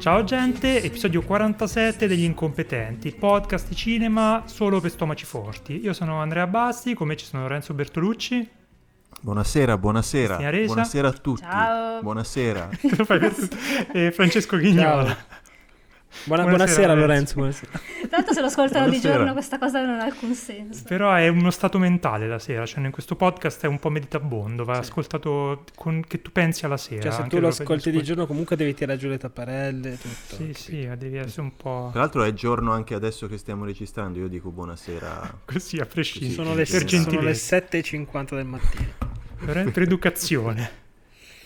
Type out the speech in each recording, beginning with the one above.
Ciao gente, episodio 47 degli incompetenti, podcast di cinema solo per stomaci forti. Io sono Andrea Basti, con me ci sono Lorenzo Bertolucci. Buonasera, buonasera. Buonasera a tutti. Ciao. Buonasera. E Francesco Ghignola. Buona- Buonasera, buonasera, Lorenzo. Lorenzo. buonasera. Tra l'altro se lo ascoltano di giorno questa cosa non ha alcun senso. Però è uno stato mentale la sera, cioè in questo podcast è un po' meditabondo, va ascoltato con, che tu pensi alla sera. Cioè, se anche tu lo ascolti di ascolti- giorno, comunque devi tirare giù le tapparelle. Tutto. Sì, sì, ma devi essere un po' Tra l'altro è giorno anche adesso che stiamo registrando, io dico buonasera. così a prescindere. Sono le, sono le gentilezza. 7.50 del mattino. per educazione.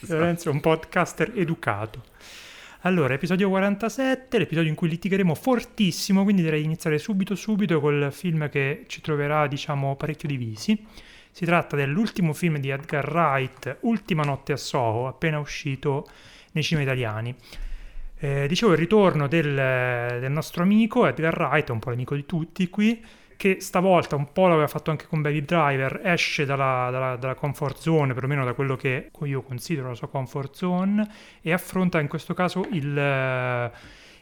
Lorenzo è un podcaster educato. Allora, episodio 47, l'episodio in cui litigheremo fortissimo, quindi direi di iniziare subito subito col film che ci troverà, diciamo, parecchio divisi. Si tratta dell'ultimo film di Edgar Wright, Ultima notte a Soho, appena uscito nei cinema italiani. Eh, dicevo il ritorno del, del nostro amico Edgar Wright, un po' l'amico di tutti qui, che stavolta un po' l'aveva fatto anche con Baby Driver, esce dalla, dalla- dalla comfort zone, perlomeno da quello che io considero la sua comfort zone, e affronta in questo caso il, eh,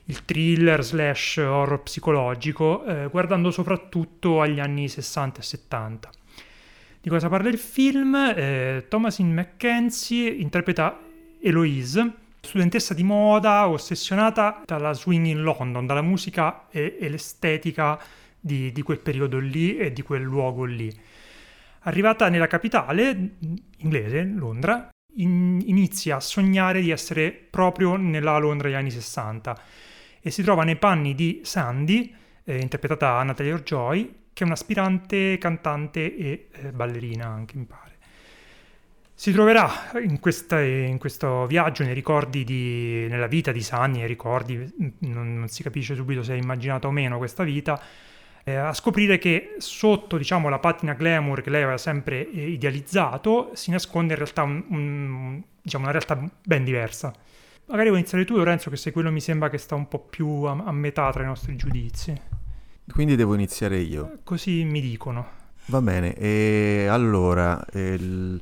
il thriller slash horror psicologico, eh, guardando soprattutto agli anni 60 e 70. Di cosa parla il film? Eh, Thomasin McKenzie interpreta Eloise, studentessa di moda ossessionata dalla swing in London, dalla musica e, e l'estetica di, di quel periodo lì e di quel luogo lì. Arrivata nella capitale inglese, Londra, in- inizia a sognare di essere proprio nella Londra degli anni 60 e si trova nei panni di Sandy, eh, interpretata da Natalie Orjoy, che è un'aspirante cantante e eh, ballerina anche, mi pare. Si troverà in, questa- in questo viaggio nei ricordi di, nella vita di Sandy, nei ricordi, non, non si capisce subito se è immaginata o meno questa vita, eh, a scoprire che sotto diciamo, la patina glamour che lei aveva sempre eh, idealizzato si nasconde in realtà un- un- diciamo, una realtà ben diversa. Magari vuoi iniziare tu Lorenzo che sei quello mi sembra che sta un po' più a, a metà tra i nostri giudizi. Quindi devo iniziare io. Così mi dicono. Va bene, e allora, il-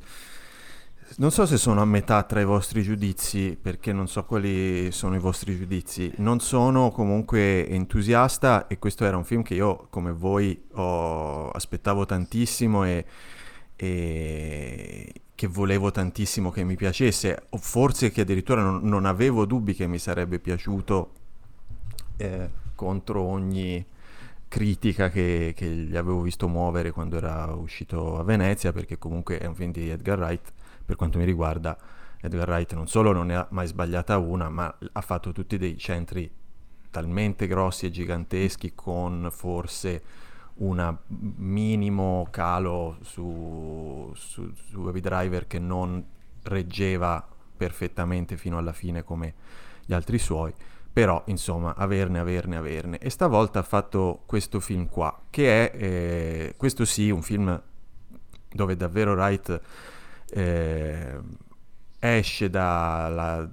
non so se sono a metà tra i vostri giudizi, perché non so quali sono i vostri giudizi. Non sono comunque entusiasta e questo era un film che io, come voi, ho- aspettavo tantissimo e, e che volevo tantissimo che mi piacesse, o forse che addirittura non, non avevo dubbi che mi sarebbe piaciuto eh, contro ogni critica che, che gli avevo visto muovere quando era uscito a Venezia, perché comunque è un film di Edgar Wright, per quanto mi riguarda Edgar Wright non solo non ne ha mai sbagliata una, ma ha fatto tutti dei centri talmente grossi e giganteschi con forse un minimo calo su, su, su Baby Driver che non reggeva perfettamente fino alla fine come gli altri suoi però insomma averne, averne, averne. E stavolta ha fatto questo film qua, che è, eh, questo sì, un film dove davvero Wright eh, esce dalla,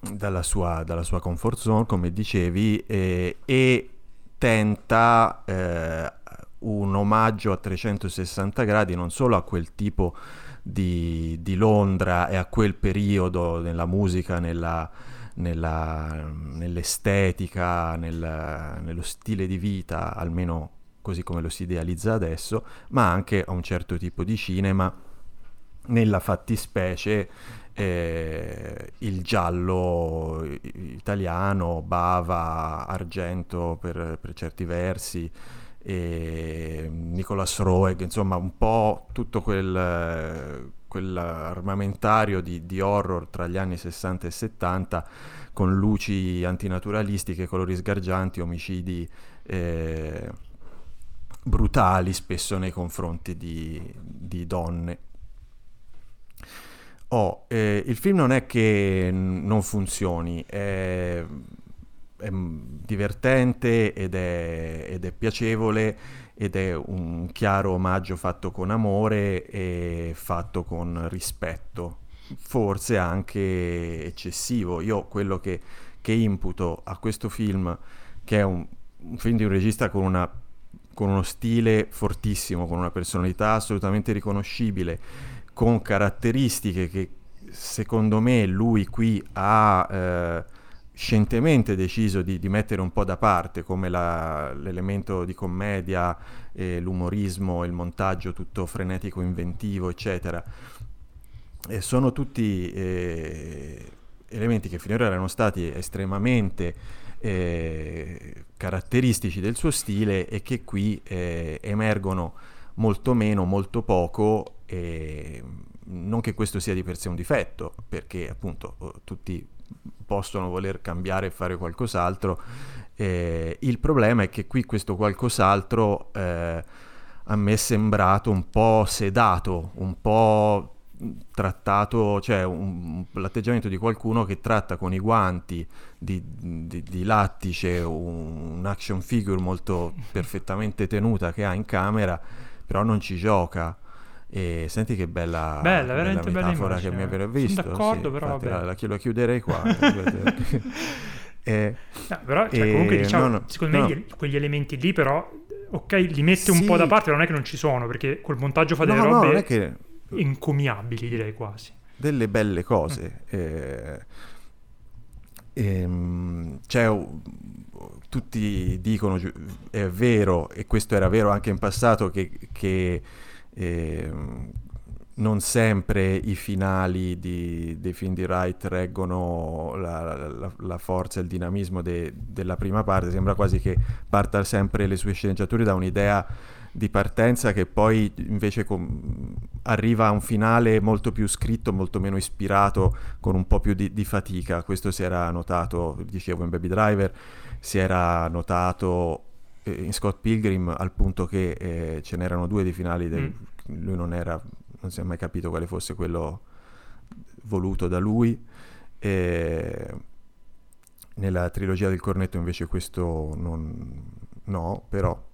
dalla, sua, dalla sua comfort zone, come dicevi, eh, e tenta eh, un omaggio a 360 gradi non solo a quel tipo di, di Londra e a quel periodo nella musica, nella, nella, nell'estetica, nel- nello stile di vita, almeno così come lo si idealizza adesso, ma anche a un certo tipo di cinema, nella fattispecie eh, il giallo italiano, bava, argento per, per certi versi, Nicolas Roeg, insomma un po' tutto quel, quell'armamentario di, di horror tra gli anni 60 e 70 con luci antinaturalistiche, colori sgargianti, omicidi eh, brutali spesso nei confronti di, di donne. Oh, eh, il film non è che non funzioni, è è divertente ed è, ed è piacevole ed è un chiaro omaggio fatto con amore e fatto con rispetto, forse anche eccessivo. Io quello che, che imputo a questo film, che è un, un film di un regista con, una, con uno stile fortissimo, con una personalità assolutamente riconoscibile, con caratteristiche che secondo me lui qui ha... Eh, scientemente deciso di, di, mettere un po' da parte, come la, l'elemento di commedia, eh, l'umorismo, il montaggio tutto frenetico, inventivo, eccetera. E sono tutti eh, elementi che finora erano stati estremamente eh, caratteristici del suo stile e che qui eh, emergono molto meno, molto poco. non che questo sia di per sé un difetto, perché appunto tutti possono voler cambiare e fare qualcos'altro. Eh, il problema è che qui questo qualcos'altro eh, a me è sembrato un po' sedato, un po' trattato, cioè un, l'atteggiamento di qualcuno che tratta con i guanti di, di, di lattice un, un action figure molto perfettamente tenuta che ha in camera, però non ci gioca. E senti che bella, bella, veramente bella metafora che mi aveva visto. Sono d'accordo, sì, però infatti, vabbè. La, la, chiuderei qua. eh, no, però cioè, eh, comunque diciamo, no, no, secondo me gli, quegli elementi lì però, ok, li mette un sì. po' da parte, non è che non ci sono, perché col montaggio fa delle robe che... incomiabili, direi quasi. Delle belle cose. Mm. Eh, ehm, cioè, tutti dicono, è vero, e questo era vero anche in passato, che... che eh, non sempre i finali di, dei film di Wright reggono la, la, la forza e il dinamismo de, della prima parte, sembra quasi che parta sempre le sue sceneggiature da un'idea di partenza che poi invece com- arriva a un finale molto più scritto, molto meno ispirato, con un po' più di, di fatica. Questo si era notato, dicevo, in Baby Driver, si era notato in Scott Pilgrim al punto che eh, ce n'erano due di finali, del, mm. lui non era, non si è mai capito quale fosse quello voluto da lui. E nella trilogia del cornetto invece questo non, no, però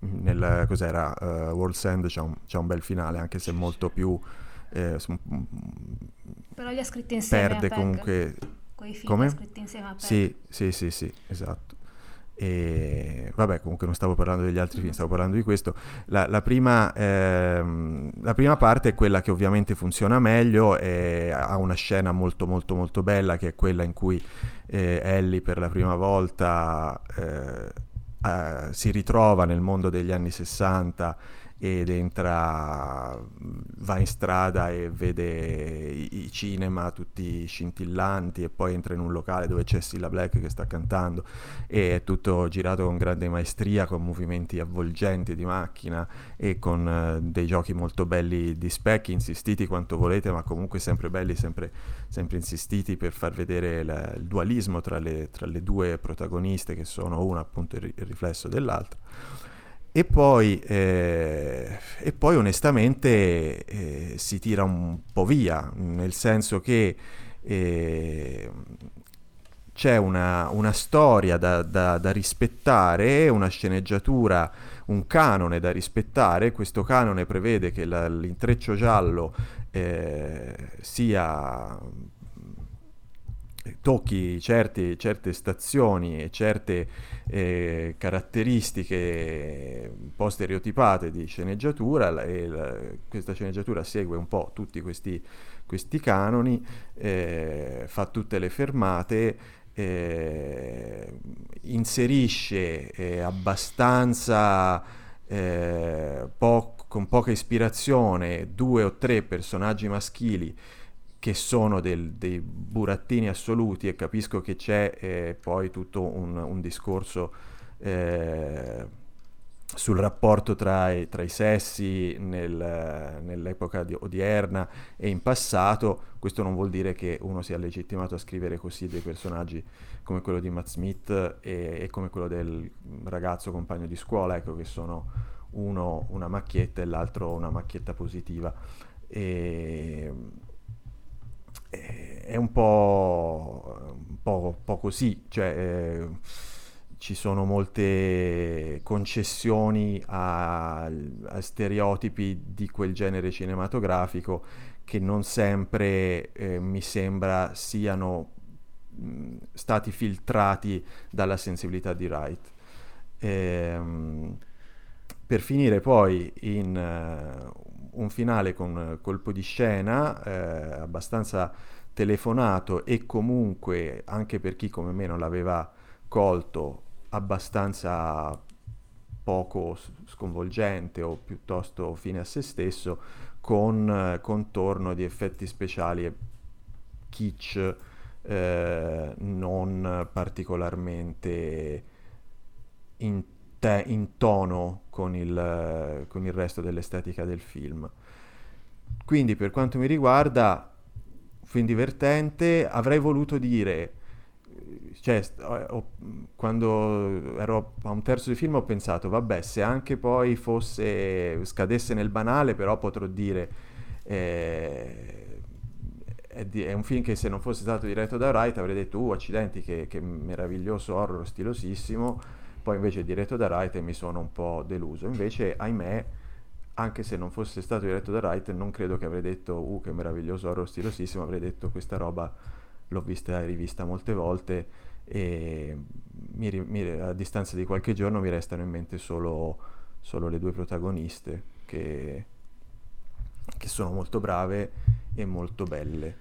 nel cos'era uh, World's End c'è un, c'è un, bel finale anche se molto più eh, però li ha scritti insieme perde comunque quei film come? scritti insieme a Peg. sì sì sì sì esatto e vabbè, comunque non stavo parlando degli altri film, stavo parlando di questo. La, la, prima, ehm, la prima, parte è quella che ovviamente funziona meglio, e ha una scena molto molto molto bella che è quella in cui eh, Ellie per la prima volta eh, eh, si ritrova nel mondo degli anni 60 ed entra, va in strada e vede i, i, cinema tutti scintillanti e poi entra in un locale dove c'è Silla Black che sta cantando e è tutto girato con grande maestria, con movimenti avvolgenti di macchina e con uh, dei giochi molto belli di specchi, insistiti quanto volete, ma comunque sempre belli, sempre, sempre insistiti per far vedere la, il dualismo tra le, tra le, due protagoniste che sono una appunto il, il riflesso dell'altra. E poi, eh, e poi onestamente eh, si tira un po' via, nel senso che eh, c'è una, una storia da, da, da, rispettare, una sceneggiatura, un canone da rispettare. Questo canone prevede che la, l'intreccio giallo eh, sia tocchi certi, certe stazioni e certe eh, caratteristiche un po' stereotipate di sceneggiatura e la, questa sceneggiatura segue un po' tutti questi, questi canoni, eh, fa tutte le fermate, eh, inserisce eh, abbastanza eh, po- con poca ispirazione due o tre personaggi maschili che sono del, dei burattini assoluti e capisco che c'è eh, poi tutto un, un discorso eh, sul rapporto tra i, tra i sessi nel, nell'epoca di, odierna e in passato, questo non vuol dire che uno sia legittimato a scrivere così dei personaggi come quello di Matt Smith e, e come quello del ragazzo compagno di scuola, ecco che sono uno una macchietta e l'altro una macchietta positiva. E, è un po', un po', po' così, cioè eh, ci sono molte concessioni a, a stereotipi di quel genere cinematografico che non sempre eh, mi sembra siano mh, stati filtrati dalla sensibilità di Wright. Ehm, per finire poi in uh, un finale con colpo di scena eh, abbastanza telefonato e comunque anche per chi come me non l'aveva colto abbastanza poco sconvolgente o piuttosto fine a se stesso con eh, contorno di effetti speciali e kitsch eh, non particolarmente in, te- in tono con il, con il resto dell'estetica del film. Quindi per quanto mi riguarda, film divertente, avrei voluto dire cioè, ho, quando ero a un terzo di film ho pensato, vabbè, se anche poi fosse, scadesse nel banale, però potrò dire, eh, è, di, è, un film che se non fosse stato diretto da Wright avrei detto, uh, accidenti, che, che meraviglioso horror, stilosissimo, poi invece diretto da Wright e mi sono un po' deluso. Invece, ahimè, anche se non fosse stato diretto da Wright, non credo che avrei detto, uh, che meraviglioso horror, stilosissimo, avrei detto questa roba l'ho vista e rivista molte volte e mi, mi, a distanza di qualche giorno mi restano in mente solo, solo le due protagoniste che, che, sono molto brave e molto belle.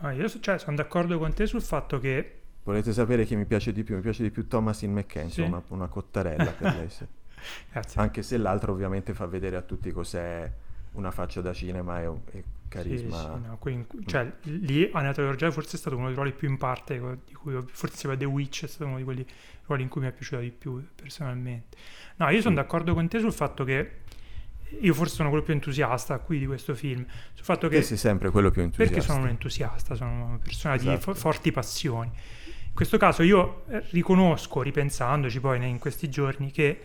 Ah, io cioè, sono d'accordo con te sul fatto che... Volete sapere chi mi piace di più? Mi piace di più Thomasin McKenzie, sì. una, una cottarella per lei. Sì. Anche se l'altro ovviamente fa vedere a tutti cos'è una faccia da cinema e, e carisma. Sì, sì, no, quindi, cioè, lì Anatoly Orgel forse è stato uno dei ruoli più in parte, di cui forse insieme The Witch è stato uno di quelli ruoli in cui mi è piaciuto di più personalmente. No, io sono d'accordo con te sul fatto che io forse sono quello più entusiasta qui di questo film, sul fatto che... Te sei sempre quello più entusiasta. Perché sono un entusiasta, sono una persona esatto. di fo- forti passioni. In questo caso io eh, riconosco, ripensandoci poi in questi giorni, che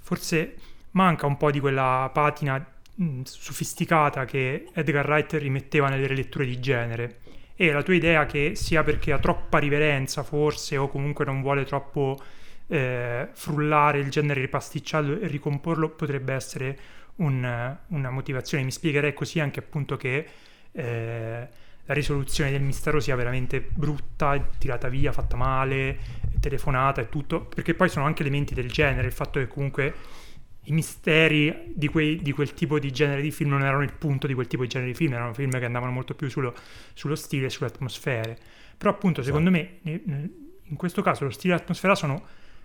forse manca un po' di quella patina Mm, sofisticata che Edgar Wright rimetteva nelle letture di genere. E la tua idea che sia perché ha troppa riverenza, forse, o comunque non vuole troppo eh, frullare il genere ripasticciato e ricomporlo, potrebbe essere un, una motivazione. Mi spiegherei così anche appunto che eh, la risoluzione del mistero sia veramente brutta, tirata via, fatta male, telefonata e tutto, perché poi sono anche elementi del genere, il fatto che comunque i misteri di, quei, di, quel tipo di genere di film non erano il punto di quel tipo di genere di film, erano film che andavano molto più sullo, sullo stile e sulle atmosfere. Però appunto, secondo me, in questo caso lo stile e l'atmosfera sono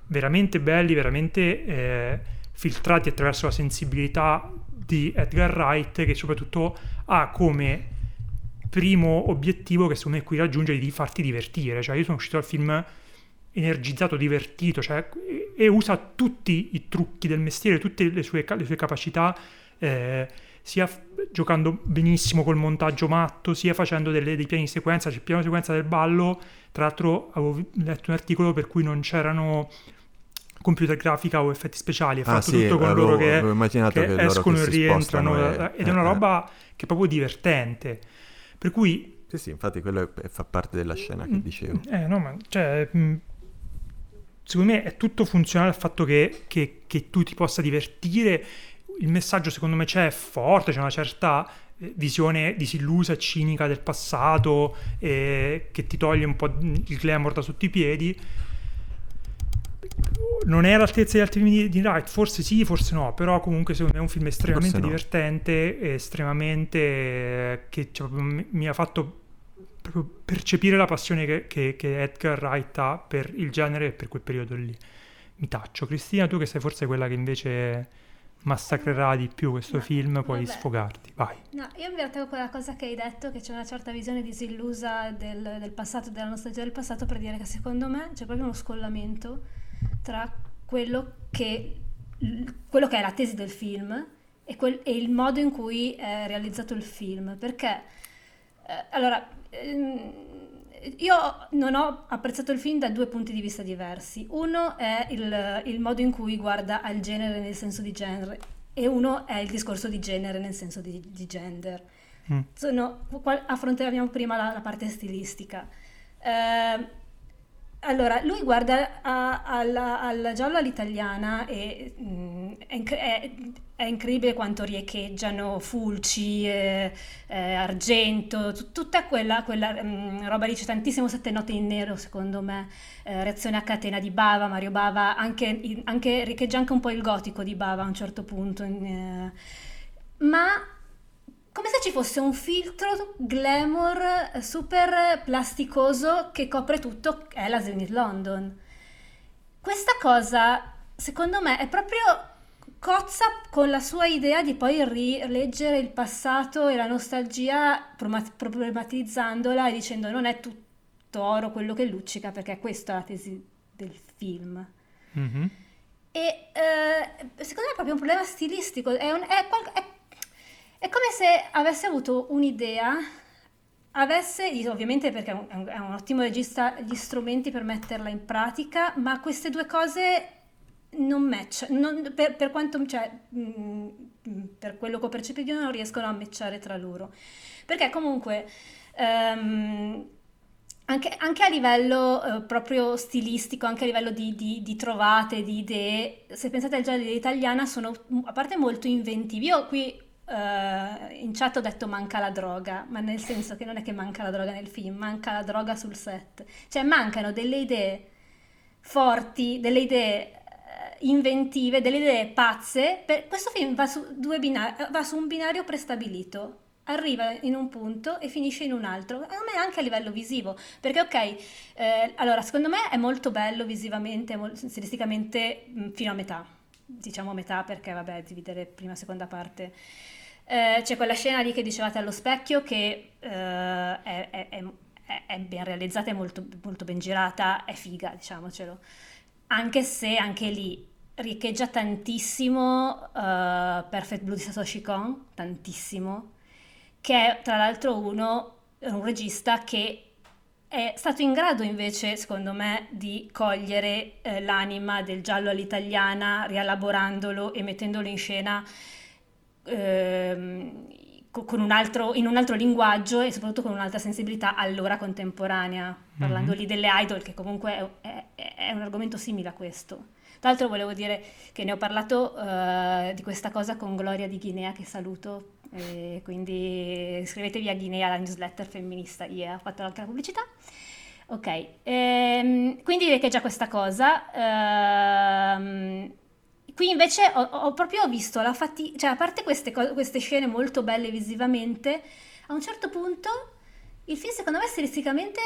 veramente belli, veramente eh, filtrati attraverso la sensibilità di Edgar Wright, che soprattutto ha come primo obiettivo che secondo me qui raggiunge di farti divertire. Cioè io sono uscito dal film energizzato, divertito, cioè, e usa tutti i trucchi del mestiere, tutte le sue, le sue capacità, eh, sia f- giocando benissimo col montaggio matto, sia facendo delle, dei piani di sequenza. C'è il piano di sequenza del ballo, tra l'altro avevo letto un articolo per cui non c'erano computer grafica o effetti speciali, è ah, fatto sì, tutto con loro che, che, che escono e rientrano, e, ed è una eh, roba eh. che è proprio divertente. Per cui... Sì, sì, infatti quello è, fa parte della scena che mm, dicevo. Eh, no, ma cioè, mm, secondo me è tutto funzionale al fatto che, che, che, tu ti possa divertire. Il messaggio, secondo me, c'è forte, c'è una certa eh, visione disillusa e cinica del passato eh, che ti toglie un po' il glamour da sotto i piedi. Non è all'altezza degli altri film di, di Wright, forse sì, forse no, però comunque secondo me è un film estremamente no. divertente, estremamente eh, che cioè, mi ha fatto proprio percepire la passione che, che, che, Edgar Wright ha per il genere e per quel periodo lì. Mi taccio. Cristina, tu che sei forse quella che invece massacrerà di più questo no, film, puoi vabbè. sfogarti. Vai. No, io mi con quella cosa che hai detto, che c'è una certa visione disillusa del, del passato, della nostalgia del passato, per dire che secondo me c'è proprio uno scollamento tra quello che, quello che è la tesi del film e, quel, e il modo in cui è realizzato il film. Perché, eh, allora, Ehm, io non ho apprezzato il film da due punti di vista diversi. Uno è il, il, modo in cui guarda al genere nel senso di genere e uno è il discorso di genere nel senso di, di gender. Mm. sono, affrontiamo prima la, la parte stilistica. Eh, allora, lui guarda alla- al giallo all'italiana e mm, è, è- incredibile quanto riecheggiano fulci, eh, eh, argento, tut- tutta quella, quella, mm, roba lì, c'è tantissimo sette note in nero secondo me, eh, reazione a catena di Bava, Mario Bava, anche, anche- riecheggia anche un po' il gotico di Bava a un certo punto, eh, ma come se ci fosse un filtro glamour eh, super plasticoso che copre tutto, che è la Zenith London. Questa cosa, secondo me, è proprio cozza con la sua idea di poi rileggere il passato e la nostalgia problematizzandola e dicendo non è tutto oro quello che luccica, perché questa è la tesi del film. Mhm. E eh, secondo me è proprio un problema stilistico, è, un- è è- è come se avesse avuto un'idea, avesse, ovviamente perché è un, è un- ottimo regista, gli strumenti per metterla in pratica, ma queste due cose non match, non- per, per quanto, cioè, mm, per quello che ho percepito non riescono a matchare tra loro. Perché comunque... ehm, anche, anche a livello eh, proprio stilistico, anche a livello di, di- di trovate, di idee, se pensate al giallo dell'italiana, sono mm, a parte molto inventivi. Io qui eh, in chat ho detto manca la droga, ma nel senso che non è che manca la droga nel film, manca la droga sul set. Cioè mancano delle idee forti, delle idee eh, inventive, delle idee pazze. Per- questo film va su, due bina- va su un binario prestabilito. Arriva in un punto e finisce in un altro, a me anche a livello visivo, perché ok, eh, allora secondo me è molto bello visivamente, stilisticamente fino a metà, diciamo metà perché vabbè, dividere prima e seconda parte. Eh, c'è quella scena lì che dicevate allo specchio che eh, è, è- è- è- ben realizzata, è molto, molto ben girata, è figa, diciamocelo. Anche se anche lì riecheggia tantissimo eh, Perfect Blue di Satoshi Kon, tantissimo, che è tra l'altro uno, un regista che è stato in grado invece, secondo me, di cogliere eh, l'anima del giallo all'italiana, rielaborandolo e mettendolo in scena ehm, un altro, in un altro linguaggio e soprattutto con un'altra sensibilità all'ora contemporanea, parlando Mhm. lì delle idol, che comunque è, è- è un argomento simile a questo. Tra l'altro volevo dire che ne ho parlato eh, di questa cosa con Gloria di Guinea, che saluto, e quindi iscrivetevi a Guinea, la newsletter femminista, yeah, ho fatto anche la pubblicità. Ok, ehm, quindi direi che è già questa cosa. ehm, qui invece ho, ho proprio visto la fatica, cioè a parte queste, co- queste scene molto belle visivamente, a un certo punto il film secondo me stilisticamente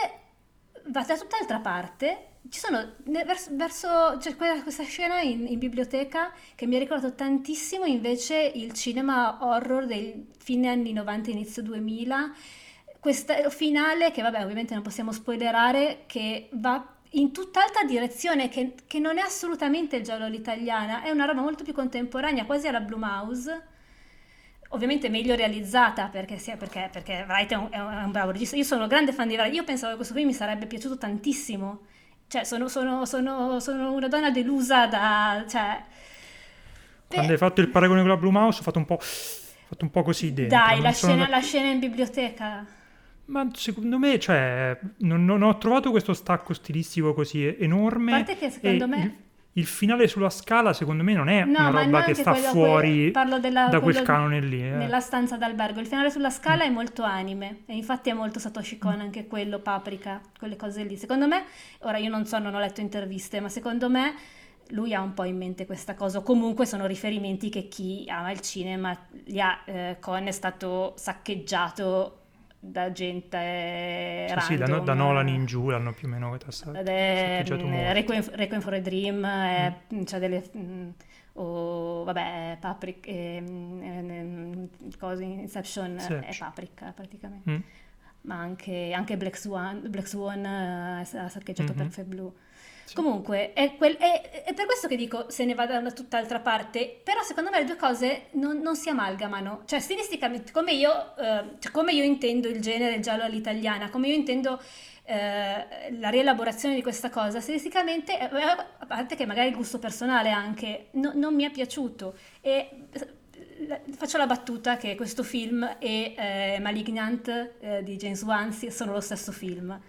va da tutt'altra parte. Ci sono ne- vers- verso, c'è quella- questa scena in, in biblioteca che mi ha ricordato tantissimo invece il cinema horror dei fine anni 90, inizio 2000. Questo finale, che vabbè, ovviamente non possiamo spoilerare, che va in tutt'altra direzione, che, che non è assolutamente il giallo all'italiana, è una roba molto più contemporanea, quasi alla Blue Mouse. Ovviamente meglio realizzata perché, sia, perché, perché Wright è un, è un- bravo regista. Io sono grande fan di Wright. Io pensavo che questo film mi sarebbe piaciuto tantissimo. Cioè, sono, sono- sono- sono una donna delusa da. Cioè, Quando hai fatto il paragone con la Blue Mouse ho fatto un po', fatto un po' così dentro. dai, la sono scena, da- la scena in biblioteca. Ma secondo me, cioè, non, non ho trovato questo stacco stilistico così enorme. A parte che secondo me- Il, il finale sulla scala, secondo me, non è No, una roba che sta fuori que- parlo della- da quel canone lì. eh. Nella stanza d'albergo. Il finale sulla scala è molto anime. E infatti è molto Satoshi Kon, anche quello, Paprika, quelle cose lì. Secondo me, ora io non so, non ho letto interviste, ma secondo me lui ha un po' in mente questa cosa. Comunque sono riferimenti che chi ama il cinema li ha. eh, Kon è stato saccheggiato da gente Sì, sì, da, da Nolan in giù l'hanno più o meno tassato. Ed è saccheggiato mm. Requiem, Requiem for a Dream, è- c'è delle... mm, o vabbè, Paprika, ehm, cose, Inception eh, è. Paprika praticamente. Mm. Ma anche, anche Black Swan, Black Swan eh, ha saccheggiato Mhm. Perfect Blue. Comunque, è, quel- è- è per questo che dico se ne va da una tutt'altra parte, però secondo me le due cose non, non si amalgamano. Cioè, stilisticamente, come io, eh, cioè, come io intendo il genere giallo all'italiana, come io intendo eh, la rielaborazione di questa cosa, stilisticamente, eh, a parte che magari il gusto personale anche, no- non mi è piaciuto. E la- faccio la battuta che questo film e eh, Malignant eh, di James Wan sono lo stesso film.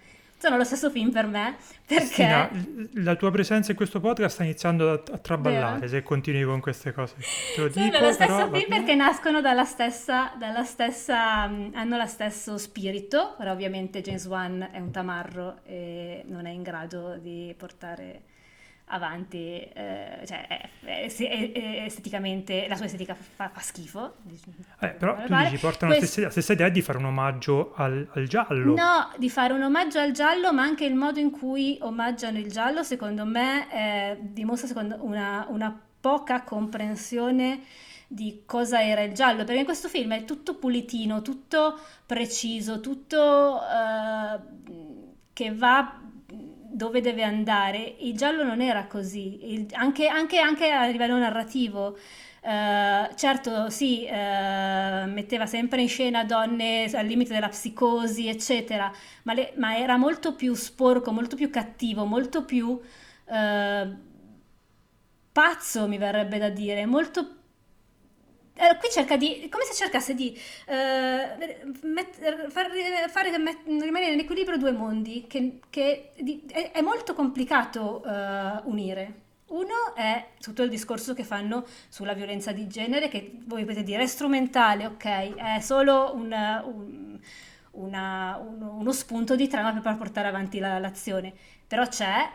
Sono lo stesso film per me perché... Cristina, l- la tua presenza in questo podcast sta iniziando a, a traballare Vero? se continui con queste cose. Te lo Sono dico, lo stesso però, film perché nascono dalla stessa, dalla stessa, mh, hanno lo stesso spirito, però ovviamente James Wan è un tamarro e non è in grado di portare avanti, eh, cioè è- è- è- esteticamente la sua estetica fa, fa schifo. Eh, però tu dici, portano la Questo- stessa, la stessa idea di fare un omaggio al, al giallo. No, di fare un omaggio al giallo, ma anche il modo in cui omaggiano il giallo, secondo me, eh, dimostra secondo- una, una poca comprensione di cosa era il giallo, perché in questo film è tutto pulitino, tutto preciso, tutto eh, che va dove deve andare. Il giallo non era così, Il- anche, anche- anche a livello narrativo. Eh, certo, sì, eh, metteva sempre in scena donne al limite della psicosi, eccetera, ma, le- ma era molto più sporco, molto più cattivo, molto più eh, pazzo, mi verrebbe da dire, molto eh, qui cerca di, come se cercasse di far- fare met- rimanere in equilibrio due mondi che, che di- è, è molto complicato eh, unire. Uno è tutto il discorso che fanno sulla violenza di genere, che voi potete dire è strumentale, ok, è solo un, un- una- uno, uno spunto di trama per portare avanti la- l'azione, però c'è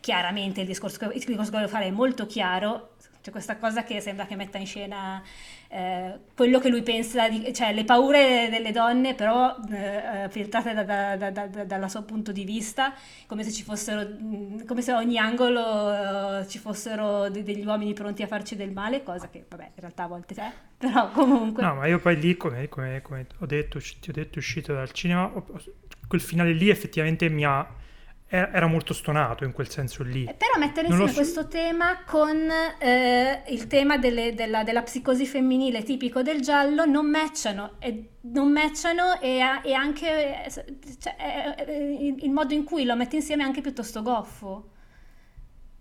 chiaramente il discorso che voglio fare è molto chiaro. C'è questa cosa che sembra che metta in scena eh, quello che lui pensa, di- cioè le paure delle donne, però eh, filtrate da- da- da- da- da- dal suo punto di vista, come se ci fossero, mh, come se a ogni angolo eh, ci fossero de- degli uomini pronti a farci del male, cosa che vabbè in realtà a volte c'è, però comunque. No, ma io poi lì, come, come- come ho detto, ti ho detto, uscito dal cinema, quel finale lì effettivamente mi ha... Era molto stonato in quel senso lì. Eh, Però mettere insieme so- questo tema con eh, il tema delle- della, della psicosi femminile tipico del giallo non matchano e, non matchano e, e anche cioè, il, il modo in cui lo metti insieme è anche piuttosto goffo.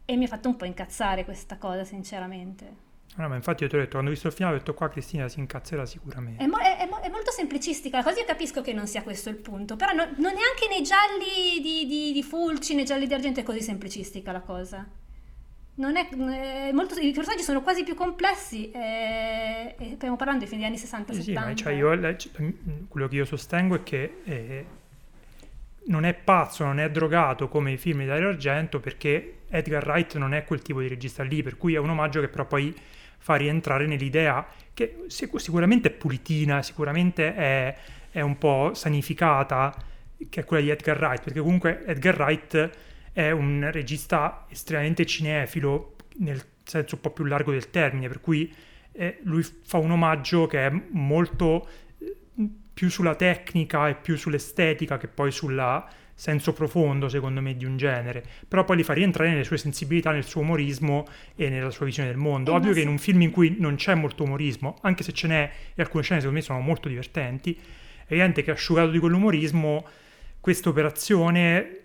E mi ha fatto un po' incazzare questa cosa, sinceramente. No, ma infatti io ti ho detto, quando ho visto il finale ho detto qua Cristina si incazzerà sicuramente. È, mo- è- mo- è molto semplicistica la cosa, io capisco che non sia questo il punto, però non, non neanche nei gialli di, di, di Fulci, nei gialli di Argento è così semplicistica la cosa. Non è, è molto, I personaggi sono quasi più complessi eh, e stiamo parlando di fine degli anni 60-70. Sì, sì, ma cioè io, cioè, mm, quello che io sostengo è che eh, non è pazzo, non è drogato come i film di Dario Argento perché Edgar Wright non è quel tipo di regista lì, per cui è un omaggio che però poi fa rientrare nell'idea che sic- sicuramente è pulitina, sicuramente è, è un po' sanificata, che è quella di Edgar Wright, perché comunque Edgar Wright è un regista estremamente cinefilo nel senso un po' più largo del termine, per cui eh, lui fa un omaggio che è molto eh, più sulla tecnica e più sull'estetica che poi sul senso profondo, secondo me, di un genere. Però poi li fa rientrare nelle sue sensibilità, nel suo umorismo e nella sua visione del mondo. Eh, Ovvio che sì. in un film in cui non c'è molto umorismo, anche se ce n'è, e alcune scene secondo me sono molto divertenti, è evidente che asciugato di quell'umorismo, questa operazione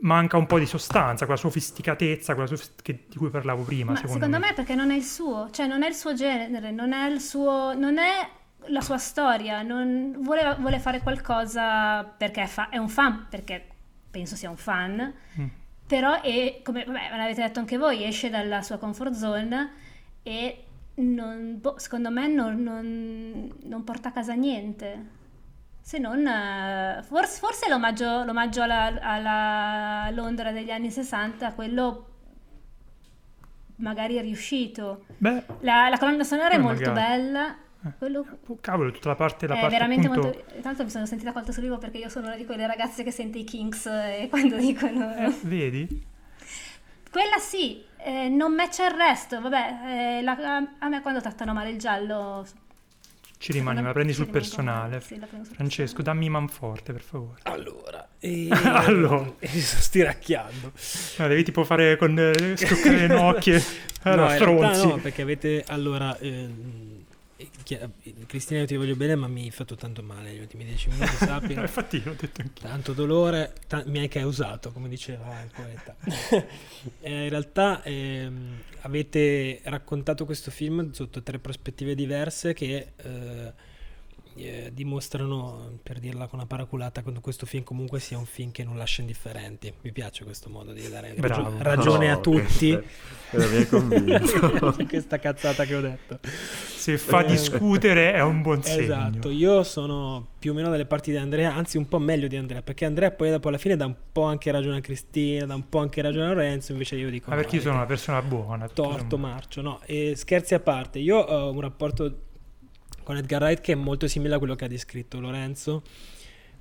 manca un po' di sostanza, quella sofisticatezza, quella sofist- che- di cui parlavo prima, Ma secondo, secondo me è perché non è il suo, cioè non è il suo genere, non è il suo, non è la sua storia, non vuole, vuole fare qualcosa perché è, fa- è un fan, perché penso sia un fan, Mm. però è, come vabbè, l'avete detto anche voi, esce dalla sua comfort zone e non- boh, secondo me non, non- non porta a casa niente. Se non, eh, forse, forse l'omaggio, l'omaggio alla, alla Londra degli anni 60, quello magari è riuscito. Beh, La, la colonna sonora è molto magari. bella. Eh. Quello oh, cavolo, tutta la parte, la è parte veramente appunto... molto. Tanto mi sono sentita colta sul vivo perché io sono una di quelle ragazze che sente i Kings e quando dicono. Eh, vedi? Quella sì, eh, non matcha il resto. Vabbè, eh, la- a me quando trattano male il giallo. Ci rimani, me prendi ci sul personale. sì, la prendo sul Francesco, dammi manforte, per favore. Allora, e... Allora. e mi sto stiracchiando. No, devi tipo fare con eh, le nocchie. no, Allora, in realtà stronzi. no, perché avete allora eh, eh, Cristina io ti voglio bene ma mi hai fatto tanto male negli ultimi dieci minuti, sappi. Infatti l'ho detto anch'io. Tanto dolore ta- mi hai causato, come diceva il poeta. Eh, in realtà ehm, avete raccontato questo film sotto tre prospettive diverse che eh, eh, dimostrano, per dirla con una paraculata, quando questo film comunque sia un film che non lascia indifferenti. Mi piace questo modo di dare Bravo. ragione No, a tutti. convinto. questa cazzata che ho detto. Se fa Eh, discutere è un buon segno. Esatto, io sono più o meno dalle parti di Andrea, anzi un po' meglio di Andrea, perché Andrea poi dopo alla fine dà un po' anche ragione a Cristina, dà un po' anche ragione a Lorenzo, invece io dico... Ma no, perché io sono una persona buona. Torto, marcio, no. E scherzi a parte, io ho un rapporto con Edgar Wright che è molto simile a quello che ha descritto Lorenzo.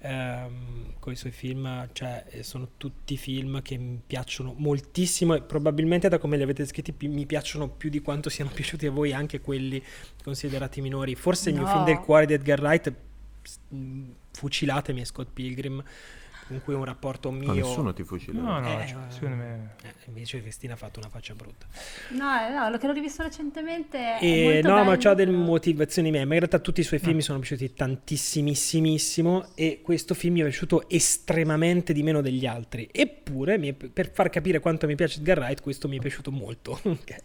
con i suoi film, cioè sono tutti film che mi piacciono moltissimo e probabilmente da come li avete scritti pi- mi piacciono più di quanto siano piaciuti a voi anche quelli considerati minori. Forse il mio No. film del cuore di Edgar Wright, fucilatemi, è Scott Pilgrim, con cui un rapporto mio... Ma nessuno ti fucila. No, no, Eh, cioè, secondo me... Eh, invece Cristina ha fatto una faccia brutta. No, eh, no, lo che l'ho rivisto recentemente è E molto no, ma bello, c'ha delle motivazioni mie. Ma in realtà tutti i suoi film mi sono piaciuti tantissimissimo e questo film mi è piaciuto estremamente di meno degli altri. Eppure, mi è- per far capire quanto mi piace Edgar Wright, questo mi è piaciuto molto. ok?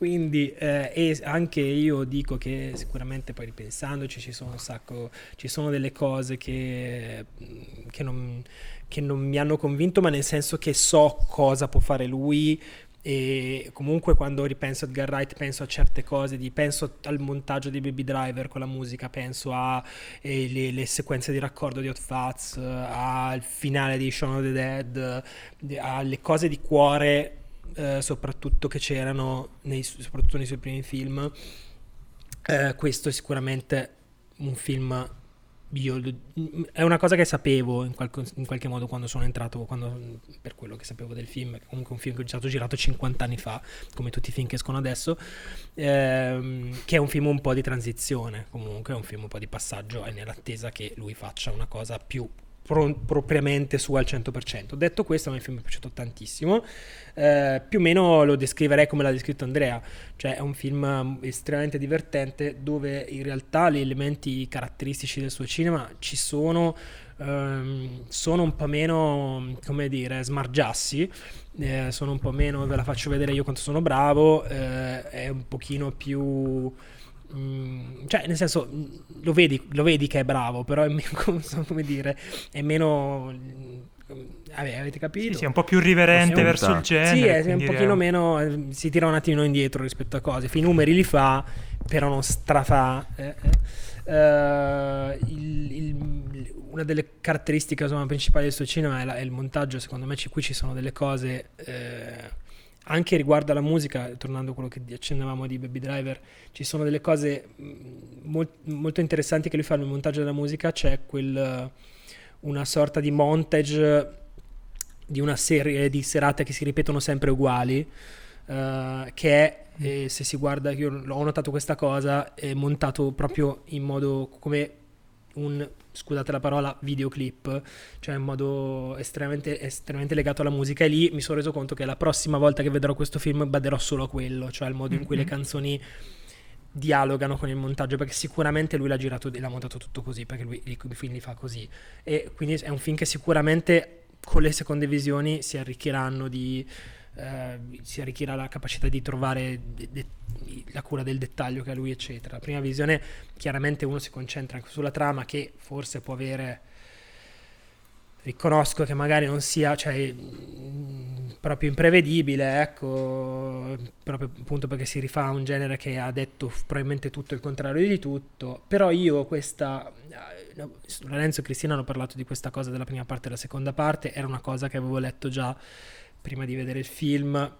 Quindi, eh, anche io dico che sicuramente poi ripensandoci ci sono un sacco, ci sono delle cose che, che non che non mi hanno convinto, ma nel senso che so cosa può fare lui. E comunque quando ripenso a Edgar Wright penso a certe cose, di- penso al montaggio di Baby Driver con la musica, penso a eh, sequenze di raccordo di Hot Fuzz, eh, al finale di Shaun of the Dead, eh, alle cose di cuore eh, soprattutto che c'erano nei, soprattutto nei suoi primi film. Eh, questo è sicuramente un film io, è una cosa che sapevo in, qualche- in qualche modo quando sono entrato, quando- per quello che sapevo del film, comunque è un film che è stato girato 50 anni fa, come tutti i film che escono adesso, ehm, che è un film un po' di transizione, comunque è un film un po' di passaggio e nell'attesa che lui faccia una cosa più pro- propriamente sua al 100%. Detto questo, a me il film è piaciuto tantissimo, eh, più o meno lo descriverei come l'ha descritto Andrea, cioè è un film um, estremamente divertente dove in realtà gli elementi caratteristici del suo cinema ci sono, ehm, sono un po' meno, come dire, smargiassi, eh, sono un po' meno, ve la faccio vedere io quanto sono bravo, eh, è un pochino più... mm, cioè, nel senso, mm, lo vedi, lo vedi che è bravo, però è meno, come dire, è meno... mm, Vabbè, avete capito? Sì, sì, è un po' più riverente verso il genere. Sì, è un pochino meno. eh, Si tira un attimino indietro rispetto a cose. I numeri li fa, però non strafà. eh, eh. Eh, il- il- una delle caratteristiche insomma, principali del suo cinema è, la- è il montaggio. Secondo me, ci- qui ci sono delle cose. eh, anche riguardo alla musica, tornando a quello che accennavamo di Baby Driver, ci sono delle cose mh, mol- molto interessanti che lui fa nel montaggio della musica. C'è quel, una sorta di montage di una serie di serate che si ripetono sempre uguali. eh, che è, eh, se si guarda, io ho notato questa cosa, è montato proprio in modo come un, scusate la parola, videoclip, cioè in modo estremamente, estremamente legato alla musica. E lì mi sono reso conto che la prossima volta che vedrò questo film baderò solo a quello, cioè al modo in cui le Mhm. canzoni dialogano con il montaggio perché sicuramente lui l'ha girato e l'ha montato tutto così perché lui i i film li fa così e quindi è un film che sicuramente con le seconde visioni si arricchiranno di eh, si arricchirà la capacità di trovare de- de- la cura del dettaglio che ha lui eccetera. La prima visione chiaramente uno si concentra anche sulla trama che forse può avere riconosco che magari non sia cioè, mh, proprio imprevedibile, ecco, proprio appunto perché si rifà a un genere che ha detto probabilmente tutto il contrario di tutto, però io questa, eh, Lorenzo e Cristina hanno parlato di questa cosa della prima parte e della seconda parte, era una cosa che avevo letto già prima di vedere il film.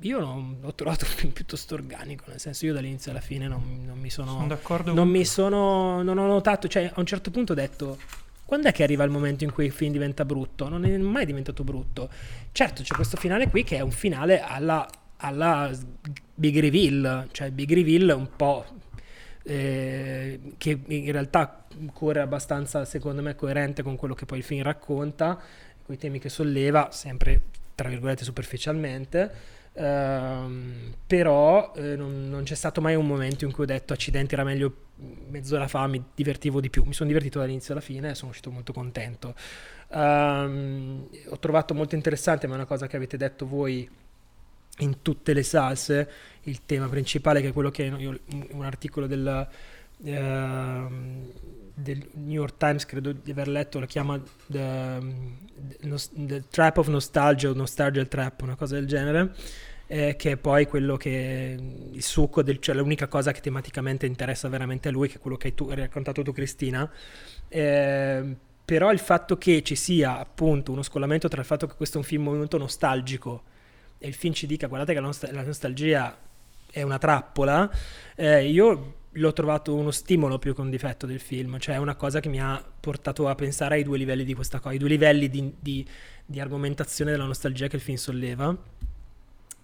Io non, l'ho trovato un film piuttosto organico, nel senso io dall'inizio alla fine non, non mi sono... Sono d'accordo Non mi sono. Non ho notato, cioè a un certo punto ho detto. Quando è che arriva il momento in cui il film diventa brutto? Non è mai diventato brutto. Certo, c'è questo finale qui che è un finale alla, alla Big Reveal, cioè Big Reveal un po' eh, che in realtà corre abbastanza, secondo me, coerente con quello che poi il film racconta, con i temi che solleva, sempre tra virgolette superficialmente. Ehm, però eh, non, non c'è stato mai un momento in cui ho detto accidenti era meglio mezz'ora fa mi divertivo di più mi sono divertito dall'inizio alla fine e sono uscito molto contento Ehm, ho trovato molto interessante ma è una cosa che avete detto voi in tutte le salse il tema principale che è quello che io, un articolo del, ehm, del New York Times credo di aver letto lo chiama The, the Trap of Nostalgia o Nostalgia Trap una cosa del genere eh, che è poi quello che il succo del, cioè l'unica cosa che tematicamente interessa veramente a lui che è quello che hai, tu, hai raccontato tu Cristina. Eh, però il fatto che ci sia appunto uno scollamento tra il fatto che questo è un film molto nostalgico e il film ci dica guardate che la, nost- la nostalgia è una trappola, eh, io l'ho trovato uno stimolo più che un difetto del film, cioè una cosa che mi ha portato a pensare ai due livelli di questa cosa, ai due livelli di, di, di argomentazione della nostalgia che il film solleva.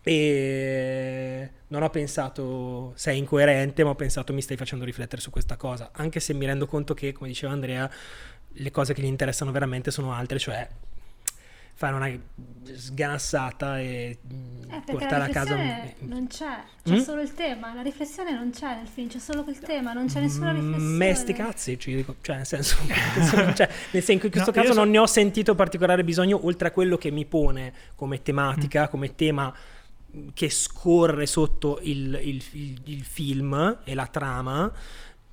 E non ho pensato sei incoerente, ma ho pensato mi stai facendo riflettere su questa cosa, anche se mi rendo conto che, come diceva Andrea, le cose che gli interessano veramente sono altre, cioè fare una sganassata e eh, portare a casa un... non c'è c'è mm? solo il tema la riflessione non c'è nel film c'è solo quel tema non c'è nessuna mm, riflessione me sti cazzi ci dico cioè nel senso cioè, nel senso in questo no, caso non so... ne ho sentito particolare bisogno oltre a quello che mi pone come tematica mm. come tema che scorre sotto il, il, il, il film e la trama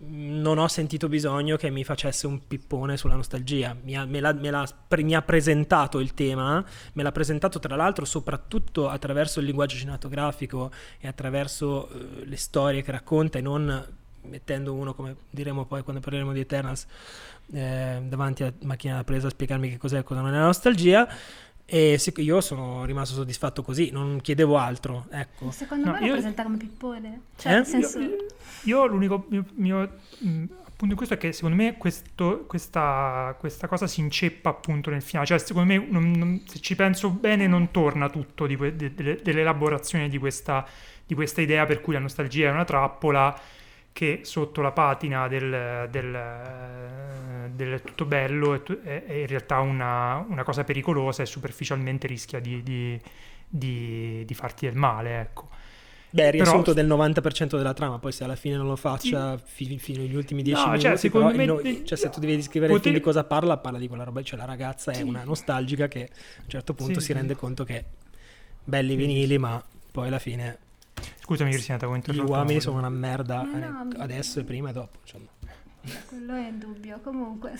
non ho sentito bisogno che mi facesse un pippone sulla nostalgia. Mi ha, me l'ha, me l'ha, mi ha, presentato il tema, me l'ha presentato tra l'altro soprattutto attraverso il linguaggio cinematografico e attraverso uh, le storie che racconta e non mettendo uno, come diremo poi quando parleremo di Eternals, eh, davanti a macchina da presa a spiegarmi che cos'è e cosa non è la nostalgia. E io sono rimasto soddisfatto così, non chiedevo altro. Ecco. Secondo no, me io... lo presenta come pippone. Cioè, eh? nel senso... io, io l'unico mio, mio appunto in questo è che secondo me questo, questa, questa, cosa si inceppa appunto nel finale. Cioè, secondo me, non, non, se ci penso bene, non torna tutto di que, de, de, dell'elaborazione di questa, di questa idea per cui la nostalgia è una trappola che sotto la patina del, del, del tutto bello è, è in realtà una, una, cosa pericolosa e superficialmente rischia di, di, di, di farti del male, ecco. Beh, riassunto Però, del 90% della trama, poi se alla fine non lo faccia sì. fino agli ultimi 10 no, cioè, minuti, cioè, secondo me, no, cioè, se tu devi descrivere poter... di cosa parla, parla di quella roba, cioè la ragazza sì. è una nostalgica che a un certo punto sì, si rende conto che belli vinili, ma poi alla fine Scusami Cristina, ti avevo interrotto. Gli uomini sono una merda no, no, adesso e prima e dopo, insomma. Quello è indubbio, comunque.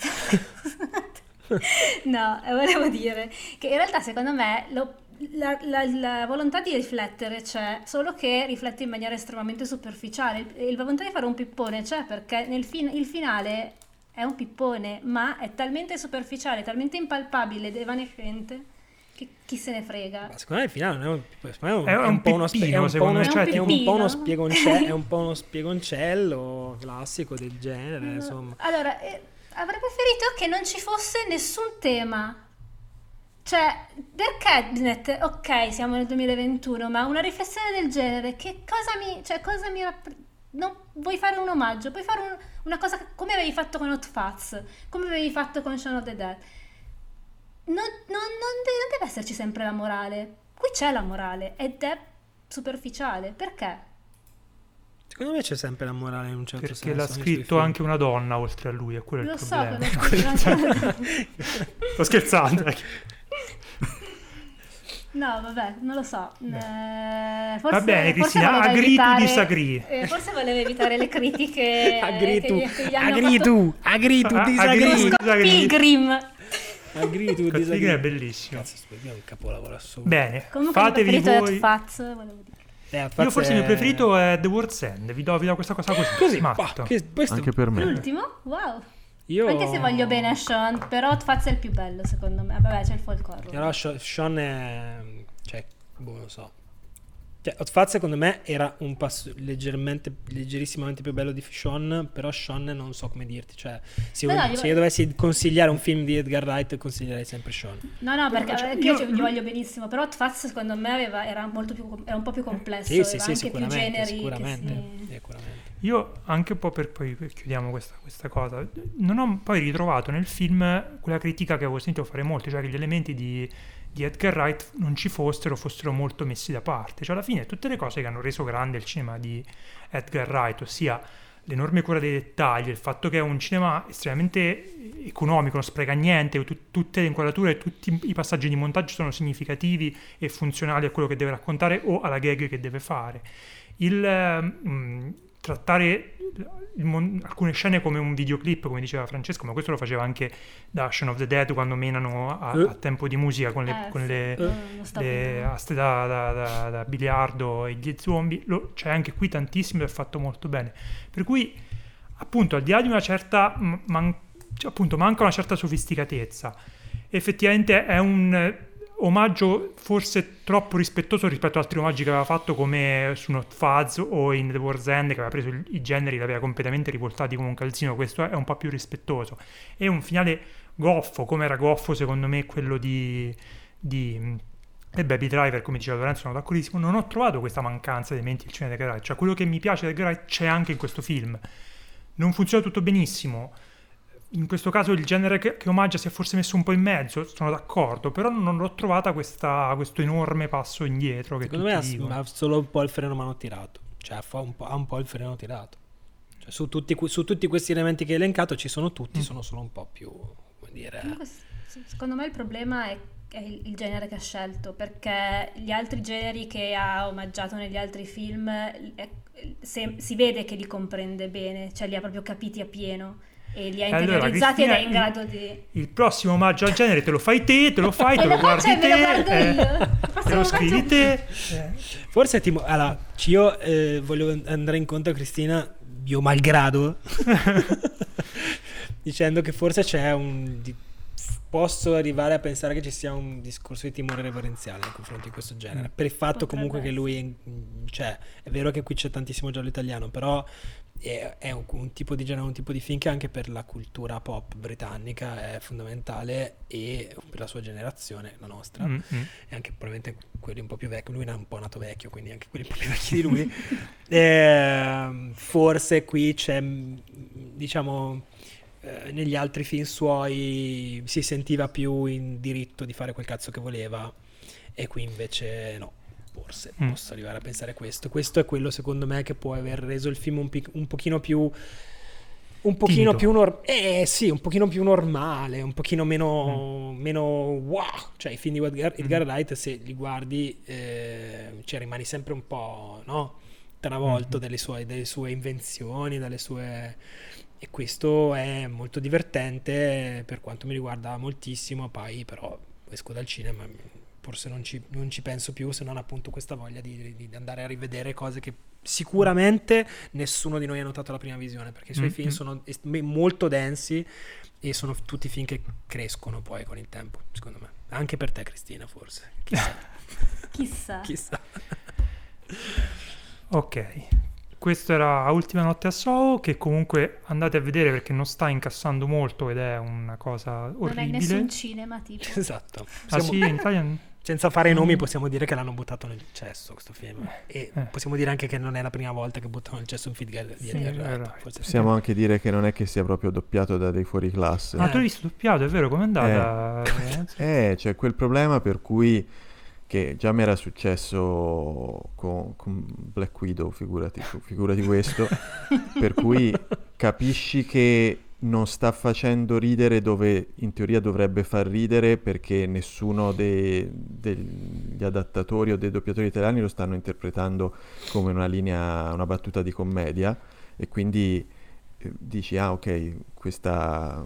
no, volevo dire che in realtà secondo me lo, la, la, la, volontà di riflettere c'è, solo che riflette in maniera estremamente superficiale. Il, la volontà di fare un pippone c'è perché nel fin, il finale è un pippone, ma è talmente superficiale, talmente impalpabile ed evanescente che chi se ne frega. Ma secondo me il finale non è un, è un, è un po' uno spiego, secondo me, cioè, è un po' uno spiegoncello, è un po' uno spiegoncello classico del genere, no. insomma. Allora, eh, avrei preferito che non ci fosse nessun tema. Cioè, perché ok, siamo nel 2021, ma una riflessione del genere, che cosa mi, cioè, cosa mi rappresenta? Non, vuoi fare un omaggio, puoi fare un, una cosa come avevi fatto con Hot Fuzz, come avevi fatto con Shaun of the Dead non, non, non, deve, non deve esserci sempre la morale. Qui c'è la morale ed è superficiale. Perché? Secondo me c'è sempre la morale in un certo Perché senso. Perché l'ha scritto anche una donna oltre a lui, è quello Lo il problema. So, Sto scherzando. No, vabbè, non lo so. Eh, forse, Va bene, Cristina, agri tu disagree. Eh, forse voleva evitare le critiche. agri tu, agri tu, agri tu, disagree. Pilgrim. Agree to disagree. è bellissimo. Cazzo, è un capolavoro assoluto. Bene, Comunque fatevi voi... Faz, volevo dire. Eh, Io forse è... il mio preferito è The World's End. Vi do, vi do questa cosa così. Così, matto. Che, questo... Anche per me. L'ultimo? Wow. Io... Anche se voglio bene a Sean, però Faz è il più bello secondo me. Vabbè, c'è il folk horror. Allora, Sean è... Cioè, boh, non so. Cioè, Hot Fuzz secondo me era un passo leggermente, leggerissimamente più bello di Sean, però Sean non so come dirti, cioè se, io, no, se io dovessi consigliare un film di Edgar Wright consiglierei sempre Sean. No, no, perché cioè, io, io gli voglio benissimo, però Hot Fuzz secondo me aveva, era, molto più, era un po' più complesso, sì, sì, sì, anche più generi. Sicuramente, si... sicuramente. Io anche un po' per poi chiudiamo questa, questa, cosa, non ho poi ritrovato nel film quella critica che avevo sentito fare molti, cioè gli elementi di di Edgar Wright non ci fossero, fossero molto messi da parte. Cioè alla fine tutte le cose che hanno reso grande il cinema di Edgar Wright, ossia l'enorme cura dei dettagli, il fatto che è un cinema estremamente economico, non spreca niente, tu- tutte le inquadrature, tutti i passaggi di montaggio sono significativi e funzionali a quello che deve raccontare o alla gag che deve fare. Il, mm, trattare mon- alcune scene come un videoclip, come diceva Francesco, ma questo lo faceva anche da Shaun of the Dead quando menano a, Eh. a tempo di musica con le, Eh, con sì. le- sto le aste da, da- da- da biliardo e gli zombie. Lo- c'è anche qui tantissimo ed è fatto molto bene. Per cui, appunto, al di là di una certa... man- cioè, appunto, manca una certa sofisticatezza. Effettivamente è un eh, omaggio forse troppo rispettoso rispetto ad altri omaggi che aveva fatto come su Not Fuzz o in The War's End che aveva preso i generi e li aveva completamente rivoltati come un calzino. Questo è un po' più rispettoso. È un finale goffo come era goffo secondo me quello di, di e Baby Driver come diceva Lorenzo sono d'accordissimo. Non ho trovato questa mancanza di elementi del cinema Edgar Wright cioè quello che mi piace Edgar Wright c'è anche in questo film. Non funziona tutto benissimo in questo caso il genere che, che omaggia si è forse messo un po' in mezzo, sono d'accordo, però non l'ho trovata questa, questo enorme passo indietro che Secondo me ha, ha solo un po' il freno mano tirato. Cioè, fa un po', ha un po' il freno tirato. Cioè, su, tutti, su tutti questi elementi che hai elencato ci sono tutti, Mm. sono solo un po' più, come dire... Comunque, secondo me il problema è, è il genere che ha scelto, perché gli altri generi che ha omaggiato negli altri film eh, se- si vede che li comprende bene, cioè li ha proprio capiti a pieno e li ha Allora, interiorizzati ed è in il- grado di... Il prossimo omaggio al genere te lo fai te, te lo fai, te lo guardi te, eh, io. Te lo scrivi te. eh. Forse Timo... Allora, io eh, voglio andare incontro a Cristina, mio malgrado, dicendo che forse c'è un... di- Posso arrivare a pensare che ci sia un discorso di timore reverenziale nei confronti di questo genere. Per il fatto Potrebbe comunque che lui... Cioè, è vero che qui c'è tantissimo giallo italiano, però è, è un, un tipo di genere, un tipo di film che anche per la cultura pop britannica è fondamentale e per la sua generazione, la nostra Mm, mm. e anche probabilmente quelli un po' più vecchi, lui era un po' nato vecchio, quindi anche quelli un po' più vecchi di lui. Ehm, forse qui c'è, mh, diciamo, eh, negli altri film suoi si sentiva più in diritto di fare quel cazzo che voleva e qui invece no. Forse Mm. posso arrivare a pensare questo. Questo è quello secondo me che può aver reso il film un, pic- un pochino più un pochino Timido. più nor- eh sì, un pochino più normale, un pochino meno, meno wow. Cioè, i film di Edgar, Edgar Wright, se li guardi, eh, cioè, rimani sempre un po', no? Travolto Mhm. dalle, sue, dalle sue invenzioni, dalle sue... E questo è molto divertente, per quanto mi riguarda moltissimo, poi però esco dal cinema, forse non ci, non ci penso più se non appunto questa voglia di, di andare a rivedere cose che sicuramente nessuno di noi ha notato alla prima visione, perché i suoi Mm, film sono est- molto densi e sono tutti film che crescono poi con il tempo, secondo me. Anche per te Cristina forse, chissà. Chissà. chissà. Ok, questa era Ultima Notte a Soho, che comunque andate a vedere perché non sta incassando molto ed è una cosa Non è orribile. nessun cinema tipo. esatto. Ah Possiamo- sì, in Italia... Senza fare nomi Mm. possiamo dire che l'hanno buttato nel cesso questo film e Eh. possiamo dire anche che non è la prima volta che buttano nel cesso un film di Sì, Edgar Possiamo anche dire che non è che sia proprio doppiato da dei fuori classe. Ma Eh. tu l'hai visto doppiato, è vero? Com'è andata? Lorenzo? Eh, c'è quel problema per cui che già mi era successo con, con Black Widow, figurati, figurati questo, per cui capisci che non sta facendo ridere dove in teoria dovrebbe far ridere perché nessuno dei- degli adattatori o dei doppiatori italiani lo stanno interpretando come una linea, una battuta di commedia e quindi eh, dici ah ok, questa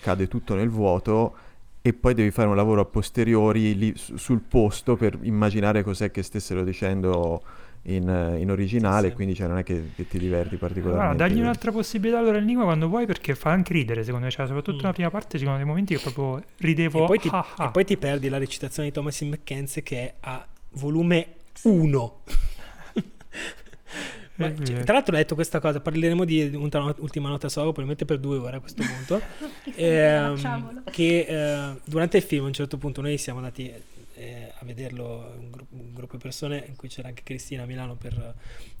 cade tutto nel vuoto e poi devi fare un lavoro a posteriori lì su- sul posto per immaginare cos'è che stessero dicendo in, eh, in originale, Sì, quindi cioè, non è che, che ti diverti Guarda, particolarmente. dagli un'altra possibilità allora al Enigma quando vuoi perché fa anche ridere secondo me, cioè, soprattutto Mm. nella prima parte ci sono dei momenti che proprio ridevo E poi, ti, ah, ah. e poi ti perdi la recitazione di Thomasin McKenzie che è a volume 1. Ma, cioè, tra l'altro ho detto questa cosa, parleremo di Ultima Not- Ultima Nota Solo probabilmente per due ore a questo punto. Ehm, che eh, durante il film a un certo punto noi siamo andati eh, vederlo un, gru- un gruppo di persone in cui c'era anche Cristina a Milano per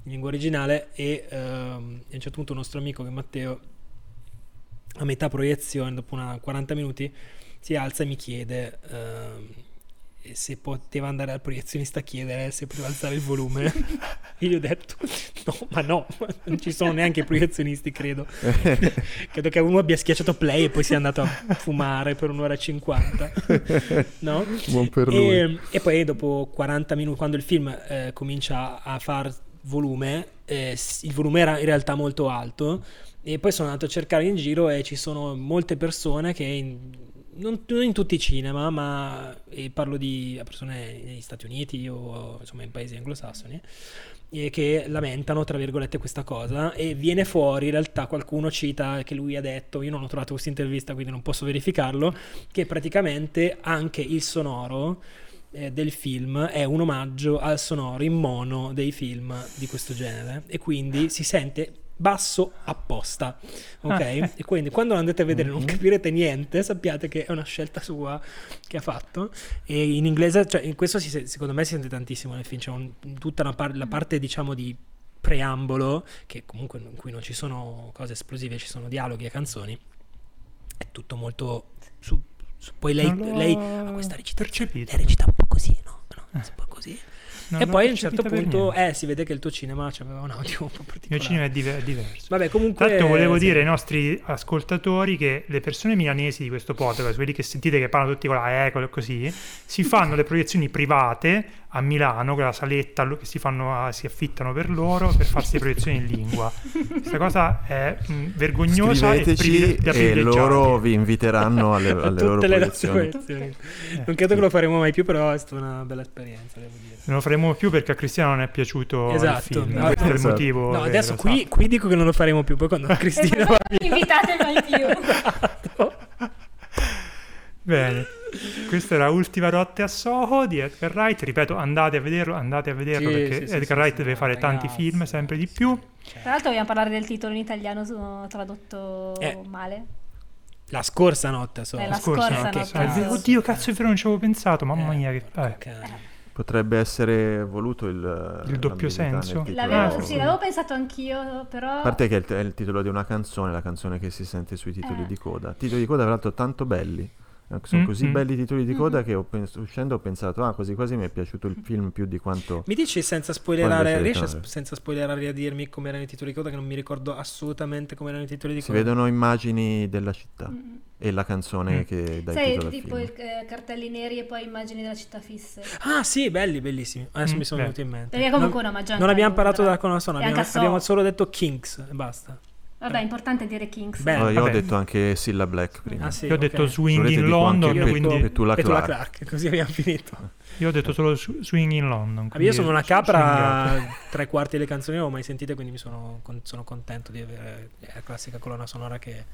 in lingua originale e ehm, a un certo punto un nostro amico che è Matteo a metà proiezione dopo una 40 minuti si alza e mi chiede ehm, se poteva andare al proiezionista a chiedere se poteva alzare il volume. e gli ho detto no, ma no, non ci sono neanche i proiezionisti, credo. credo che uno abbia schiacciato play e poi sia andato a fumare per un'ora e cinquanta. No? Buon per lui. E, e poi dopo 40 minuti, quando il film eh, comincia a far volume, eh, il volume era in realtà molto alto. E poi sono andato a cercare in giro e ci sono molte persone che, in- non, non in tutti i cinema, ma parlo di persone negli Stati Uniti o insomma in paesi anglosassoni, e che lamentano, tra virgolette, questa cosa e viene fuori, in realtà qualcuno cita che lui ha detto, io non ho trovato questa intervista quindi non posso verificarlo, che praticamente anche il sonoro eh, del film è un omaggio al sonoro in mono dei film di questo genere e quindi si sente basso apposta ok Ah, eh. e quindi quando lo andate a vedere non Mhm. capirete niente sappiate che è una scelta sua che ha fatto e in inglese cioè in questo si se- secondo me si sente tantissimo nel film c'è un- tutta par- la parte diciamo di preambolo che comunque in cui non ci sono cose esplosive ci sono dialoghi e canzoni è tutto molto su, su- poi lei, lei ha questa recita percepito. lei recita un po' così no? no un po' così Non e poi a un certo punto eh, si vede che il tuo cinema aveva un audio un po' Il mio particolare cinema è, diver- diverso. vabbè comunque l'altro volevo sì. dire ai nostri ascoltatori che le persone milanesi di questo podcast, quelli che sentite che parlano tutti con la eco e così, si fanno le proiezioni private a Milano, quella saletta lo- che si, fanno a- si affittano per loro per farsi le proiezioni in lingua. Questa cosa è mh, vergognosa e Scriveteci privile- da e loro vi inviteranno alle, alle loro tutte le nostre proiezioni. proiezioni. non credo che lo faremo mai più però è stata una bella esperienza devo dire Non lo faremo più perché a Cristiano non è piaciuto il Esatto. film. No, Questo è il esatto. motivo. no vero, adesso esatto. qui, qui dico che non lo faremo più poi quando Cristina va via Invitate mai più. Bene, questa era Ultima Rotte a Soho di Edgar Wright. Ripeto, andate a vederlo, andate a vederlo Sì, perché sì, sì, Edgar sì, Wright sì, deve fare tanti ragazzi, film, sempre di più. Cioè, Tra l'altro vogliamo parlare del titolo in italiano tradotto Eh. male. la scorsa notte so. Eh, la Scorsa scorsa notte. notte. Oddio, cazzo, è vero, non ci avevo pensato. Mamma Eh, mia, che... cane. Potrebbe essere voluto il, Il doppio senso? L'avevo, Ah, sì, l'avevo pensato anch'io, però... A parte che è il, è il titolo di una canzone, la canzone che si sente sui titoli Eh. di coda. Titoli di coda, tra l'altro, tanto belli. Eh, Sono Mm, così mm. belli i titoli di coda Mhm. che ho pens- uscendo ho pensato, ah, così quasi mi è piaciuto il film più di quanto... Mi dici senza spoilerare, riesci a, solitare. senza spoilerare a dirmi come erano i titoli di coda che non mi ricordo assolutamente come erano i titoli di Si coda. vedono immagini della città Mm. e la canzone Mm. che dà il Sai, titolo al tipo film. i eh, cartelli neri e poi immagini della città fisse. Ah, sì, belli, bellissimi. Adesso Mm, mi sono beh. venuti in mente. Perché comunque non, una magia non abbiamo parlato della colonna sonora, abbiamo, abbiamo solo detto Kings e basta. Vabbè, è importante dire Kings. Beh, Oh, io vabbè. ho detto anche Silla Black prima. Ah, sì, Io ho detto Swing Volete in London, Petula- quindi Petula Petula Clark. Clark, così abbiamo finito. io ho detto solo Swing in London. Io sono una capra, tre quarti delle canzoni non ho mai sentite, quindi mi sono, con- sono contento di avere è la classica colonna sonora che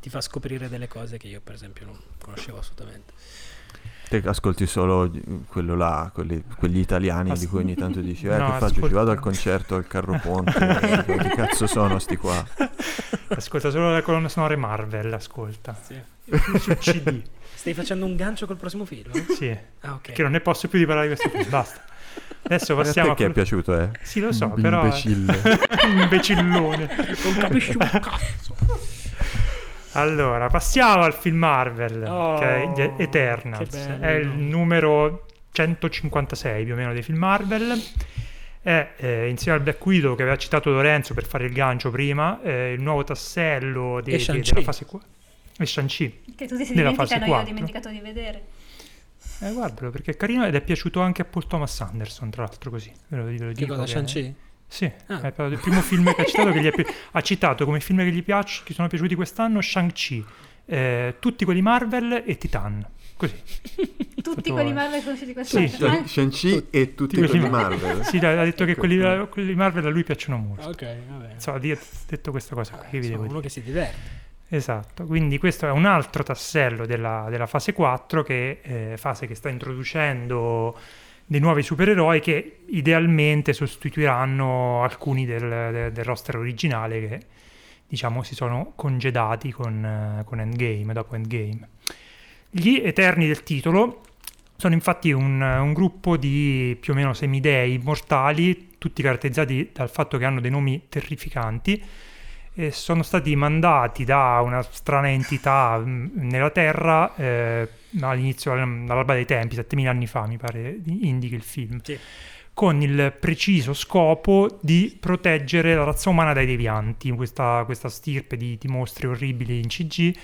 ti fa scoprire delle cose che io, per esempio, non conoscevo assolutamente. Te ascolti solo quello là, quelli- quegli italiani As- di cui ogni tanto dici, eh, No, che faccio? Ci vado al concerto al Carro Ponte, eh, che cazzo sono sti qua? Ascolta solo la colonna sonora Marvel, ascolta. Sì. Su CD. Stai facendo un gancio col prossimo film? Sì, Ah, ok. che non ne posso più di parlare di questo film, basta. Adesso passiamo te a... che è piaciuto, eh? Sì, lo so, Un però... imbecille. un imbecillone. Non capisci un cazzo. Allora, passiamo al film Marvel, Oh, che è Eternals. che. È il numero 156 più o meno dei film Marvel. È eh, insieme al Black Widow che aveva citato Lorenzo per fare il gancio prima, eh, il nuovo tassello di- E di- Shang-Chi. della fase 4. E Shang-Chi. Che tutti si dimenticano, io ho 4. dimenticato di vedere. Eh, guardalo perché è carino ed è piaciuto anche a Paul Thomas Anderson, tra l'altro così. Ve lo, ve lo Che dico cosa, che- Shang-Chi? Sì, Ah. è il primo film che ha citato, che gli è pi- ha citato come film che gli piace, che sono piaciuti quest'anno, Shang-Chi, eh, tutti quelli Marvel e Titan. Così. Tutti Stato- quelli Marvel conosciuti quest'anno. Sì. Ma- Shang-Chi e tutti quelli quelli Marvel. Marvel. Sì, ha detto che Ecco quelli, qua. quelli Marvel a lui piacciono molto. Ok, vabbè. Insomma, di- detto questa cosa qui, che Sono devo uno dire. che si diverte. Esatto, quindi questo è un altro tassello della, della fase 4, che è fase che sta introducendo dei nuovi supereroi che idealmente sostituiranno alcuni del, del- roster originale che diciamo si sono congedati con, eh, con Endgame, dopo Endgame. Gli Eterni del titolo sono infatti un, un gruppo di più o meno semidei mortali, tutti caratterizzati dal fatto che hanno dei nomi terrificanti sono stati mandati da una strana entità mh, nella Terra eh, all'inizio, all'alba dei tempi, 7000 anni fa mi pare indichi il film. Sì. Con il preciso scopo di proteggere la razza umana dai devianti, questa, questa stirpe di, di, mostri orribili in CG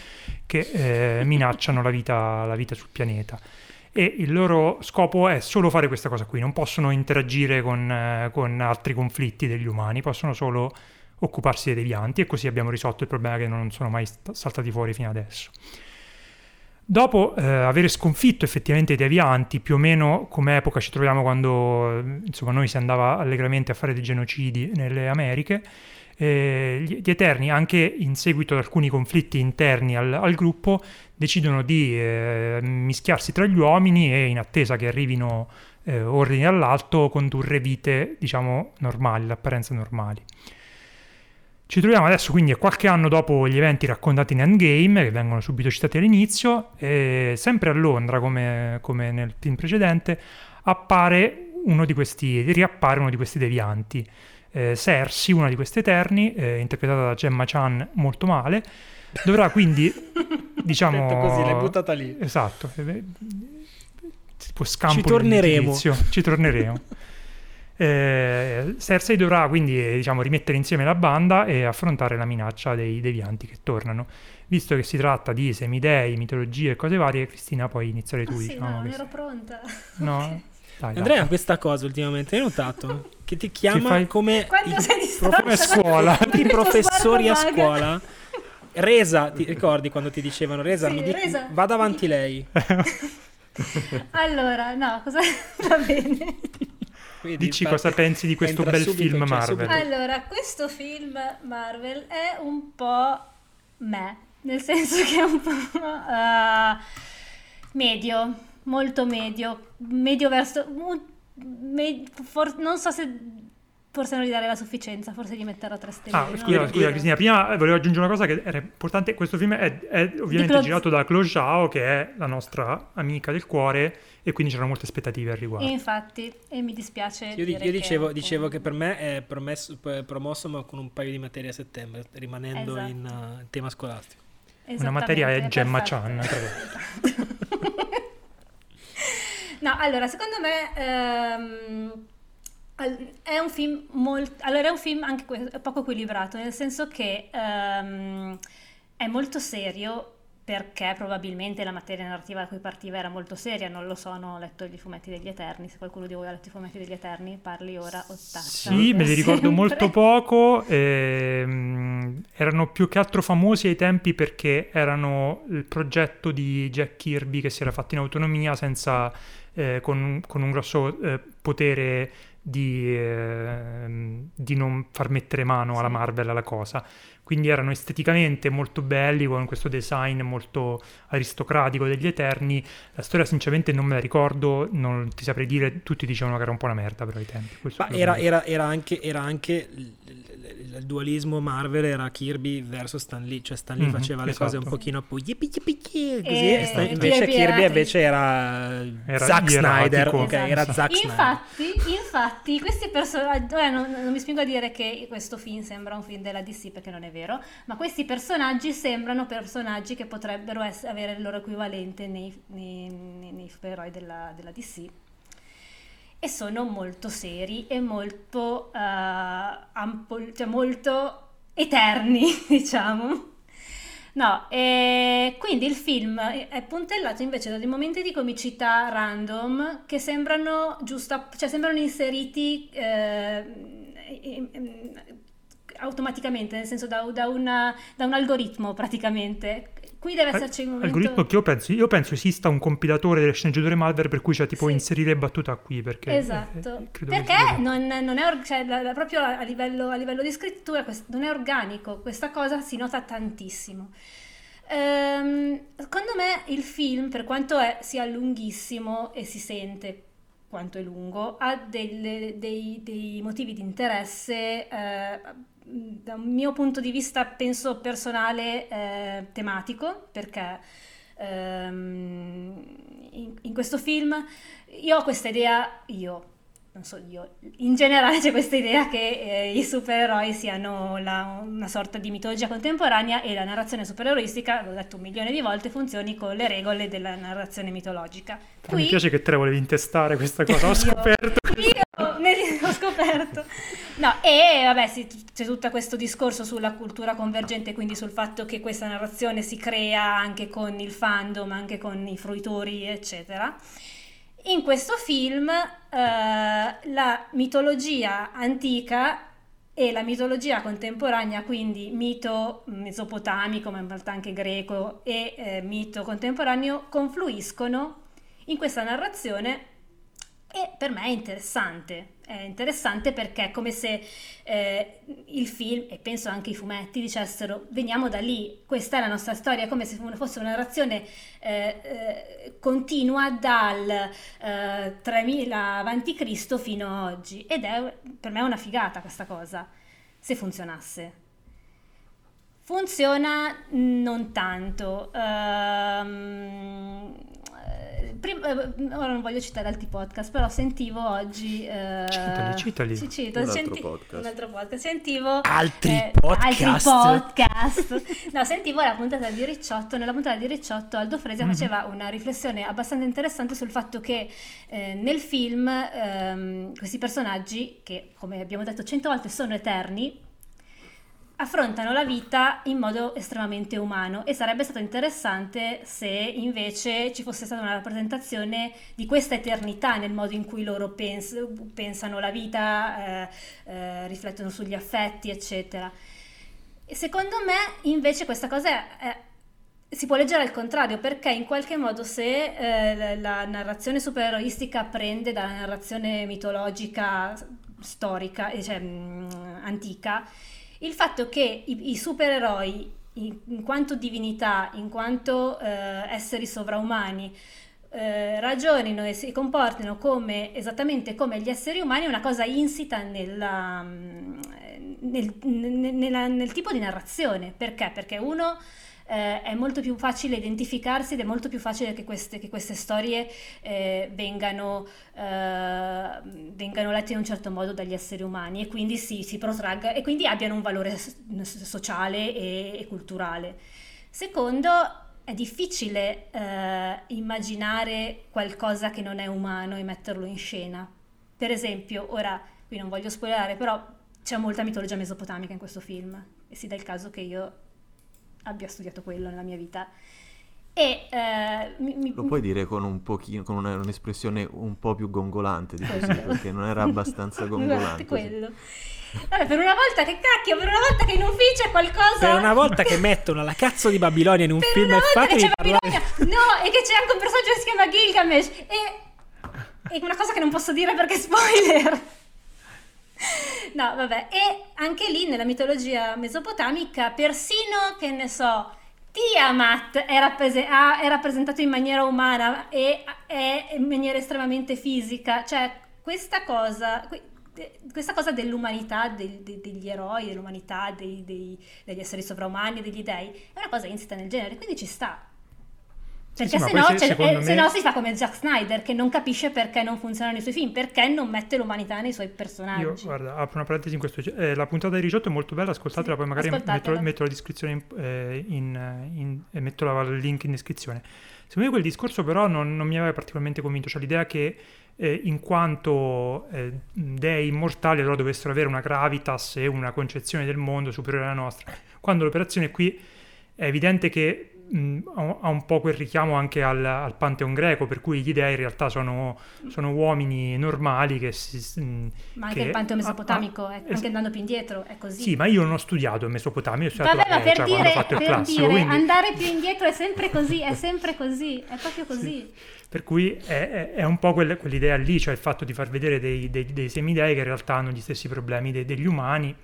che eh, minacciano la vita, la vita sul pianeta e il loro scopo è solo fare questa cosa qui, non possono interagire con, eh, con altri conflitti degli umani, possono solo occuparsi dei devianti e così abbiamo risolto il problema che non sono mai saltati fuori fino adesso. Dopo eh, aver sconfitto effettivamente i devianti, più o meno come epoca ci troviamo quando insomma, noi si andava allegramente a fare dei genocidi nelle Americhe, eh, gli, Eterni, anche in seguito ad alcuni conflitti interni al, al gruppo, decidono di eh, mischiarsi tra gli uomini e in attesa che arrivino eh, ordini dall'alto condurre vite, diciamo, normali, l'apparenza normali. Ci troviamo adesso quindi qualche anno dopo gli eventi raccontati in Endgame, che vengono subito citati all'inizio, e sempre a Londra, come, come nel film precedente, appare uno di questi, riappare uno di questi devianti. Eh, Cersei, una di queste Eterni, eh, interpretata da Gemma Chan molto male, dovrà quindi, diciamo... Detto così, l'hai buttata lì. Esatto. Tipo scampo Ci torneremo. Ci torneremo. Eh, Cersei dovrà quindi eh, diciamo, rimettere insieme la banda e affrontare la minaccia dei devianti che tornano. Visto che si tratta di semidei, mitologie e cose varie, Cristina, puoi iniziare tu. Ah, sì, diciamo, no, non ero pronta. No? Dai, Andrea, dai. questa cosa ultimamente hai notato? Che ti chiama fai- come Quando i, sei scuola. i professori a scuola. Resa, ti ricordi quando ti dicevano Resa, Sì, mi dica- Resa. va davanti lei. Allora, no, cosa va bene. Quindi Dici parte- cosa pensi di questo bel subito, film cioè, Marvel. subito. Allora, questo film Marvel è un po' me, nel senso che è un po' eh, medio, molto medio, medio verso... me- for- non so se... Forse non gli darei la sufficienza, forse gli metterò tre stelle. Ah, no? scusa, scusa Cristina, prima volevo aggiungere una cosa che era importante. Questo film è, è ovviamente Chloe- girato da Chloe Zhao, che è la nostra amica del cuore, e quindi c'erano molte aspettative al riguardo. E infatti, e mi dispiace Io, io che, dicevo, che per me è promesso- promosso ma con un paio di materie a settembre, rimanendo Esatto. in uh, tema scolastico. Una materia è Gemma. Chan. No, allora, secondo me ehm, è un film molto... Allora, è un film anche que- poco equilibrato, nel senso che ehm, è molto serio perché probabilmente la materia narrativa da cui partiva era molto seria, non lo so, non ho letto i fumetti degli Eterni, se qualcuno di voi ha letto i fumetti degli Eterni parli ora o taccia. Sì, me li ricordo Sempre. molto poco. ehm, erano più che altro famosi ai tempi perché erano il progetto di Jack Kirby che si era fatto in autonomia senza, eh, con, con un grosso eh, potere di, ehm, di non far mettere mano alla. Marvel alla cosa. Quindi erano esteticamente molto belli, con questo design molto aristocratico degli Eterni. La storia sinceramente non me la ricordo, non ti saprei dire, tutti dicevano che era un po' una merda però ai tempi. Ma era, era- era anche, era anche il, dualismo Marvel era Kirby verso Stan Lee, cioè Stan Lee Mhm, faceva le cose un esatto. pochino più yippee yippee, così, E e Stan- Kirby invece Kirby invece era, Era Zack Snyder, ok, era Esatto. Zack Snyder. Infatti, infatti, questi personaggi, ora non, non mi spingo a dire che questo film sembra un film della DC perché non è vero, ma questi personaggi sembrano personaggi che potrebbero ess- avere il loro equivalente nei, nei, nei- nei supereroi della, della DC. E sono molto seri e molto, eh, ampol- cioè molto eterni, diciamo. No, e quindi il film è puntellato invece da dei momenti di comicità random che sembrano giusto, cioè sembrano inseriti eh, automaticamente, nel senso da, da una- da un algoritmo praticamente. Qui deve esserci un momento... Algoritmo che io penso, io penso esista un compilatore delle sceneggiature Malware per cui c'è tipo Sì. inserire battuta qui perché Esatto, eh, perché non, non è or- cioè, la- la- proprio a livello, a livello di scrittura quest- non è organico, questa cosa si nota tantissimo. Ehm, secondo me il film, per quanto è- sia lunghissimo e si sente quanto è lungo, ha delle- dei, dei motivi di interesse, eh, da un mio punto di vista penso personale, eh, tematico, perché ehm, in, in questo film io ho questa idea, io, non so io, in generale c'è questa idea che eh, i supereroi siano la, una sorta di mitologia contemporanea e la narrazione supereroistica, l'ho detto un milione di volte, funzioni con le regole della narrazione mitologica. Però mi piace che te volevi intestare questa cosa, ho Io- scoperto. Io ho scoperto. No, e vabbè, sì, c'è tutto questo discorso sulla cultura convergente, quindi sul fatto che questa narrazione si crea anche con il fandom, anche con i fruitori, eccetera. In questo film eh, la mitologia antica e la mitologia contemporanea, quindi mito mesopotamico, ma in realtà anche greco, e eh, mito contemporaneo, confluiscono in questa narrazione e per me è interessante. È interessante perché è come se eh, il film, e penso anche i fumetti, dicessero veniamo da lì, questa è la nostra storia, come se fosse una narrazione eh, eh, continua dal eh, 3000 a.C. fino a oggi. Ed è per me una figata questa cosa, se funzionasse. Funziona non tanto. Ehm, eh, prim- eh, ora non voglio citare altri podcast, però sentivo oggi. eh, Citali, citali. Ci cito, Un altro senti- podcast. un altro podcast. Sentivo Altri eh, podcast? altri podcast. no, sentivo la puntata di Ricciotto. Nella puntata di Ricciotto, Aldo Fresia Mhm. faceva una riflessione abbastanza interessante sul fatto che eh, nel film ehm, questi personaggi, che come abbiamo detto cento volte sono eterni, affrontano la vita in modo estremamente umano e sarebbe stato interessante se invece ci fosse stata una rappresentazione di questa eternità nel modo in cui loro pens- pensano la vita, eh, eh, riflettono sugli affetti, eccetera. Secondo me invece questa cosa è- è- si può leggere al contrario perché in qualche modo se eh, la narrazione supereroistica prende dalla narrazione mitologica storica, cioè mh, antica, il fatto che i, i supereroi, in, in quanto divinità, in quanto eh, esseri sovraumani, eh, ragionino e si comportino come, esattamente come gli esseri umani è una cosa insita nella, mm, nel, nel- nella- nel tipo di narrazione. Perché? Perché uno eh, è molto più facile identificarsi ed è molto più facile che queste, che queste storie eh, vengano, eh, vengano lette in un certo modo dagli esseri umani e quindi si, si protragga e quindi abbiano un valore sociale e, e culturale. Secondo, è difficile eh, immaginare qualcosa che non è umano e metterlo in scena. Per esempio, ora qui non voglio spoilerare, però c'è molta mitologia mesopotamica in questo film e si dà il caso che io abbia studiato quello nella mia vita. E eh, mi, mi- Lo puoi dire con un pochino, con una- un'espressione un po' più gongolante di così, Quello. perché non era abbastanza gongolante. quello. Vabbè, per una volta che cacchio, per una volta che in ufficio è qualcosa. Per una volta che mettono la cazzo di Babilonia in un Per film una e volta che fatemi c'è parlare. Babilonia. No, e che c'è anche un personaggio che si chiama Gilgamesh. E, e una cosa che non posso dire perché è spoiler. No, vabbè, e anche lì nella mitologia mesopotamica, persino che ne so, Tiamat è, ha- è rappresentato in maniera umana e è in maniera estremamente fisica, cioè questa cosa, questa cosa dell'umanità, del- de- degli eroi, dell'umanità, dei- dei- degli esseri sovraumani, degli dei, è una cosa insita nel genere, quindi ci sta. Perché sì, se no, se- eh, se me- no si fa come Zack Snyder che non capisce perché non funzionano i suoi film, perché non mette l'umanità nei suoi personaggi. Io, guarda, apro una parentesi in questo. eh, la puntata di Ricciotto è molto bella, ascoltatela, Sì, poi magari metto, metto la descrizione in, eh, in- in- e metto la- il link in descrizione. Secondo me quel discorso però non, non mi aveva particolarmente convinto, cioè l'idea che eh, in quanto eh, dei immortali allora dovessero avere una gravitas e una concezione del mondo superiore alla nostra, quando l'operazione qui è evidente che mh, ha ha un po' quel richiamo anche al, al Pantheon greco, per cui gli dei in realtà sono, sono uomini normali che si... mh, Ma anche che- il Pantheon ah, mesopotamico, ah, eh, es- anche andando più indietro, è così. Sì, ma io non ho studiato in Mesopotamia, ho studiato Vabbè, per Grecia quando ho dire, fatto il per classico, dire quindi- andare più indietro è sempre così, è sempre così, è proprio così. Per cui è, è- è un po' quel- quell'idea lì, cioè il fatto di far vedere dei, dei- dei semidei che in realtà hanno gli stessi problemi dei- degli umani.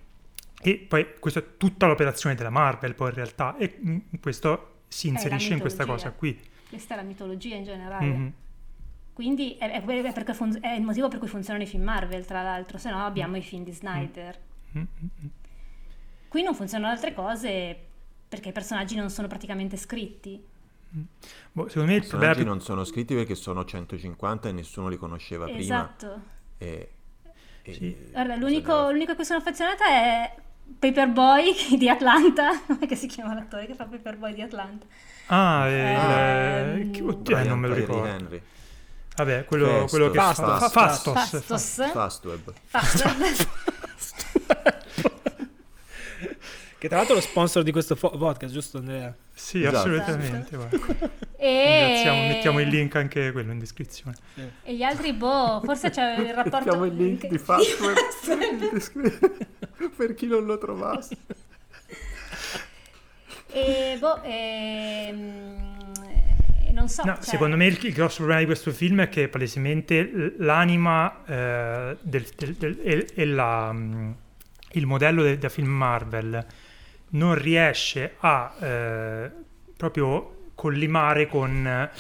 E poi questa è tutta l'operazione della Marvel, poi in realtà, e mm, questo si inserisce in questa cosa qui. Questa è la mitologia in generale. Mhm. Quindi è, è- fun- è il motivo per cui funzionano i film Marvel, tra l'altro, se no abbiamo i film di Snyder. Mm, mm, mm. Qui non funzionano altre cose perché i personaggi non sono praticamente scritti. Boh, secondo me I il problema personaggi più... non sono scritti perché sono 150 e nessuno li conosceva prima. Esatto. E Sì. Guarda, l'unico, l'unica a cui sono affezionata è Paperboy di Atlanta, come si chiama l'attore che fa Paperboy di Atlanta? Ah, eh, Ehm, il- che- oddio, eh, Brian non me lo ricordo. Henry. Vabbè, quello, Fastos. quello che fa Fastos. fa- Fastos. Fastos. Fastweb. Fastos. Che tra l'altro è lo sponsor di questo fo- podcast, giusto Andrea? Sì, Esatto. assolutamente. guarda. e... Mettiamo il link anche quello in descrizione. E gli altri, boh, forse c'è il rapporto... Mettiamo il link di Fastweb in descrizione per chi non lo trovasse. E boh, ehm, non so. No, cioè- secondo me il, il grosso problema di questo film è che palesemente l'anima eh, del, del- del- e, e la, mm, il modello del, da film Marvel non riesce a eh, proprio collimare con eh,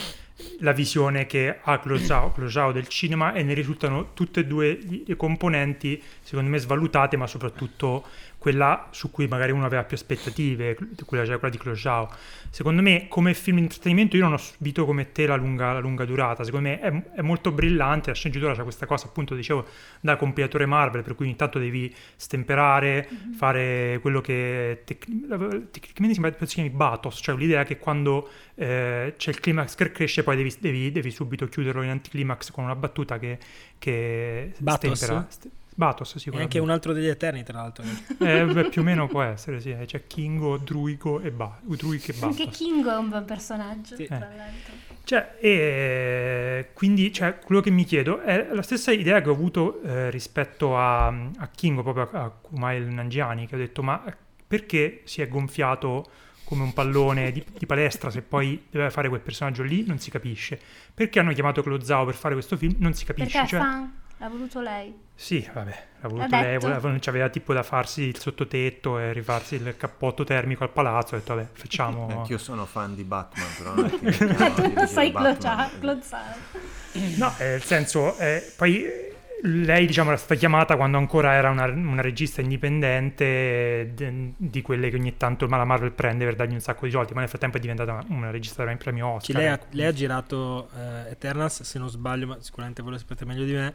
la visione che ha Closao, Closao del cinema e ne risultano tutte e due le componenti secondo me svalutate ma soprattutto quella su cui magari uno aveva più aspettative, quella, cioè quella di Closao. Secondo me, come film di intrattenimento, io non ho subito come te la lunga, la lunga durata. Secondo me è, è molto brillante. La sceneggiatura c'è questa cosa, appunto, dicevo, da compilatore Marvel, per cui ogni tanto devi stemperare, fare quello che tec- tecnicamente sembra si chiami Batos, cioè l'idea che quando eh, c'è il climax che cresce, poi devi, devi- devi subito chiuderlo in anticlimax con una battuta che, che Batos? stempera. St- Batos, E sicuramente. anche un altro degli Eterni, tra l'altro. Eh, beh, più o meno può essere, sì. eh, C'è Kingo, Druigo e ba- Druig e Anche Batos. Kingo è un bel personaggio, Sì. tra l'altro. Cioè, e quindi cioè, quello che mi chiedo è la stessa idea che ho avuto eh, rispetto a, a Kingo, proprio a, a Kumail Nanjiani, che ho detto, ma perché si è gonfiato come un pallone di, di palestra se poi deve fare quel personaggio lì? Non si capisce. Perché hanno chiamato Clozao per fare questo film? Non si capisce. Perché Cioè, fan, l'ha voluto lei. Sì, vabbè, l'ha voluto L'ha lei, voleva, non c'aveva tipo da farsi il sottotetto e rifarsi il cappotto termico al palazzo, ho detto vabbè, facciamo... Anch'io sono fan di Batman, però non è che di dire Sai clozzare. No, eh, nel senso, eh, poi eh, lei diciamo era stata chiamata quando ancora era una, una regista indipendente de- di quelle che ogni tanto la Marvel prende per dargli un sacco di soldi, ma nel frattempo è diventata una, una regista da premio Oscar. lei, ha, lei ha girato eh, Eternals, se non sbaglio, ma sicuramente voi lo sapete meglio di me.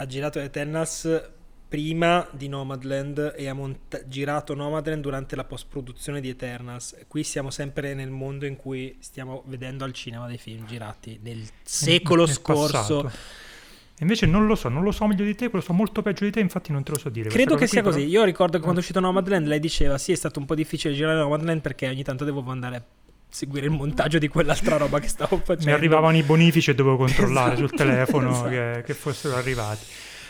Ha girato Eternals prima di Nomadland e ha monta- girato Nomadland durante la post-produzione di Eternals. Qui siamo sempre nel mondo in cui stiamo vedendo al cinema dei film girati nel secolo Nel scorso. passato. Invece non lo so, non lo so meglio di te, quello so molto peggio di te, infatti non te lo so dire. Credo che sia qui, così. però- Io ricordo che quando è uscito Nomadland lei diceva sì è stato un po' difficile girare Nomadland perché ogni tanto dovevo andare seguire il montaggio di quell'altra roba che stavo facendo. Mi arrivavano i bonifici e dovevo controllare sul Esatto, telefono esatto. che, che fossero arrivati.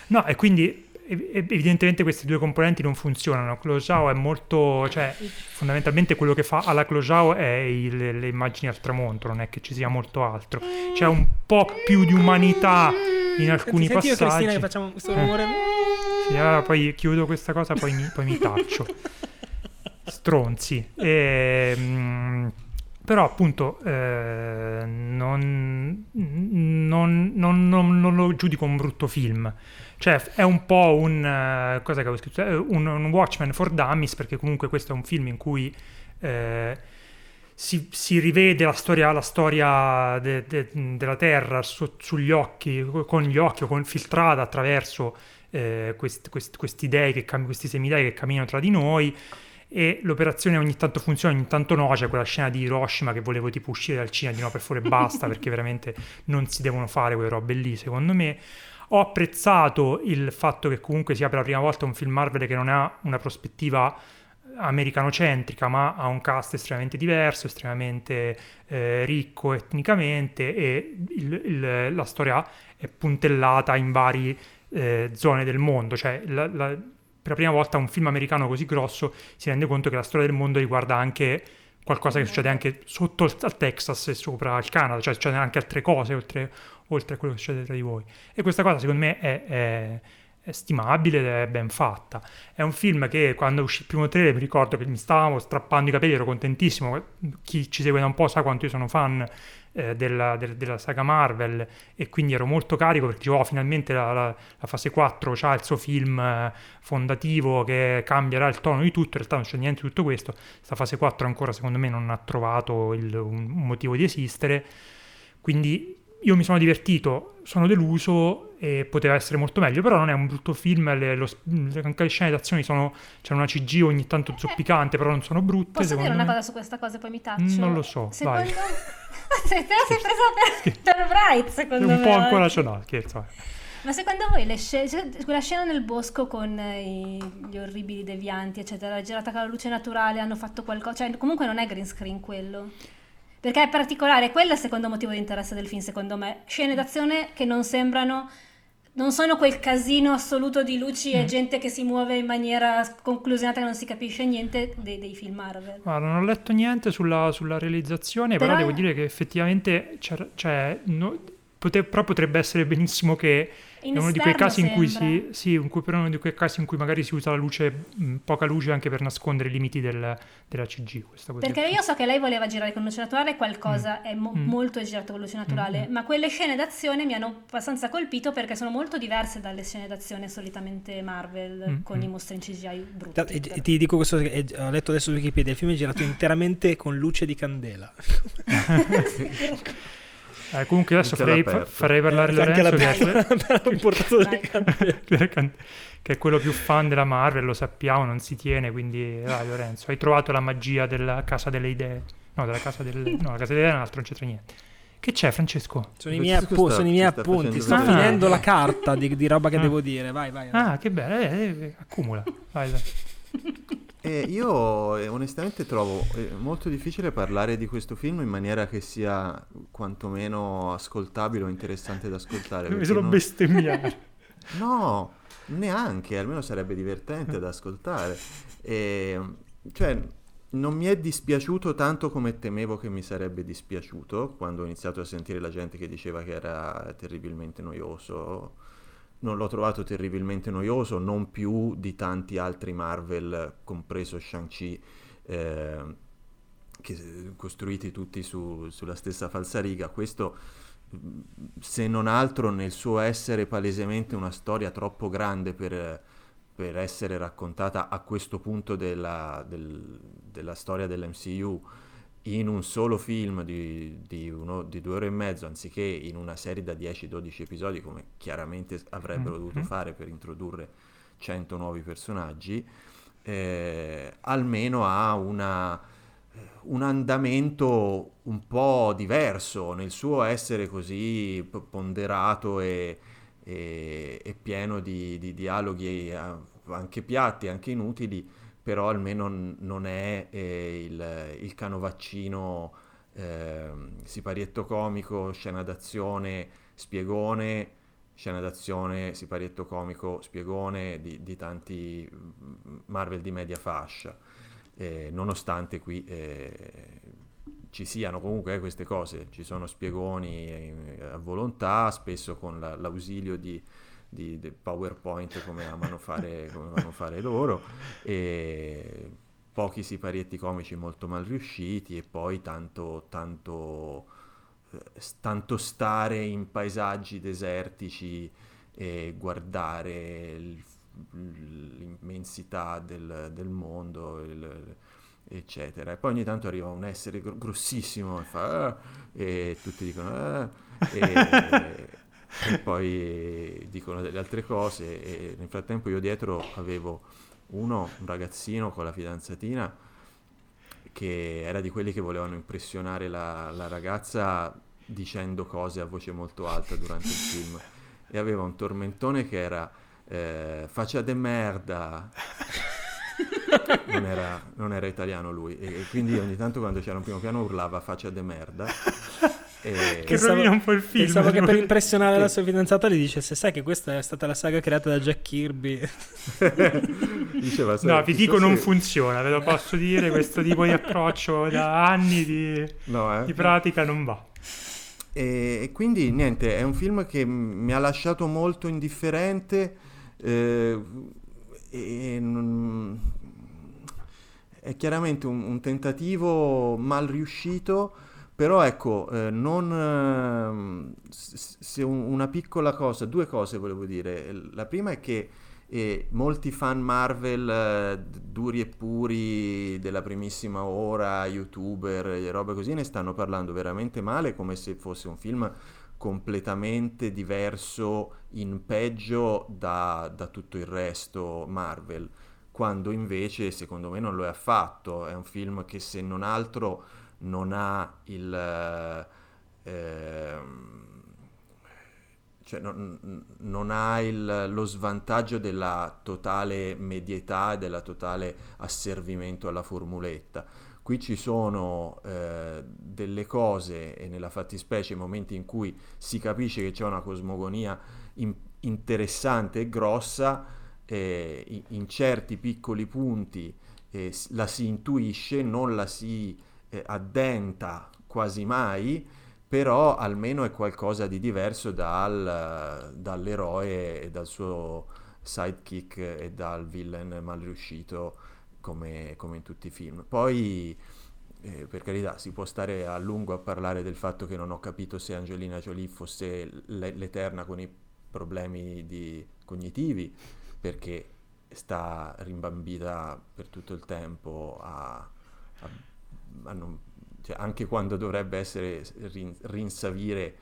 No, e quindi ev- evidentemente questi due componenti non funzionano. Closao è molto, cioè fondamentalmente quello che fa alla Closao è il- le immagini al tramonto, non è che ci sia molto altro. C'è un po' più di umanità in alcuni senti, senti e passaggi. Cristina che facciamo questo Eh. rumore. Sì, allora poi chiudo questa cosa, poi mi, poi mi taccio. Stronzi. Ehm, però appunto eh, non, non- non- non- lo giudico un brutto film. Cioè è un po' un... eh, cosa che avevo scritto? Eh, Un, un Watchmen for Dummies perché comunque questo è un film in cui... eh, si, si rivede la storia, la storia de- de- della Terra su- sugli occhi, con gli occhi, o con, filtrata attraverso eh, quest- quest- questi dei, che questi semidei che camminano tra di noi. E l'operazione ogni tanto funziona, ogni tanto no. C'è quella scena di Hiroshima che volevo tipo uscire dal cinema di no per favore basta perché veramente non si devono fare quelle robe lì, secondo me. Ho apprezzato il fatto che comunque sia per la prima volta un film Marvel che non ha una prospettiva americanocentrica, ma ha un cast estremamente diverso, estremamente eh, ricco etnicamente e il- il- la storia è puntellata in varie eh, zone del mondo, cioè la- la- per la prima volta un film americano così grosso si rende conto che la storia del mondo riguarda anche qualcosa che succede anche sotto al Texas e sopra il Canada, cioè succedono anche altre cose oltre, oltre a quello che succede tra di voi. E questa cosa secondo me è, è- è stimabile ed è ben fatta. È un film che quando uscì il primo trailer mi ricordo che mi stavamo strappando i capelli, ero contentissimo. Chi ci segue da un po' sa quanto io sono fan eh, della, del- della saga Marvel e quindi ero molto carico perché dicevo, "Oh, finalmente la, la- la fase 4 ha il suo film eh, fondativo che cambierà il tono di tutto, in realtà non c'è niente di tutto questo. Sta fase 4 ancora secondo me non ha trovato il- un, un motivo di esistere, quindi io mi sono divertito, sono deluso e poteva essere molto meglio, però non è un brutto film, le, lo, le, anche le scene d'azione sono, c'è una CG ogni tanto zoppicante, però non sono brutte. Posso dire una me. cosa su questa cosa, poi mi taccio? Non lo so, secondo... vai. Te la sei presa per, per Bright, secondo un me. po' ancora oggi. ce l'ha, scherzo. eh. Ma secondo voi le cioè, quella scena nel bosco con eh, i- gli orribili devianti, eccetera, girata con la luce naturale, hanno fatto qualcosa? Cioè, comunque non è green screen quello. Perché è particolare, quello è il secondo motivo di interesse del film, secondo me. Scene d'azione che non sembrano. Non sono quel casino assoluto di luci Mm. e gente che si muove in maniera conclusionata che non si capisce niente dei, dei film Marvel. Guarda, non ho letto niente sulla, sulla realizzazione, però, Però- devo dire che effettivamente cioè, no- pote- però potrebbe essere benissimo che In è uno di quei casi in cui si, sì, in cui, però uno di quei casi in cui magari si usa la luce, mh, poca luce anche per nascondere i limiti del- della CG. Questa cosa Perché io so che lei voleva girare con luce naturale, qualcosa è mo- Mm. molto girato con luce naturale, Mm. ma quelle scene d'azione mi hanno abbastanza colpito perché sono molto diverse dalle scene d'azione solitamente Marvel Mm, con mm. i mostri in CGI brutti. E- e ti dico questo, che è- ho letto adesso su Wikipedia, il film è girato interamente con luce di candela. Eh, comunque adesso farei, farei parlare Eh, anche Lorenzo che è, Vai. che è quello più fan della Marvel, lo sappiamo, non si tiene, quindi vai Lorenzo, hai trovato la magia della casa delle idee. No, della casa delle... No, la casa delle idee è un altro, non c'entra niente. Che c'è, Francesco? Sono i miei, appu- sta- sono i miei appunti, sto vedere. finendo Ah. la carta di, di roba che Ah. devo dire. Vai, vai. vai. Ah, che bello, eh, eh, accumula. Vai, vai. E io eh, onestamente trovo eh, molto difficile parlare di questo film in maniera che sia quantomeno ascoltabile o interessante da ascoltare. Perché solo non- bestemmiare. No, neanche, almeno sarebbe divertente da ascoltare. E, cioè, non mi è dispiaciuto tanto come temevo che mi sarebbe dispiaciuto quando ho iniziato a sentire la gente che diceva che era terribilmente noioso. Non l'ho trovato terribilmente noioso, non più di tanti altri Marvel, compreso Shang-Chi, eh, che, costruiti tutti su- sulla stessa falsariga. Questo mh, se non altro nel suo essere palesemente una storia troppo grande per, per essere raccontata a questo punto della, del- della storia dell'MCU in un solo film di, di uno- di due ore e mezzo anziché in una serie da 10-12 episodi come chiaramente avrebbero dovuto Mhm. fare per introdurre 100 nuovi personaggi eh, almeno ha una, un andamento un po' diverso nel suo essere così ponderato e, e- e pieno di, di dialoghi eh, anche piatti, anche inutili, però almeno non è eh, il, il canovaccino eh, siparietto comico, scena d'azione, spiegone, scena d'azione, siparietto comico, spiegone di, di tanti Marvel di media fascia. Eh, nonostante qui eh, ci siano comunque eh, queste cose, ci sono spiegoni eh, a volontà, spesso con la- l'ausilio di, di- del PowerPoint come amano fare, come amano fare loro, e pochi siparietti comici molto mal riusciti e poi tanto, tanto, eh, tanto stare in paesaggi desertici e guardare il- l'immensità del, del mondo, il- eccetera. E poi ogni tanto arriva un essere gr- grossissimo e fa "Ah", e tutti dicono "Ah", e poi dicono delle altre cose e nel frattempo io dietro avevo uno, un ragazzino con la fidanzatina che era di quelli che volevano impressionare la, la ragazza dicendo cose a voce molto alta durante il film. E aveva un tormentone che era eh, faccia de merda non era, non era italiano lui. E, e quindi ogni tanto quando c'era un primo piano urlava faccia de merda e, Che rovina un po' il film. Pensavo che per impressionare Sì. la sua fidanzata gli dicesse: Sai che questa è stata la saga creata da Jack Kirby. diceva No, "Sai, vi dico non se- funziona, ve lo posso dire, questo tipo di approccio da anni di, no, eh. di pratica non va. E, e quindi niente, è un film che mi ha lasciato molto indifferente eh, e non- è chiaramente un, un tentativo mal riuscito, però ecco, eh, non, ehm, se un- una piccola cosa, due cose volevo dire. La prima è che eh, molti fan Marvel eh, duri e puri della primissima ora, youtuber e robe così, ne stanno parlando veramente male come se fosse un film completamente diverso in peggio da, da tutto il resto Marvel, quando invece secondo me non lo è affatto, è un film che se non altro non ha il... Eh, cioè non, non ha il, lo svantaggio della totale medietà e della totale asservimento alla formuletta. Qui ci sono eh, delle cose, e nella fattispecie momenti in cui si capisce che c'è una cosmogonia in, interessante e grossa, eh, in, in, certi piccoli punti eh, la si intuisce, non la si eh, addenta quasi mai, però almeno è qualcosa di diverso dal, dall'eroe e dal suo sidekick e dal villain mal riuscito come, come in tutti i film. Poi, eh, per carità, si può stare a lungo a parlare del fatto che non ho capito se Angelina Jolie fosse l'Eterna con i problemi cognitivi, perché sta rimbambita per tutto il tempo a, a, non cioè, anche quando dovrebbe essere rin- rinsavire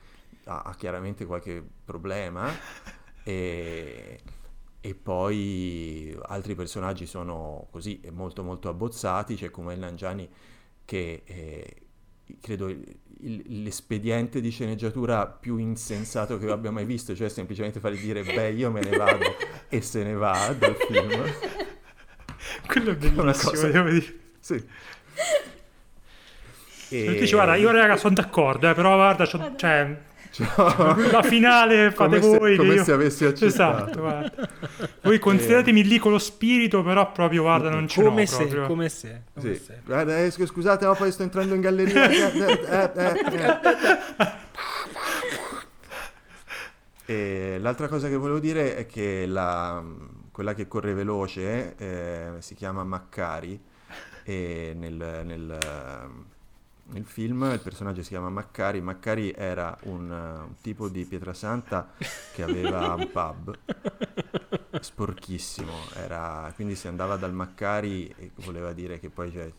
ha, ha, chiaramente qualche problema. E, e, poi altri personaggi sono così molto molto abbozzati c'è come il Nangiani che eh, credo il, l'espediente di sceneggiatura più insensato che abbia mai visto cioè semplicemente fare dire beh io me ne vado e se ne va dal film. Quello è bellissimo una cosa... devo dire. Sì e... Perché dice, guarda, io raga sono d'accordo, eh, però guarda, cioè, la finale fate come voi. Se, come io... se avessi accettato. Esatto, guarda. Voi consideratemi lì con lo spirito, però proprio, guarda, non c'è come se, proprio. Come se, come sì. se. Guarda, eh, scusate, ma poi sto entrando in galleria. eh, eh, eh, e l'altra cosa che volevo dire è che la, quella che corre veloce eh, si chiama Maccari e nel, nel nel film il personaggio si chiama Maccari. Maccari era un, uh, un tipo di Pietrasanta che aveva un pub sporchissimo. Era, quindi si andava dal Maccari voleva dire che poi cioè,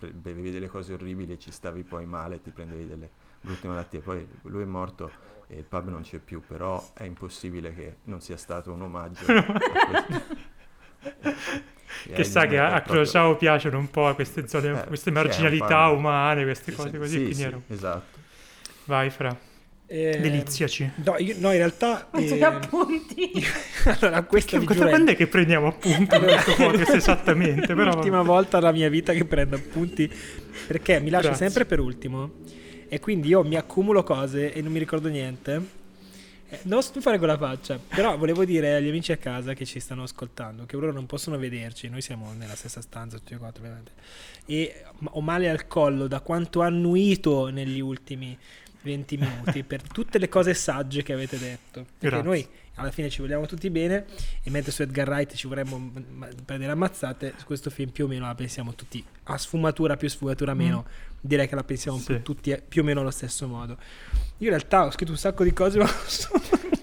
eh, bevevi delle cose orribili e ci stavi poi male, ti prendevi delle brutte malattie. Poi lui è morto e il pub non c'è più, però è impossibile che non sia stato un omaggio. che sa che a, a Crociao piacciono un po' queste zone, eh, queste marginalità umane, queste cose così. Sì, sì, ero... esatto. Vai, Fra. Eh, Deliziaci. No, io, no, in realtà... Eh, appunti. allora, questa che, quando è che prendiamo appunti allora, questo podcast esattamente? Però... L'ultima volta della mia vita che prendo appunti, perché mi lascio Grazie. sempre per ultimo e quindi io mi accumulo cose e non mi ricordo niente eh, non fare quella faccia, però volevo dire agli amici a casa che ci stanno ascoltando che loro non possono vederci, noi siamo nella stessa stanza tutti e quattro ovviamente, e ho male al collo da quanto annuito negli ultimi 20 minuti per tutte le cose sagge che avete detto, perché Grazie. noi alla fine ci vogliamo tutti bene e mentre su Edgar Wright ci vorremmo prendere ammazzate, su questo film più o meno la pensiamo tutti a sfumatura più sfumatura meno, mm. direi che la pensiamo sì. tutti più o meno allo stesso modo. Io in realtà ho scritto un sacco di cose, ma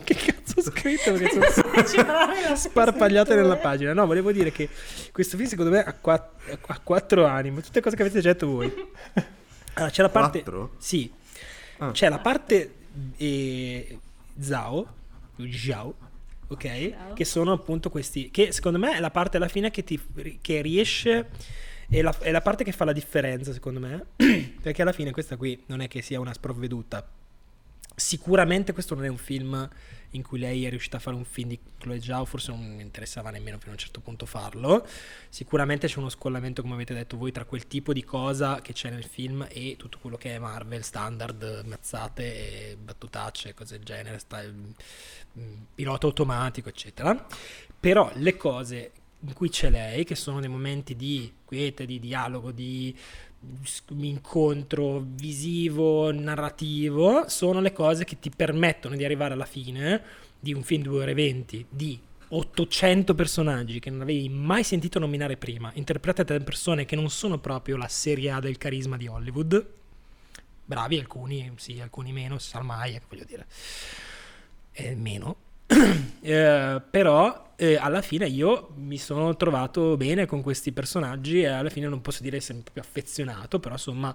che cazzo ho scritto? Perché sono sparpagliate nella pagina. No, volevo dire che questo film secondo me ha, quatt- ha quattro anime, tutte cose che avete detto voi. Allora, c'è la parte... Quattro? Sì. Ah. C'è la parte eh, Zao, Zhao, ok? Ciao. Che sono appunto questi, che secondo me è la parte alla fine che, ti, che riesce, è la, è la parte che fa la differenza secondo me, perché alla fine questa qui non è che sia una sprovveduta. Sicuramente questo non è un film in cui lei è riuscita a fare un film di Chloe Zhao, forse non mi interessava nemmeno fino a un certo punto farlo. Sicuramente c'è uno scollamento, come avete detto voi, tra quel tipo di cosa che c'è nel film e tutto quello che è Marvel, standard, mazzate, battutacce, cose del genere, sta, mm, pilota automatico, eccetera. Però le cose in cui c'è lei, che sono dei momenti di quiete, di dialogo, di incontro visivo, narrativo, sono le cose che ti permettono di arrivare alla fine di un film 2 ore 20 di 800 personaggi che non avevi mai sentito nominare prima, interpretati da persone che non sono proprio la serie A del carisma di Hollywood. Bravi alcuni, sì, alcuni meno, Salmaia, voglio dire. E meno. Eh, però eh, alla fine io mi sono trovato bene con questi personaggi e alla fine non posso dire essere proprio affezionato, però insomma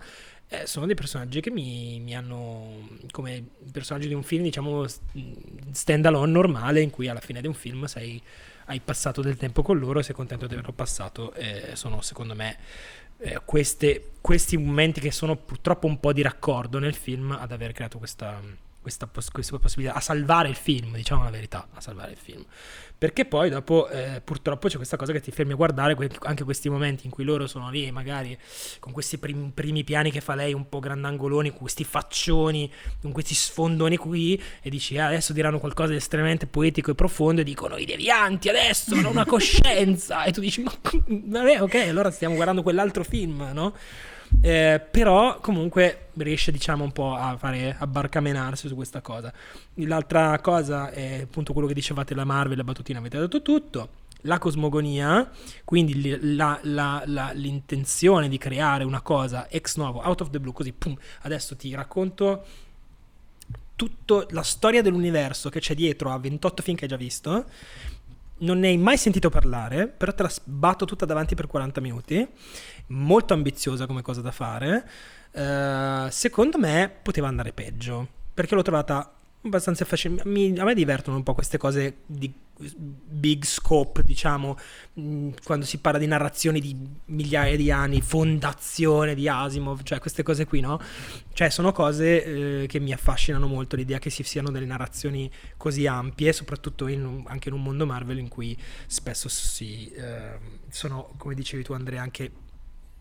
eh, sono dei personaggi che mi, mi hanno come personaggi di un film diciamo stand alone normale in cui alla fine di un film sei, hai passato del tempo con loro e sei contento di averlo passato. Sono secondo me eh, queste, questi momenti che sono purtroppo un po' di raccordo nel film ad aver creato questa, questa, questa possibilità a salvare il film, diciamo la verità, a salvare il film. Perché poi dopo eh, purtroppo c'è questa cosa che ti fermi a guardare que- anche questi momenti in cui loro sono lì, magari con questi prim- primi piani che fa lei un po' grandangoloni, con questi faccioni, con questi sfondoni qui, e dici ah, adesso diranno qualcosa di estremamente poetico e profondo e dicono i devianti adesso hanno una coscienza, e tu dici ma vabbè ok, allora stiamo guardando quell'altro film, no? Eh, però comunque riesce diciamo un po' a fare a barcamenarsi su questa cosa. L'altra cosa è appunto quello che dicevate la Marvel la battutina avete detto tutto. La cosmogonia quindi la, la, la, l'intenzione di creare una cosa ex novo out of the blue così pum, adesso ti racconto tutta la storia dell'universo che c'è dietro a 28 film che hai già visto. Non ne hai mai sentito parlare, però te la sbatto tutta davanti per 40 minuti. Molto ambiziosa come cosa da fare. Uh, secondo me poteva andare peggio, perché l'ho trovata abbastanza facile. Mi, a me divertono un po' queste cose di big scope, diciamo, mm, quando si parla di narrazioni di migliaia di anni, fondazione di Asimov, cioè queste cose qui, no? Cioè sono cose eh, che mi affascinano molto, l'idea che ci siano delle narrazioni così ampie, soprattutto in, anche in un mondo Marvel in cui spesso si, eh, sono, come dicevi tu Andrea, anche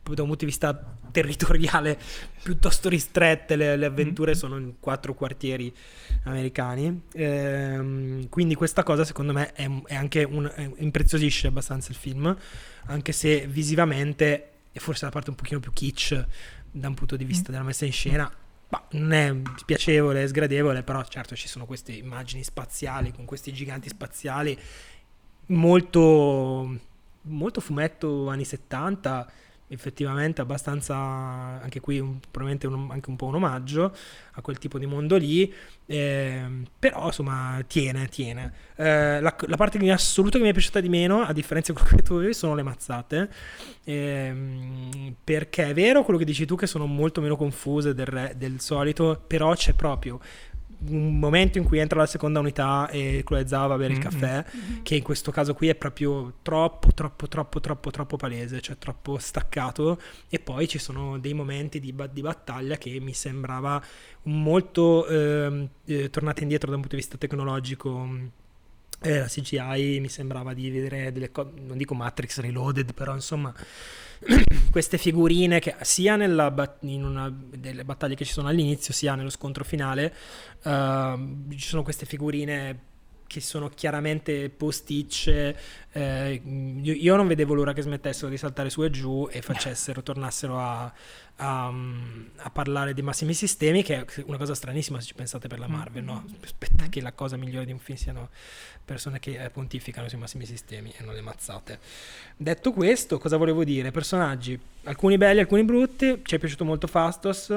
da un punto di vista territoriale piuttosto ristrette, le, le avventure mm sono in quattro quartieri americani, ehm, quindi questa cosa secondo me è, è anche un, è, impreziosisce abbastanza il film, anche se visivamente è forse la parte un pochino più kitsch da un punto di vista mm. della messa in scena, ma non è piacevole, è sgradevole, però certo ci sono queste immagini spaziali con questi giganti spaziali. Molto, molto fumetto anni 70 effettivamente abbastanza, anche qui un, probabilmente un, anche un po' un omaggio a quel tipo di mondo lì, eh, però insomma tiene, tiene. Eh, la, la, parte in assoluto che mi è piaciuta di meno, a differenza di quello che tu avevi, sono le mazzate, eh, perché è vero quello che dici tu che sono molto meno confuse del, re, del solito, però c'è proprio un momento in cui entra la seconda unità e Chloe va a bere mm-hmm. il caffè, mm-hmm. che in questo caso qui è proprio troppo, troppo, troppo, troppo, troppo palese, cioè troppo staccato. E poi ci sono dei momenti di, di battaglia che mi sembrava molto eh, eh, tornata indietro da un punto di vista tecnologico. Eh, la CGI mi sembrava di vedere delle cose, non dico Matrix Reloaded, però insomma queste figurine che sia nella, in una delle battaglie che ci sono all'inizio sia nello scontro finale uh, ci sono queste figurine che sono chiaramente posticce. Eh, io, io, non vedevo l'ora che smettessero di saltare su e giù e facessero, tornassero a, a, a, parlare dei massimi sistemi, che è una cosa stranissima se ci pensate per la Marvel, no? Aspetta che la cosa migliore di un film siano persone che pontificano sui massimi sistemi e non le mazzate. Detto questo, cosa volevo dire? Personaggi, alcuni belli, alcuni brutti, ci è piaciuto molto Fastos,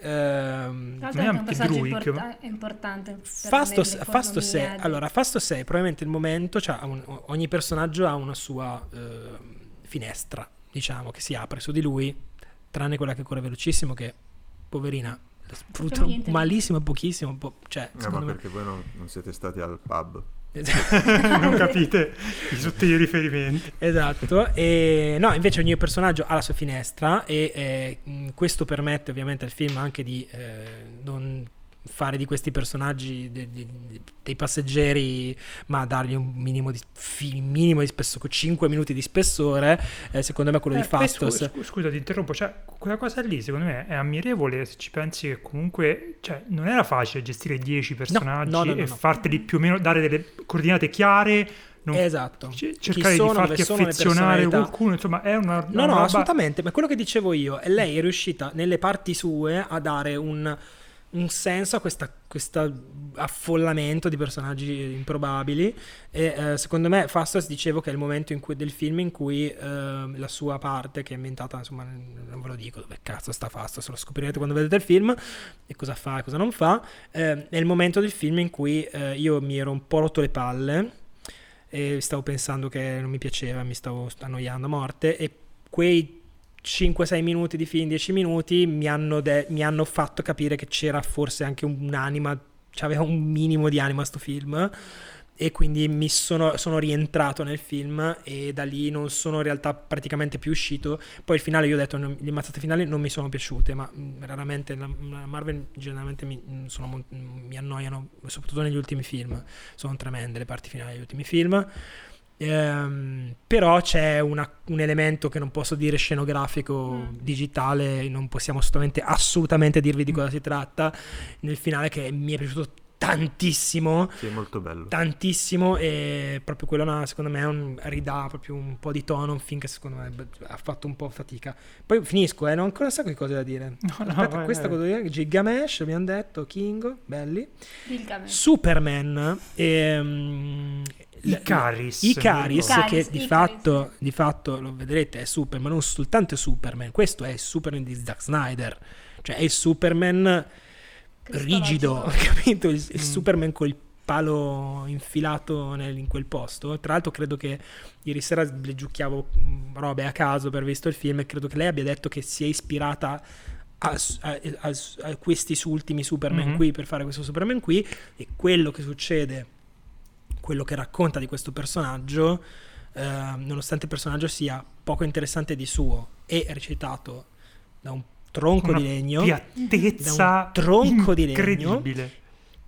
Ehm, è un personaggio import- importante. Fastos, Fastos è, allora, Fastos è probabilmente il momento, cioè un, ogni personaggio ha una sua eh, finestra, diciamo, che si apre su di lui, tranne quella che corre velocissimo, che poverina sfrutta malissimo, pochissimo. Po- cioè, no, ma perché me... voi non, non siete stati al pub? non capite i sottili riferimenti. Esatto, e no, invece ogni personaggio ha la sua finestra e eh, questo permette ovviamente al film anche di eh, non fare di questi personaggi de, de, de, dei passeggeri, ma dargli un minimo di, minimo di spessore, 5 minuti di spessore, eh, secondo me quello eh, di Fastos. Scusa, scusa, ti interrompo, cioè, quella cosa lì secondo me è ammirevole se ci pensi che comunque cioè, non era facile gestire 10 personaggi no, no, no, e farteli più o meno, dare delle coordinate chiare. Non esatto. cercare sono, di farti affezionare qualcuno, insomma, è una. No, no, roba... assolutamente. Ma quello che dicevo io, è lei è riuscita nelle parti sue a dare un un senso a questo affollamento di personaggi improbabili e eh, secondo me Fastos dicevo che è il momento cui, del film in cui eh, la sua parte che è inventata insomma non ve lo dico dove cazzo sta Fastos lo scoprirete quando vedete il film e cosa fa e cosa non fa eh, è il momento del film in cui eh, io mi ero un po' rotto le palle e stavo pensando che non mi piaceva mi stavo annoiando a morte e quei 5-6 minuti di film, 10 minuti, mi hanno, de- mi hanno, fatto capire che c'era forse anche un'anima, c'aveva un minimo di anima sto film e quindi mi sono, sono, rientrato nel film e da lì non sono in realtà praticamente più uscito. Poi il finale, io ho detto, le mazzate finali non mi sono piaciute, ma mm, raramente la, la Marvel generalmente mi, mm, sono, mi annoiano, soprattutto negli ultimi film. Sono tremende le parti finali degli ultimi film. Ehm, però c'è una, un elemento che non posso dire scenografico, mm. digitale, non possiamo assolutamente, assolutamente dirvi di cosa si tratta nel finale che mi è piaciuto tantissimo. Sì, è molto bello. Tantissimo e proprio quello secondo me un, ridà proprio un po' di tono, un film che secondo me ha fatto un po' fatica. Poi finisco, eh, non ho ancora un sacco di cose da dire. No, Aspetta, no, questa cosa da dire, Gilgamesh, abbiamo detto, Kingo, belli. Gilgamesh. Superman e... Um, Icaris. Icaris, che di, Icaris. Fatto, di fatto lo vedrete è Superman, ma non soltanto Superman, questo è il Superman di Zack Snyder, cioè è il Superman rigido, capito? Il, il mm. Superman col palo infilato nel, in quel posto. Tra l'altro credo che ieri sera le giucchiavo mm, robe a caso per visto il film e credo che lei abbia detto che si è ispirata a, a, a, a questi ultimi Superman mm-hmm. qui per fare questo Superman qui e quello che succede quello che racconta di questo personaggio, eh, nonostante il personaggio sia poco interessante di suo e recitato da un tronco Una di legno, piattezza un tronco di legno,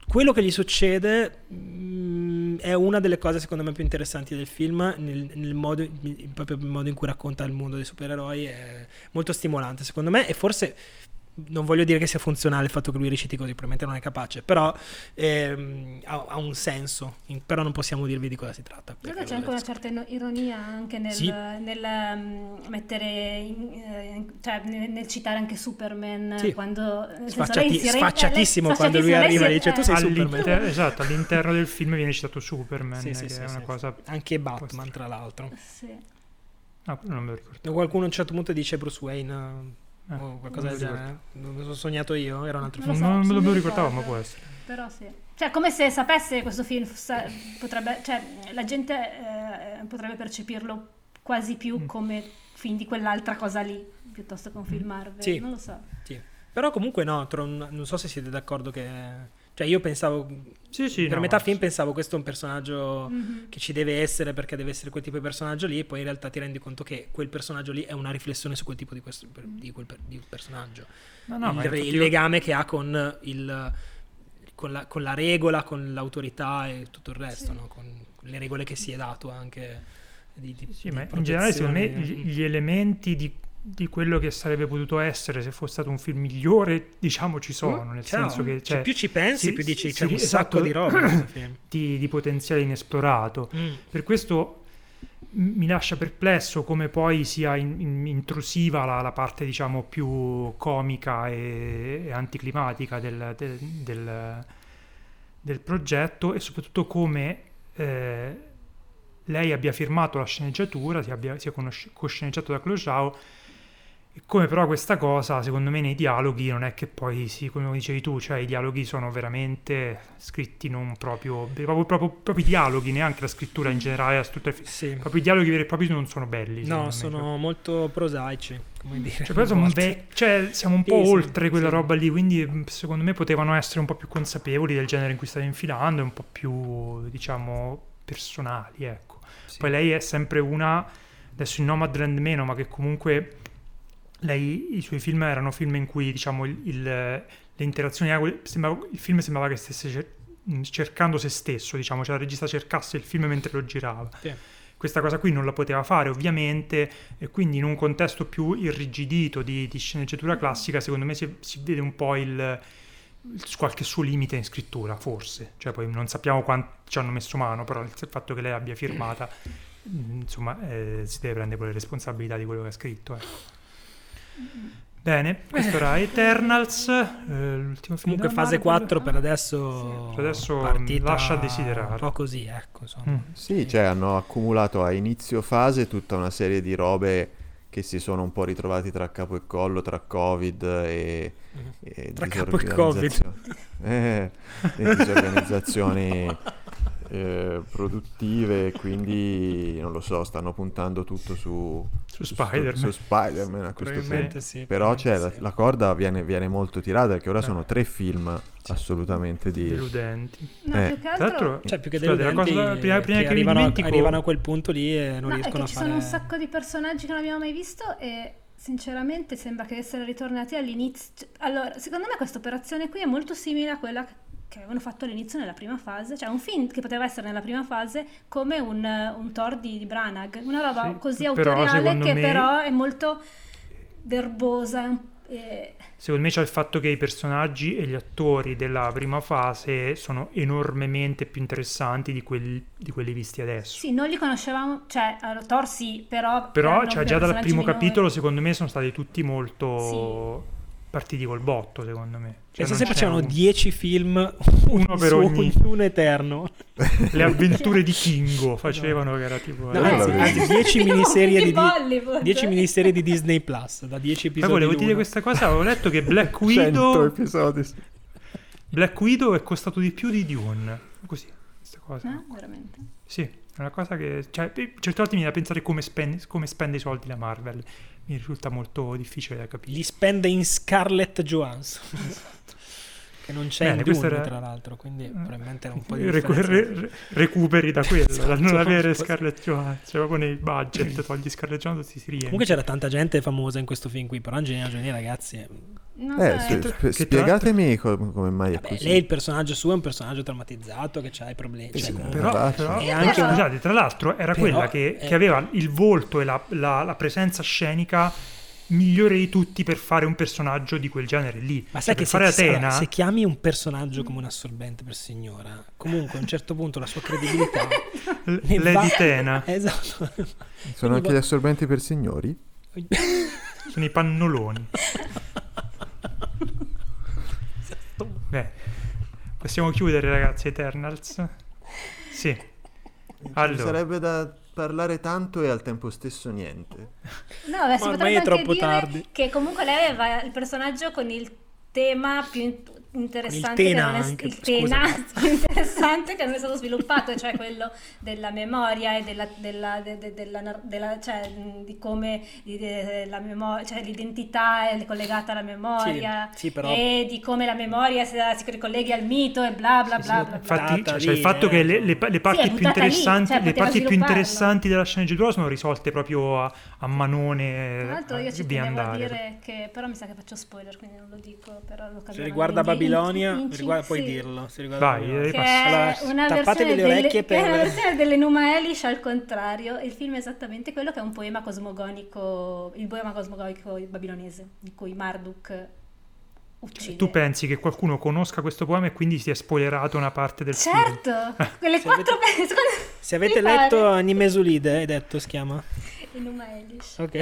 quello che gli succede mh, mm, è una delle cose secondo me più interessanti del film, nel, nel modo, proprio il modo in cui racconta il mondo dei supereroi, è molto stimolante secondo me e forse non voglio dire che sia funzionale il fatto che lui reciti così, probabilmente non è capace, però ehm, ha, ha, un senso, però non possiamo dirvi di cosa si tratta. Credo c'è anche una certa ironia anche nel, sì. nel um, mettere, in, eh, cioè nel, nel, citare anche Superman sì. quando... Sfacciati, senso, sfacciatissimo lei, quando lui arriva e dice tu sei Superman. Esatto, all'interno del film viene citato Superman, sì, sì, sì, sì. Cosa... Anche Batman tra l'altro. Sì. Ah, non me lo ricordo. Qualcuno a un certo punto dice Bruce Wayne eh, o qualcosa del genere. Non lo so sognato io, era un altro film. So, non me lo ricordavo, ma può essere. Però sì. Cioè, come se sapesse questo film, potrebbe, cioè, la gente eh, potrebbe percepirlo quasi più mm. come film di quell'altra cosa lì, piuttosto che un film mm. Marvel. Sì. Non lo so. Sì. Però comunque no, non so se siete d'accordo che cioè io pensavo, sì, sì, per no, metà film pensavo questo è un personaggio mm-hmm. che ci deve essere perché deve essere quel tipo di personaggio lì e poi in realtà ti rendi conto che quel personaggio lì è una riflessione su quel tipo di, questo, di quel di personaggio. No, no, il, il legame che ha con, il, con, la, con, la, regola, con l'autorità e tutto il resto, sì. no? con le regole che si è dato anche. Di, di, sì, ma in generale secondo me gli elementi di di quello che sarebbe potuto essere se fosse stato un film migliore, diciamo ci sono, mm, nel ciao. senso che cioè, cioè, più ci pensi, si, più dici c'è un esatto, sacco di roba di, di, potenziale inesplorato. Mm. Per questo mi lascia perplesso come poi sia in, in, intrusiva la, la, parte diciamo più comica e, e anticlimatica del, del, del, del, progetto e soprattutto come eh, lei abbia firmato la sceneggiatura, sia, abbia, sia cosceneggiato da Chloe Come però questa cosa, secondo me, nei dialoghi non è che poi, sì, come dicevi tu, cioè i dialoghi sono veramente scritti non proprio, proprio, proprio, proprio i dialoghi, neanche la scrittura in generale, la struttura, sì. proprio i dialoghi veri e propri non sono belli. No, sono me, cioè. molto prosaici, come dire. Cioè, siamo, ve- cioè, siamo un po' sì, oltre sì, quella roba lì, quindi secondo me potevano essere un po' più consapevoli del genere in cui state infilando e un po' più, diciamo, personali, ecco. Poi lei è sempre una, adesso in Nomadland meno, ma che comunque lei, i suoi film erano film in cui diciamo, il, il, le interazioni, sembrava, il film sembrava che stesse cercando se stesso, diciamo, cioè il regista cercasse il film mentre lo girava. Sì. Questa cosa qui non la poteva fare ovviamente e quindi in un contesto più irrigidito di, di sceneggiatura classica secondo me si, si vede un po' il, qualche suo limite in scrittura, forse. Cioè poi non sappiamo quanto ci hanno messo mano, però il fatto che lei abbia firmata, insomma, eh, si deve prendere le responsabilità di quello che ha scritto. Ecco. Bene, questo era Eternals, eh, l'ultimo film Comunque fase Marvel. 4 per adesso, Per adesso, partita lascia desiderare. Un po' così, ecco. Mm. Sì, cioè hanno accumulato a inizio fase tutta una serie di robe che si sono un po' ritrovati tra capo e collo, tra Covid e, e Tra capo e Covid. disorganizzazioni- Eh, e disorganizzazioni eh, produttive, quindi non lo so, stanno puntando tutto su, Su Spider-Man. su Spider-Man a questo punto. sì. Però cioè, la, sì. la corda viene, viene molto tirata perché ora Eh. sono tre film assolutamente di... Deludenti. No, Eh, più che Tra altro... l'altro, Cioè, più che scusate, la deludenti, cosa prima, prima che che mi arrivano, dimentico, arrivano a quel punto lì e non No, è riescono che a ci fare... sono un sacco di personaggi che non abbiamo mai visto e sinceramente sembra che essere ritornati all'inizio... cioè, Allora, secondo me questa operazione qui è molto simile a quella che avevano fatto all'inizio nella prima fase, cioè un film che poteva essere nella prima fase come un, un Thor di, di Branagh, una roba Sì, così autoriale che me- però è molto verbosa. e- Secondo me c'è il fatto che i personaggi e gli attori della prima fase sono enormemente più interessanti di, quel- di quelli visti adesso. Sì, non li conoscevamo, cioè allora, Thor sì, però... Però cioè, già dal primo minori. capitolo secondo me sono stati tutti molto partiti col botto, secondo me. Cioè, se facevano un- 10 film, Uno per su ogni- un eterno. Le avventure di Kingo facevano che era tipo... No, Eh, anzi, anzi, 10 miniserie di. 10 miniserie di Disney Plus, da 10 Poi episodi. volevo dire questa cosa, avevo letto che Black 100 Widow, episodi. sì. Black Widow è costato di più di Dune. Così, questa cosa. Eh, veramente. Sì, è una cosa che... Cioè, certe volte mi viene da pensare come spende, come spende i soldi la Marvel. Mi risulta molto difficile da capire. Li spende in Scarlett Johansson. Che non c'è Bene, in Dune, era- tra l'altro, quindi probabilmente era un po' di Recu- re- re- recuperi da quello, da non Esatto. avere Scarlett Johansson. Cioè, proprio nei budget togli Scarlett Johansson si riempie. Comunque c'era tanta gente famosa in questo film qui, però Angelina Jolie, ragazzi, Non Eh, sì, eh. tra- sp- spiegatemi co- come mai è vabbè, così. lei il personaggio suo è un personaggio traumatizzato che ha i problemi. Cioè, comunque- Però, però-. E anche una- scusate, tra l'altro era Però, quella che, eh, che aveva il volto e la, la- la presenza scenica migliore di tutti per fare un personaggio di quel genere lì. Ma Cioè, sai che per se, Atena, se chiami un personaggio come un assorbente per signora, comunque a un certo punto la sua credibilità l- ne va- Lady Tena, Esatto. Sono anche gli assorbenti per signori? sono i pannoloni. Beh, possiamo chiudere ragazzi Eternals? Sì. Ci Allora. sarebbe da parlare tanto e al tempo stesso niente. No, beh, si Ma potrebbe è anche troppo dire tardi. che comunque lei aveva il personaggio con il tema più interessante Il che Tena non è, il. Tena interessante che non è stato sviluppato, cioè quello della memoria e della, della- de- de- della della- cioè, di come di- de- la memoria, cioè l'identità è collegata alla memoria Sì, sì, però- e di come la memoria si, si ricolleghi al mito e bla bla Sì, bla sì, bla, bla. Infatti, buttata cioè, il lì, fatto eh. che le, le pa- le parti più lì, interessanti, cioè, le parti più interessanti della sceneggiatura sono risolte proprio a, a manone. Tra l'altro io ci di tenevo a andare. dire che però mi sa che faccio spoiler quindi non lo dico però lo Se riguarda in- in- Babilonia, in- in- riguarda- puoi sì. dirlo. Se riguarda Vai, eh, Allora, una tappatevi versione, le delle, orecchie che è una per... versione dell'Enuma Elish al contrario il film è esattamente quello che è un poema cosmogonico il poema cosmogonico babilonese di cui Marduk uccide Tu pensi che qualcuno conosca questo poema e quindi si è spoilerato una parte del film? certo quelle Se quattro avete- pe- secondo- Se avete pare. letto Nimesulide, hai detto si chiama? Enuma Elish Ok.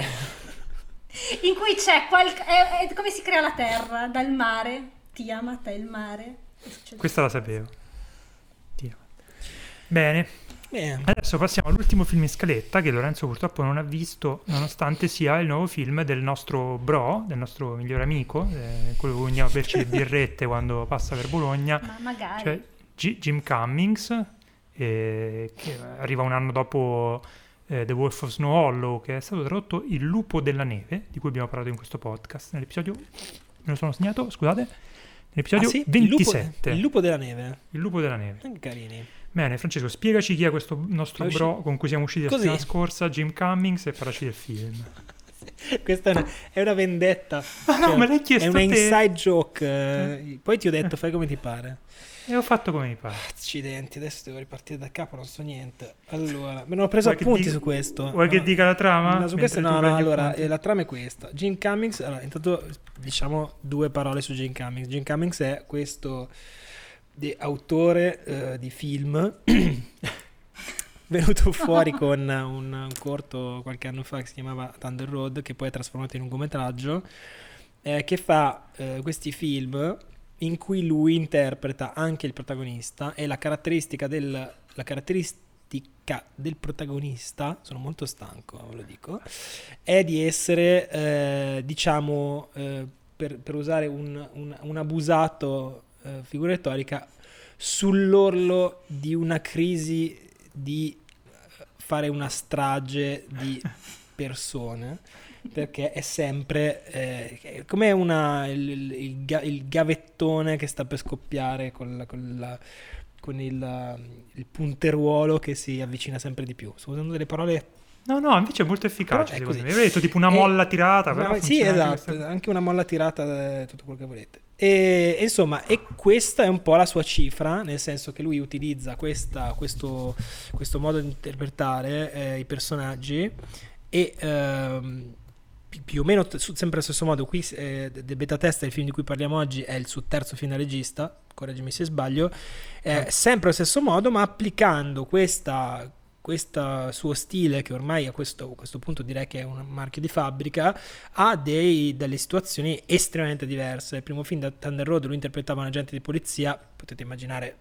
in cui c'è qualche è, è come si crea la terra dal mare Tiamat è il mare succede- Questa la sapevo. Dio. Bene, Bene. adesso passiamo all'ultimo film in scaletta che Lorenzo purtroppo non ha visto, nonostante sia il nuovo film del nostro bro, del nostro migliore amico, eh, quello che andiamo a berci le birrette quando passa per Bologna, ma magari cioè G- Jim Cummings, eh, che arriva un anno dopo eh, The Wolf of Snow Hollow, che è stato tradotto Il lupo della neve, di cui abbiamo parlato in questo podcast, nell'episodio, me lo sono segnato, scusate, nell'episodio Ah, sì? Il lupo- 27. Il lupo, della neve. Il lupo della neve. Carini. Bene, Francesco, spiegaci chi è questo nostro usci- bro con cui siamo usciti la Così. settimana scorsa, Jim Cummings, e parlaci del film. Questa è una, è una vendetta. Ma no, me l'hai chiesto È una te. inside joke. eh, Poi ti ho detto, fai come ti pare. E ho fatto come mi pare. Accidenti, adesso devo ripartire da capo, non so niente. Allora, me ne ho preso Vuoi che appunti dica- su questo. Vuoi che No. dica la trama? No, su questo no, no, allora, eh, la trama è questa. Jim Cummings, allora, intanto diciamo due parole su Jim Cummings. Jim Cummings è questo di- autore eh, di film venuto fuori con un, un corto qualche anno fa che si chiamava Thunder Road, che poi è trasformato in un lungometraggio eh, che fa eh, questi film in cui lui interpreta anche il protagonista e la caratteristica del, la caratteristica del protagonista, sono molto stanco, ve lo dico, è di essere, eh, diciamo, eh, per, per, usare un, un, un abusato eh, figura retorica, sull'orlo di una crisi di eh, fare una strage di persone perché è sempre eh, come una, il, il, il, gavettone che sta per scoppiare con, con, la, con il, il, punteruolo che si avvicina sempre di più. Sto usando delle parole No, no, invece è molto efficace. È così. detto tipo una molla e, tirata. Ma, sì, esatto, anche, anche, una molla tirata, tutto quello che volete. E, insomma, e questa è un po' la sua cifra, nel senso che lui utilizza questa, questo, questo, modo di interpretare eh, i personaggi e ehm, più o meno sempre allo stesso modo qui eh, The Beta Test il film di cui parliamo oggi è il suo terzo film da regista correggimi se sbaglio eh, mm. sempre allo stesso modo ma applicando questa questo suo stile, che ormai a questo, a questo, punto direi che è un marchio di fabbrica, ha dei, delle situazioni estremamente diverse. Il primo film da Thunder Road lui interpretava un agente di polizia, potete immaginare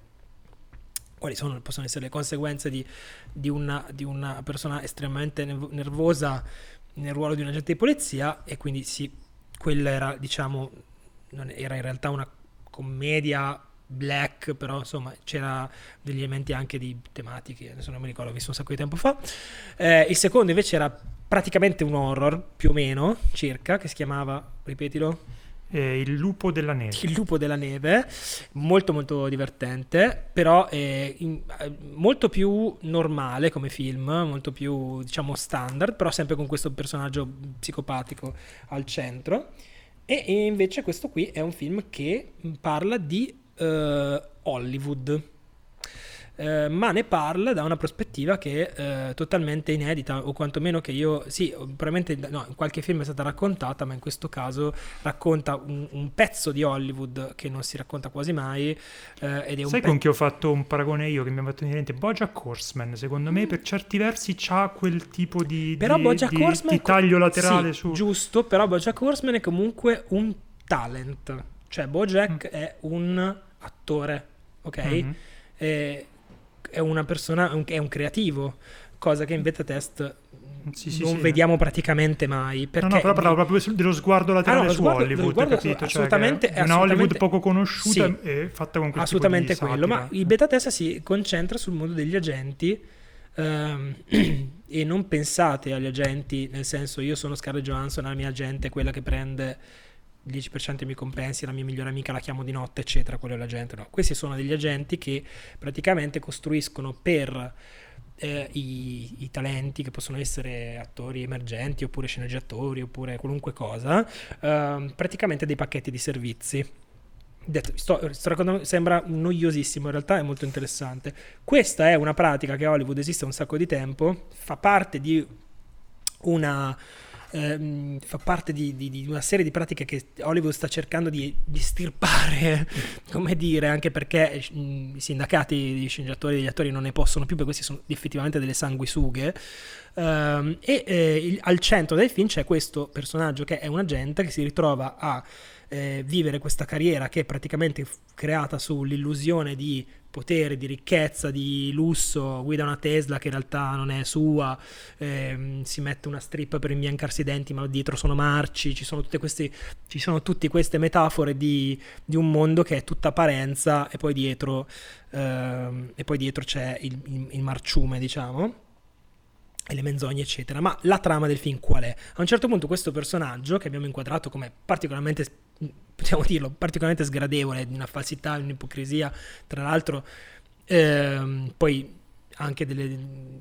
quali sono, possono essere le conseguenze di, di, una, di una, persona estremamente nervosa nel ruolo di un agente di polizia e quindi sì, quella era diciamo, era in realtà una commedia black, però insomma c'era degli elementi anche di tematiche, adesso non mi ricordo, ho visto un sacco di tempo fa. Eh, il secondo invece era praticamente un horror, più o meno, circa, che si chiamava, ripetilo. Eh, il lupo della neve. Il lupo della neve, molto molto divertente, però eh, in, molto più normale come film, molto più diciamo standard, però sempre con questo personaggio psicopatico al centro. E invece questo qui è un film che parla di uh, Hollywood. Uh, ma ne parla da una prospettiva che è uh, totalmente inedita, o quantomeno che io, sì, probabilmente no, in qualche film è stata raccontata, ma in questo caso racconta un, un pezzo di Hollywood che non si racconta quasi mai. Uh, ed è Sai pe- con chi ho fatto un paragone io che mi ha fatto venire in mente? Bojack Horseman, secondo me, mm. per certi versi ha quel tipo di, però di, Bojack di, Horseman di taglio laterale sì, su... Giusto, però Bojack Horseman è comunque un talent. Cioè Bojack mm. è un attore, ok? Mm-hmm. È, è, una persona, è un creativo, cosa che in beta test sì, sì, non sì, vediamo eh. praticamente mai. Perché... No, no, però parlavo proprio dello sguardo laterale ah, no, su sguardo, Hollywood, sguardo capito? Assolutamente, cioè, una Hollywood poco conosciuta e fatta con quel Assolutamente quello, ma il beta test si concentra sul mondo degli agenti ehm, e non pensate agli agenti nel senso io sono Scarlett Johansson, la mia agente è quella che prende 10% dei miei compensi, la mia migliore amica la chiamo di notte, eccetera, quello è l'agente. No. Questi sono degli agenti che praticamente costruiscono per eh, i, i, talenti, che possono essere attori emergenti, oppure sceneggiatori, oppure qualunque cosa, eh, praticamente dei pacchetti di servizi. Detto, sto, sto raccontando, sembra noiosissimo, in realtà è molto interessante. Questa è una pratica che a Hollywood esiste un sacco di tempo, fa parte di una ehm, fa parte di, di, di, una serie di pratiche che Hollywood sta cercando di, di stirpare, come dire, anche perché mh, mm, i sindacati di sceneggiatori e degli attori non ne possono più, perché questi sono effettivamente delle sanguisughe. Um, e eh, il, al centro del film c'è questo personaggio che è un agente che si ritrova a eh, vivere questa carriera che è praticamente creata sull'illusione di potere, di ricchezza, di lusso, guida una Tesla che in realtà non è sua, ehm, si mette una strip per imbiancarsi i denti ma dietro sono marci, ci sono tutte queste, ci sono tutte queste metafore di, di un mondo che è tutta apparenza e poi dietro, ehm, e poi dietro c'è il, il, il marciume diciamo e le menzogne, eccetera. Ma la trama del film qual è? A un certo punto questo personaggio, che abbiamo inquadrato come particolarmente, possiamo dirlo, particolarmente sgradevole, di una falsità, un'ipocrisia, tra l'altro, ehm, poi anche delle,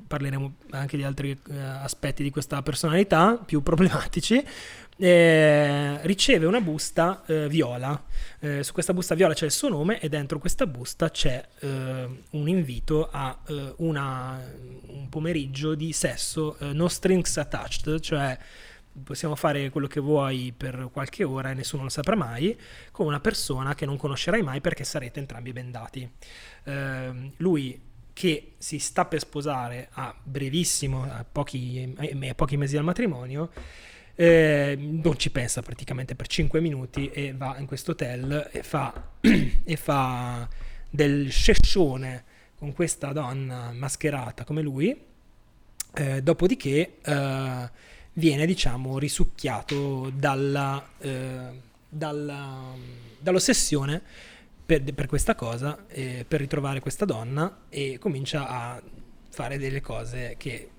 parleremo anche di altri eh, aspetti di questa personalità più problematici, eh, riceve una busta eh, viola. Eh, su questa busta viola c'è il suo nome e dentro questa busta c'è eh, un invito a eh, una, un pomeriggio di sesso no strings attached, cioè possiamo fare quello che vuoi per qualche ora e nessuno lo saprà mai, con una persona che non conoscerai mai perché sarete entrambi bendati. lui che si sta per sposare a brevissimo, a pochi, a pochi mesi dal matrimonio, eh, non ci pensa praticamente per 5 minuti e va in questo hotel e fa, e fa del scescione con questa donna mascherata come lui, eh, dopodiché eh, viene diciamo risucchiato dalla, eh, dalla, dall'ossessione per, per, questa cosa, eh, per ritrovare questa donna e comincia a fare delle cose che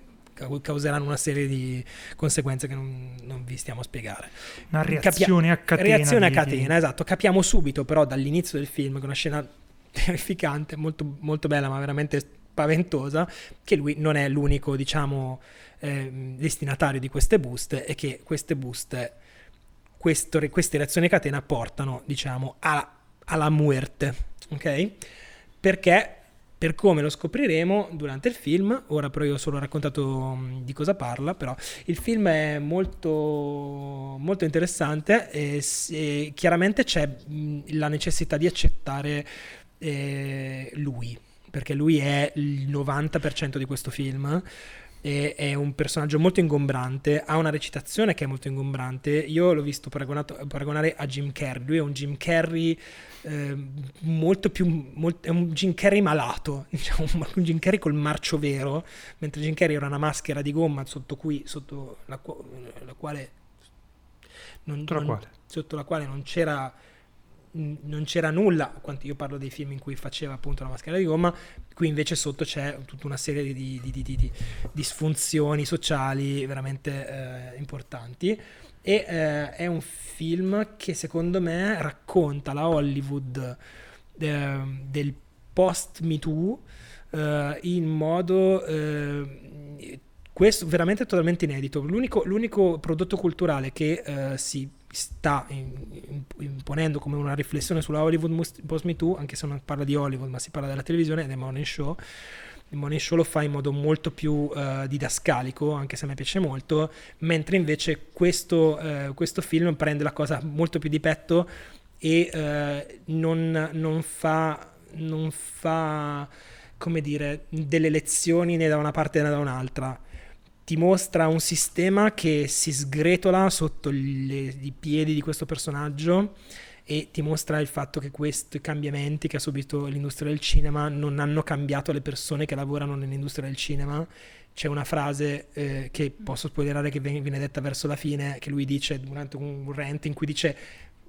causeranno una serie di conseguenze che non, non vi stiamo a spiegare. Una reazione Capia- a catena. Reazione a catena, di... esatto. Capiamo subito però dall'inizio del film, con una scena terrificante, molto, molto bella ma veramente spaventosa, che lui non è l'unico, diciamo, eh, destinatario di queste buste e che queste buste, questo, queste reazioni catena portano, diciamo, a, alla muerte, ok? Perché per come lo scopriremo durante il film, ora però io ho solo raccontato mm, di cosa parla, però il film è molto, molto interessante e, e chiaramente c'è mm, la necessità di accettare eh, lui, perché lui è il 90% di questo film è un personaggio molto ingombrante, ha una recitazione che è molto ingombrante. Io l'ho visto paragonare a Jim Carrey. Lui è un Jim Carrey eh, molto più. Molto, è un Jim Carrey malato, diciamo, un Jim Carrey col marcio vero, mentre Jim Carrey era una maschera di gomma sotto, cui, sotto la, la quale. Non, non, quale? Sotto la quale non c'era non c'era nulla, io parlo dei film in cui faceva appunto la maschera di gomma, qui invece sotto c'è tutta una serie di, di, di, di disfunzioni sociali veramente eh, importanti e eh, è un film che secondo me racconta la Hollywood eh, del post Me Too eh, in modo eh, questo veramente totalmente inedito. L'unico, l'unico prodotto culturale che uh, si sta imponendo come una riflessione sulla Hollywood post Me Too, anche se non parla di Hollywood, ma si parla della televisione, è The Morning Show. Il Morning Show lo fa in modo molto più uh, didascalico, anche se a me piace molto, mentre invece questo, uh, questo film prende la cosa molto più di petto e non, non fa... Non fa come dire, delle lezioni né da una parte né da un'altra ti mostra un sistema che si sgretola sotto le, i piedi di questo personaggio e ti mostra il fatto che questi cambiamenti che ha subito l'industria del cinema non hanno cambiato le persone che lavorano nell'industria del cinema. C'è una frase eh, che posso spoilerare che viene detta verso la fine, che lui dice durante un rant in cui dice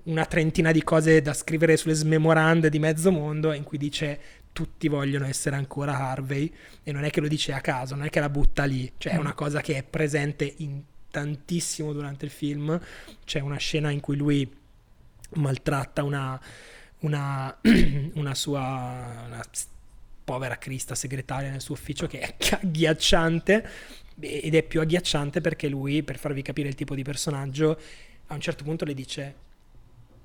una trentina di cose da scrivere sulle smemorande di mezzo mondo, in cui dice tutti vogliono essere ancora Harvey e non è che lo dice a caso, non è che la butta lì, cioè è una cosa che è presente in tantissimo durante il film, c'è una scena in cui lui maltratta una, una, una sua una povera crista segretaria nel suo ufficio che è agghiacciante. Ed è più agghiacciante perché lui, per farvi capire il tipo di personaggio, a un certo punto le dice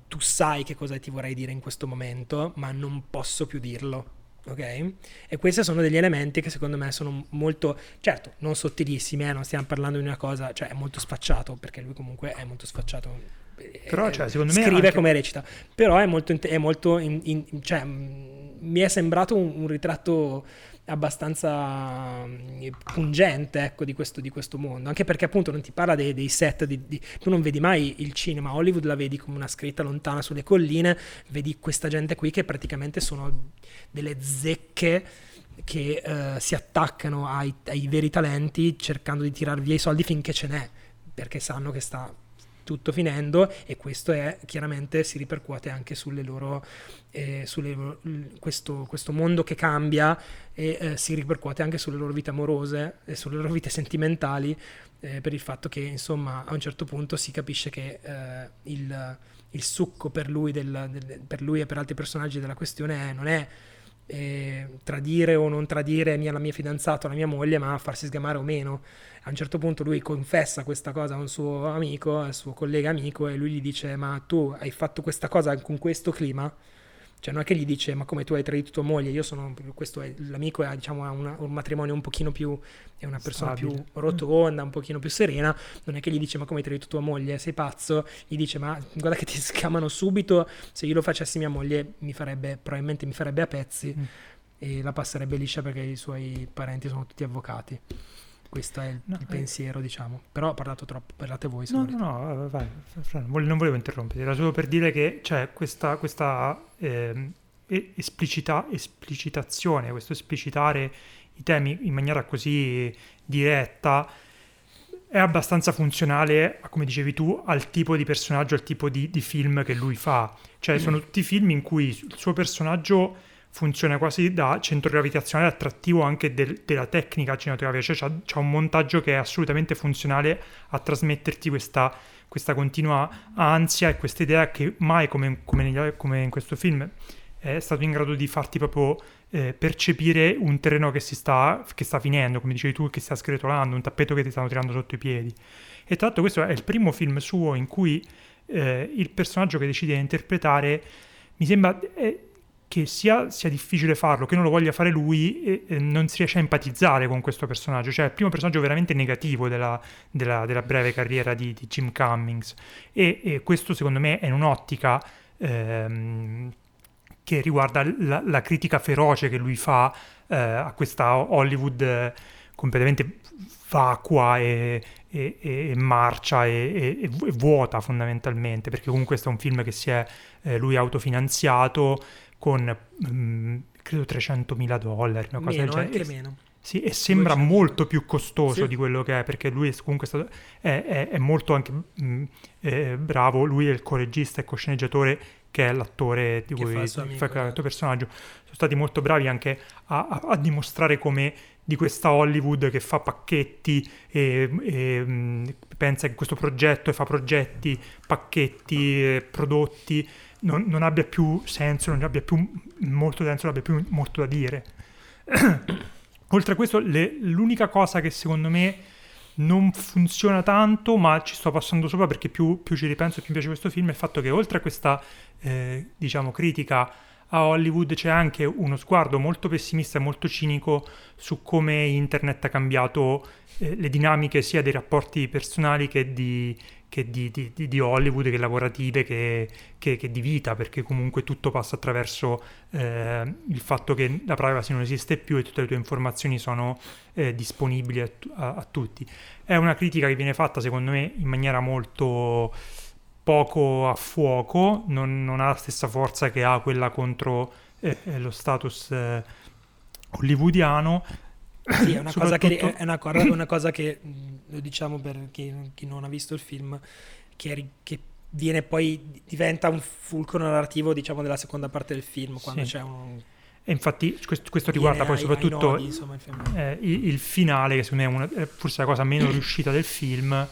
tu sai che cosa ti vorrei dire in questo momento, ma non posso più dirlo ok? E questi sono degli elementi che secondo me sono molto, certo, non sottilissimi, eh, non stiamo parlando di una cosa, cioè è molto sfacciato, perché lui comunque è molto sfacciato. Però, cioè, secondo me scrive anche... come recita, però è molto, è molto in, in, cioè, mi è sembrato un, un ritratto abbastanza mm, pungente ecco, di, questo, di, questo, mondo, anche perché appunto non ti parla dei, dei set, di, di, tu non vedi mai il cinema, Hollywood la vedi come una scritta lontana sulle colline, vedi questa gente qui che praticamente sono delle zecche che uh, si attaccano ai, ai veri talenti cercando di tirar via i soldi finché ce n'è, perché sanno che sta tutto finendo e questo è chiaramente si ripercuote anche sulle loro, eh, sulle, questo, questo, mondo che cambia e eh, si ripercuote anche sulle loro vite amorose e sulle loro vite sentimentali eh, per il fatto che insomma a un certo punto si capisce che eh, il, il, succo per lui, del, del, per lui e per altri personaggi della questione è, non è eh, tradire o non tradire mia, la mia fidanzata o la mia moglie, ma farsi sgamare o meno. A un certo punto lui confessa questa cosa a un suo amico, al suo collega amico, e lui gli dice: Ma tu hai fatto questa cosa con questo clima? Cioè, non è che gli dice, ma come tu hai tradito tua moglie, io sono, questo è, l'amico diciamo, ha una, un matrimonio un pochino più, è una persona Stabile. più rotonda, un pochino più serena, non è che gli dice, ma come hai tradito tua moglie, sei pazzo, gli dice, ma guarda che ti scamano subito, se io lo facessi mia moglie mi farebbe, probabilmente mi farebbe a pezzi mm. e la passerebbe liscia perché i suoi parenti sono tutti avvocati. Questo è il, No, eh. pensiero, diciamo. Però ho parlato troppo, parlate voi No, volete. no, no, vai, Fran, vol- non volevo interrompere, era solo per dire che c'è questa, questa ehm, e- esplicita- esplicitazione, questo esplicitare i temi in maniera così diretta è abbastanza funzionale, come dicevi tu, al tipo di personaggio, al tipo di, di film che lui fa. Cioè, sono tutti film in cui il suo personaggio funziona quasi da centro gravitazionale attrattivo anche del- della tecnica cinematografica, cioè c'ha un montaggio che è assolutamente funzionale a trasmetterti questa, questa continua ansia e questa idea che mai come, come negli- come in questo film è stato in grado di farti proprio eh, percepire un terreno che si sta, che sta finendo, come dicevi tu, che sta sgretolando, un tappeto che ti stanno tirando sotto i piedi. E tra l'altro questo è il primo film suo in cui eh, il personaggio che decide di interpretare mi sembra eh, che sia, sia difficile farlo, che non lo voglia fare lui e, e non si riesce a empatizzare con questo personaggio. Cioè è il primo personaggio veramente negativo della, della- della breve carriera di, di Jim Cummings. E, e questo secondo me è un'ottica ehm, che riguarda la, la critica feroce che lui fa eh, a questa Hollywood eh, completamente vacua e, e- e- marcia e, e- e vuota fondamentalmente, perché comunque questo è un film che si è eh, lui autofinanziato con mm, credo 300.000 dollari, una cosa Meno, del anche genere. meno. Sì, e sembra 200. molto più costoso Sì. di quello che è, perché lui è comunque stato, è, è- è molto anche mm, eh, bravo, lui è il coregista e cosceneggiatore che è l'attore di cui fa il fa tuo personaggio. Sono stati molto bravi anche a, a- a dimostrare come di questa Hollywood che fa pacchetti e, e, mm, pensa che questo progetto e fa progetti, pacchetti, eh, prodotti, non, non abbia più senso, non abbia più molto senso, non abbia più molto da dire. Oltre a questo, le- l'unica cosa che secondo me non funziona tanto, ma ci sto passando sopra perché più, più ci ripenso e più mi piace questo film, è il fatto che oltre a questa, eh, diciamo, critica a Hollywood c'è anche uno sguardo molto pessimista e molto cinico su come internet ha cambiato eh, le dinamiche sia dei rapporti personali che di, che di, di- di- Hollywood, che lavorative, che, che- che di vita, perché comunque tutto passa attraverso eh, il fatto che la privacy non esiste più e tutte le tue informazioni sono eh, disponibili a, a- a tutti. È una critica che viene fatta, secondo me, in maniera molto poco a fuoco, non, non ha la stessa forza che ha quella contro eh, eh, lo status eh, hollywoodiano. Sì, è una, cosa che, è una, una cosa che, mh, lo diciamo per chi, chi non ha visto il film, che, che viene poi, diventa un fulcro narrativo, diciamo, della seconda parte del film, quando Sì. c'è un... E infatti questo, questo riguarda poi ai- ai soprattutto nodi, insomma, il eh, il, il finale, che secondo me è, una- è forse la cosa meno riuscita del film,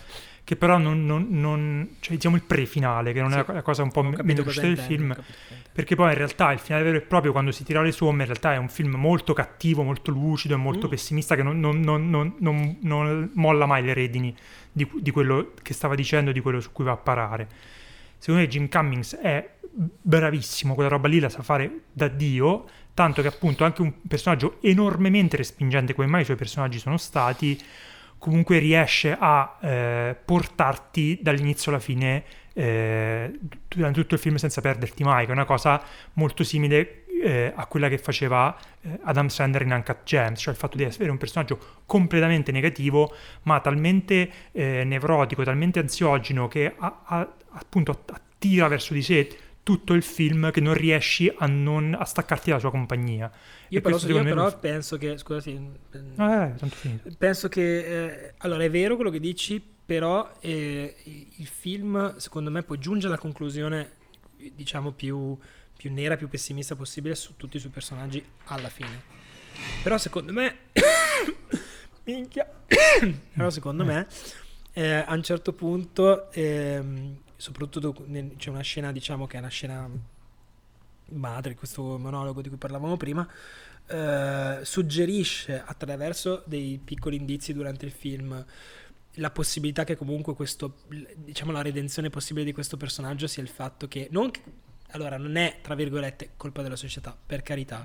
che però non, non- non- cioè diciamo il pre-finale, che non è Sì. la cosa un po' meno cosa riuscita del film, perché poi in realtà il finale vero e proprio, quando si tira le somme, in realtà è un film molto cattivo, molto lucido e molto Mm. pessimista, che non, non- non- non- non- non molla mai le redini di, di quello che stava dicendo di quello su cui va a parare. Secondo me Jim Cummings è bravissimo, quella roba lì la sa fare da Dio, tanto che appunto anche un personaggio enormemente respingente come mai i suoi personaggi sono stati, comunque riesce a eh, portarti dall'inizio alla fine eh, durante tutto il film senza perderti mai, che è una cosa molto simile eh, a quella che faceva eh, Adam Sandler in Uncut Gems, cioè il fatto di essere un personaggio completamente negativo, ma talmente eh, nevrotico, talmente ansiogeno che a- a- appunto attira verso di sé tutto il film che non riesci a, non, a staccarti dalla sua compagnia. Io però, io però lo- penso che, scusati, Ah, eh, tanto finito. penso che, eh, allora è vero quello che dici, però eh, il film secondo me poi giunge alla conclusione, diciamo, più, più nera, più pessimista possibile su tutti i suoi personaggi alla fine. Però secondo me... Minchia. però secondo me eh, a un certo punto, ehm, soprattutto nel- c'è una scena, diciamo che è una scena madre, questo monologo di cui parlavamo prima, eh, suggerisce attraverso dei piccoli indizi durante il film la possibilità che comunque questo, diciamo la redenzione possibile di questo personaggio sia il fatto che non allora non è tra virgolette colpa della società, per carità,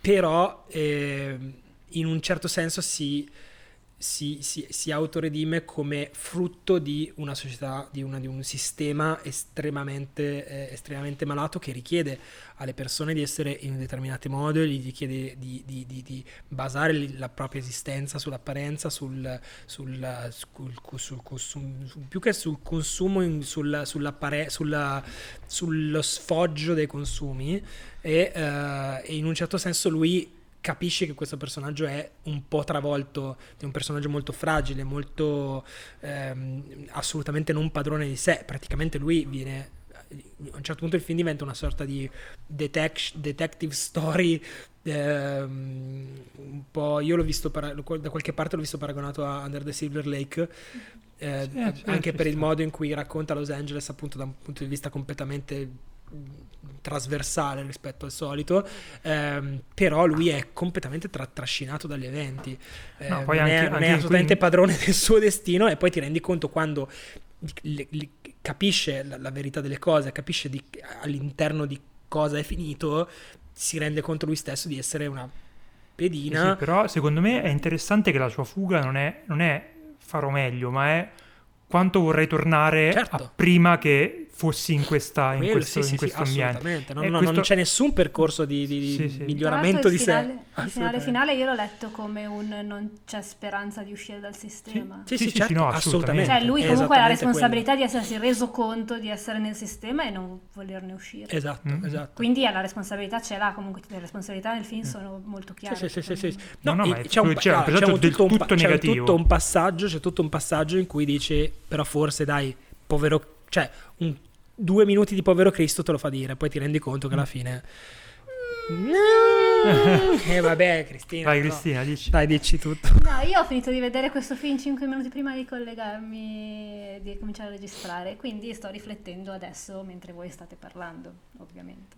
però ehm, in un certo senso si si, si, si autoredime come frutto di una società, di, una, di un sistema estremamente, eh, estremamente, malato che richiede alle persone di essere in un determinato modo, gli richiede di, di, di basare la propria esistenza sull'apparenza, sul, sul, sul, sul più che sul consumo, in, sul, sulla, sullo sfoggio dei consumi e, uh, e in un certo senso lui capisci che questo personaggio è un po' travolto, è un personaggio molto fragile, molto ehm, assolutamente non padrone di sé. Praticamente lui viene. A un certo punto il film diventa una sorta di detec- detective story. Ehm, un po'. Io l'ho visto para- da qualche parte l'ho visto paragonato a Under the Silver Lake. Eh, sì, anche per il modo in cui racconta Los Angeles, appunto, da un punto di vista completamente trasversale rispetto al solito, ehm, però lui è completamente tra- trascinato dagli eventi, eh, no, poi non, anche, è, non è assolutamente qui... padrone del suo destino e poi ti rendi conto quando li, li, capisce la, la, verità delle cose, capisce di, all'interno di cosa è finito, si rende conto lui stesso di essere una pedina. Sì, però secondo me è interessante che la sua fuga non è, non è farò meglio, ma è quanto vorrei tornare certo. a prima che fossi in, questa, in Quello, questo, sì, in questo sì, ambiente. No, no, questo... Non c'è nessun percorso di, di, di miglioramento di finale, sé. Il finale finale io l'ho letto come un non c'è speranza di uscire dal sistema. Sì, sì, certo, no, assolutamente. Cioè lui comunque ha la responsabilità quello. di essersi reso conto di essere nel sistema e non volerne uscire. Esatto, mm. esatto. Quindi la responsabilità ce l'ha, comunque le responsabilità nel film mm. sono molto chiare. Sì, sì, sì, sì. No, no, ma c'è un, c'è un, c'è un, tutto, tutto un, c'è tutto un passaggio, c'è tutto un passaggio in cui dice però forse dai, povero cioè un due minuti di povero Cristo te lo fa dire, poi ti rendi conto che alla fine... E eh vabbè, Cristina. Vai, Cristina, dici. Dai, dici tutto. No, io ho finito di vedere questo film 5 minuti prima di collegarmi, di cominciare a registrare, quindi sto riflettendo adesso mentre voi state parlando, ovviamente.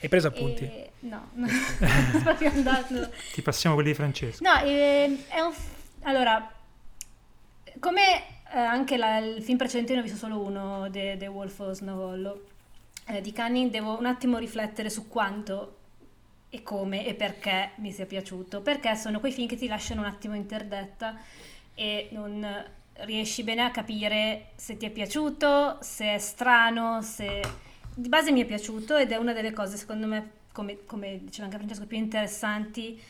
Hai preso appunti? E... No, non sto proprio andando. Ti passiamo quelli di Francesco. No, eh, è un... Allora, come eh, anche la, il film precedente ne ho visto solo uno, The, The Wolf of Snovollo, eh, di Canning, devo un attimo riflettere su quanto e come e perché mi sia piaciuto, perché sono quei film che ti lasciano un attimo interdetta e non riesci bene a capire se ti è piaciuto, se è strano, se... Di base mi è piaciuto ed è una delle cose, secondo me, come, come diceva anche Francesco, più interessanti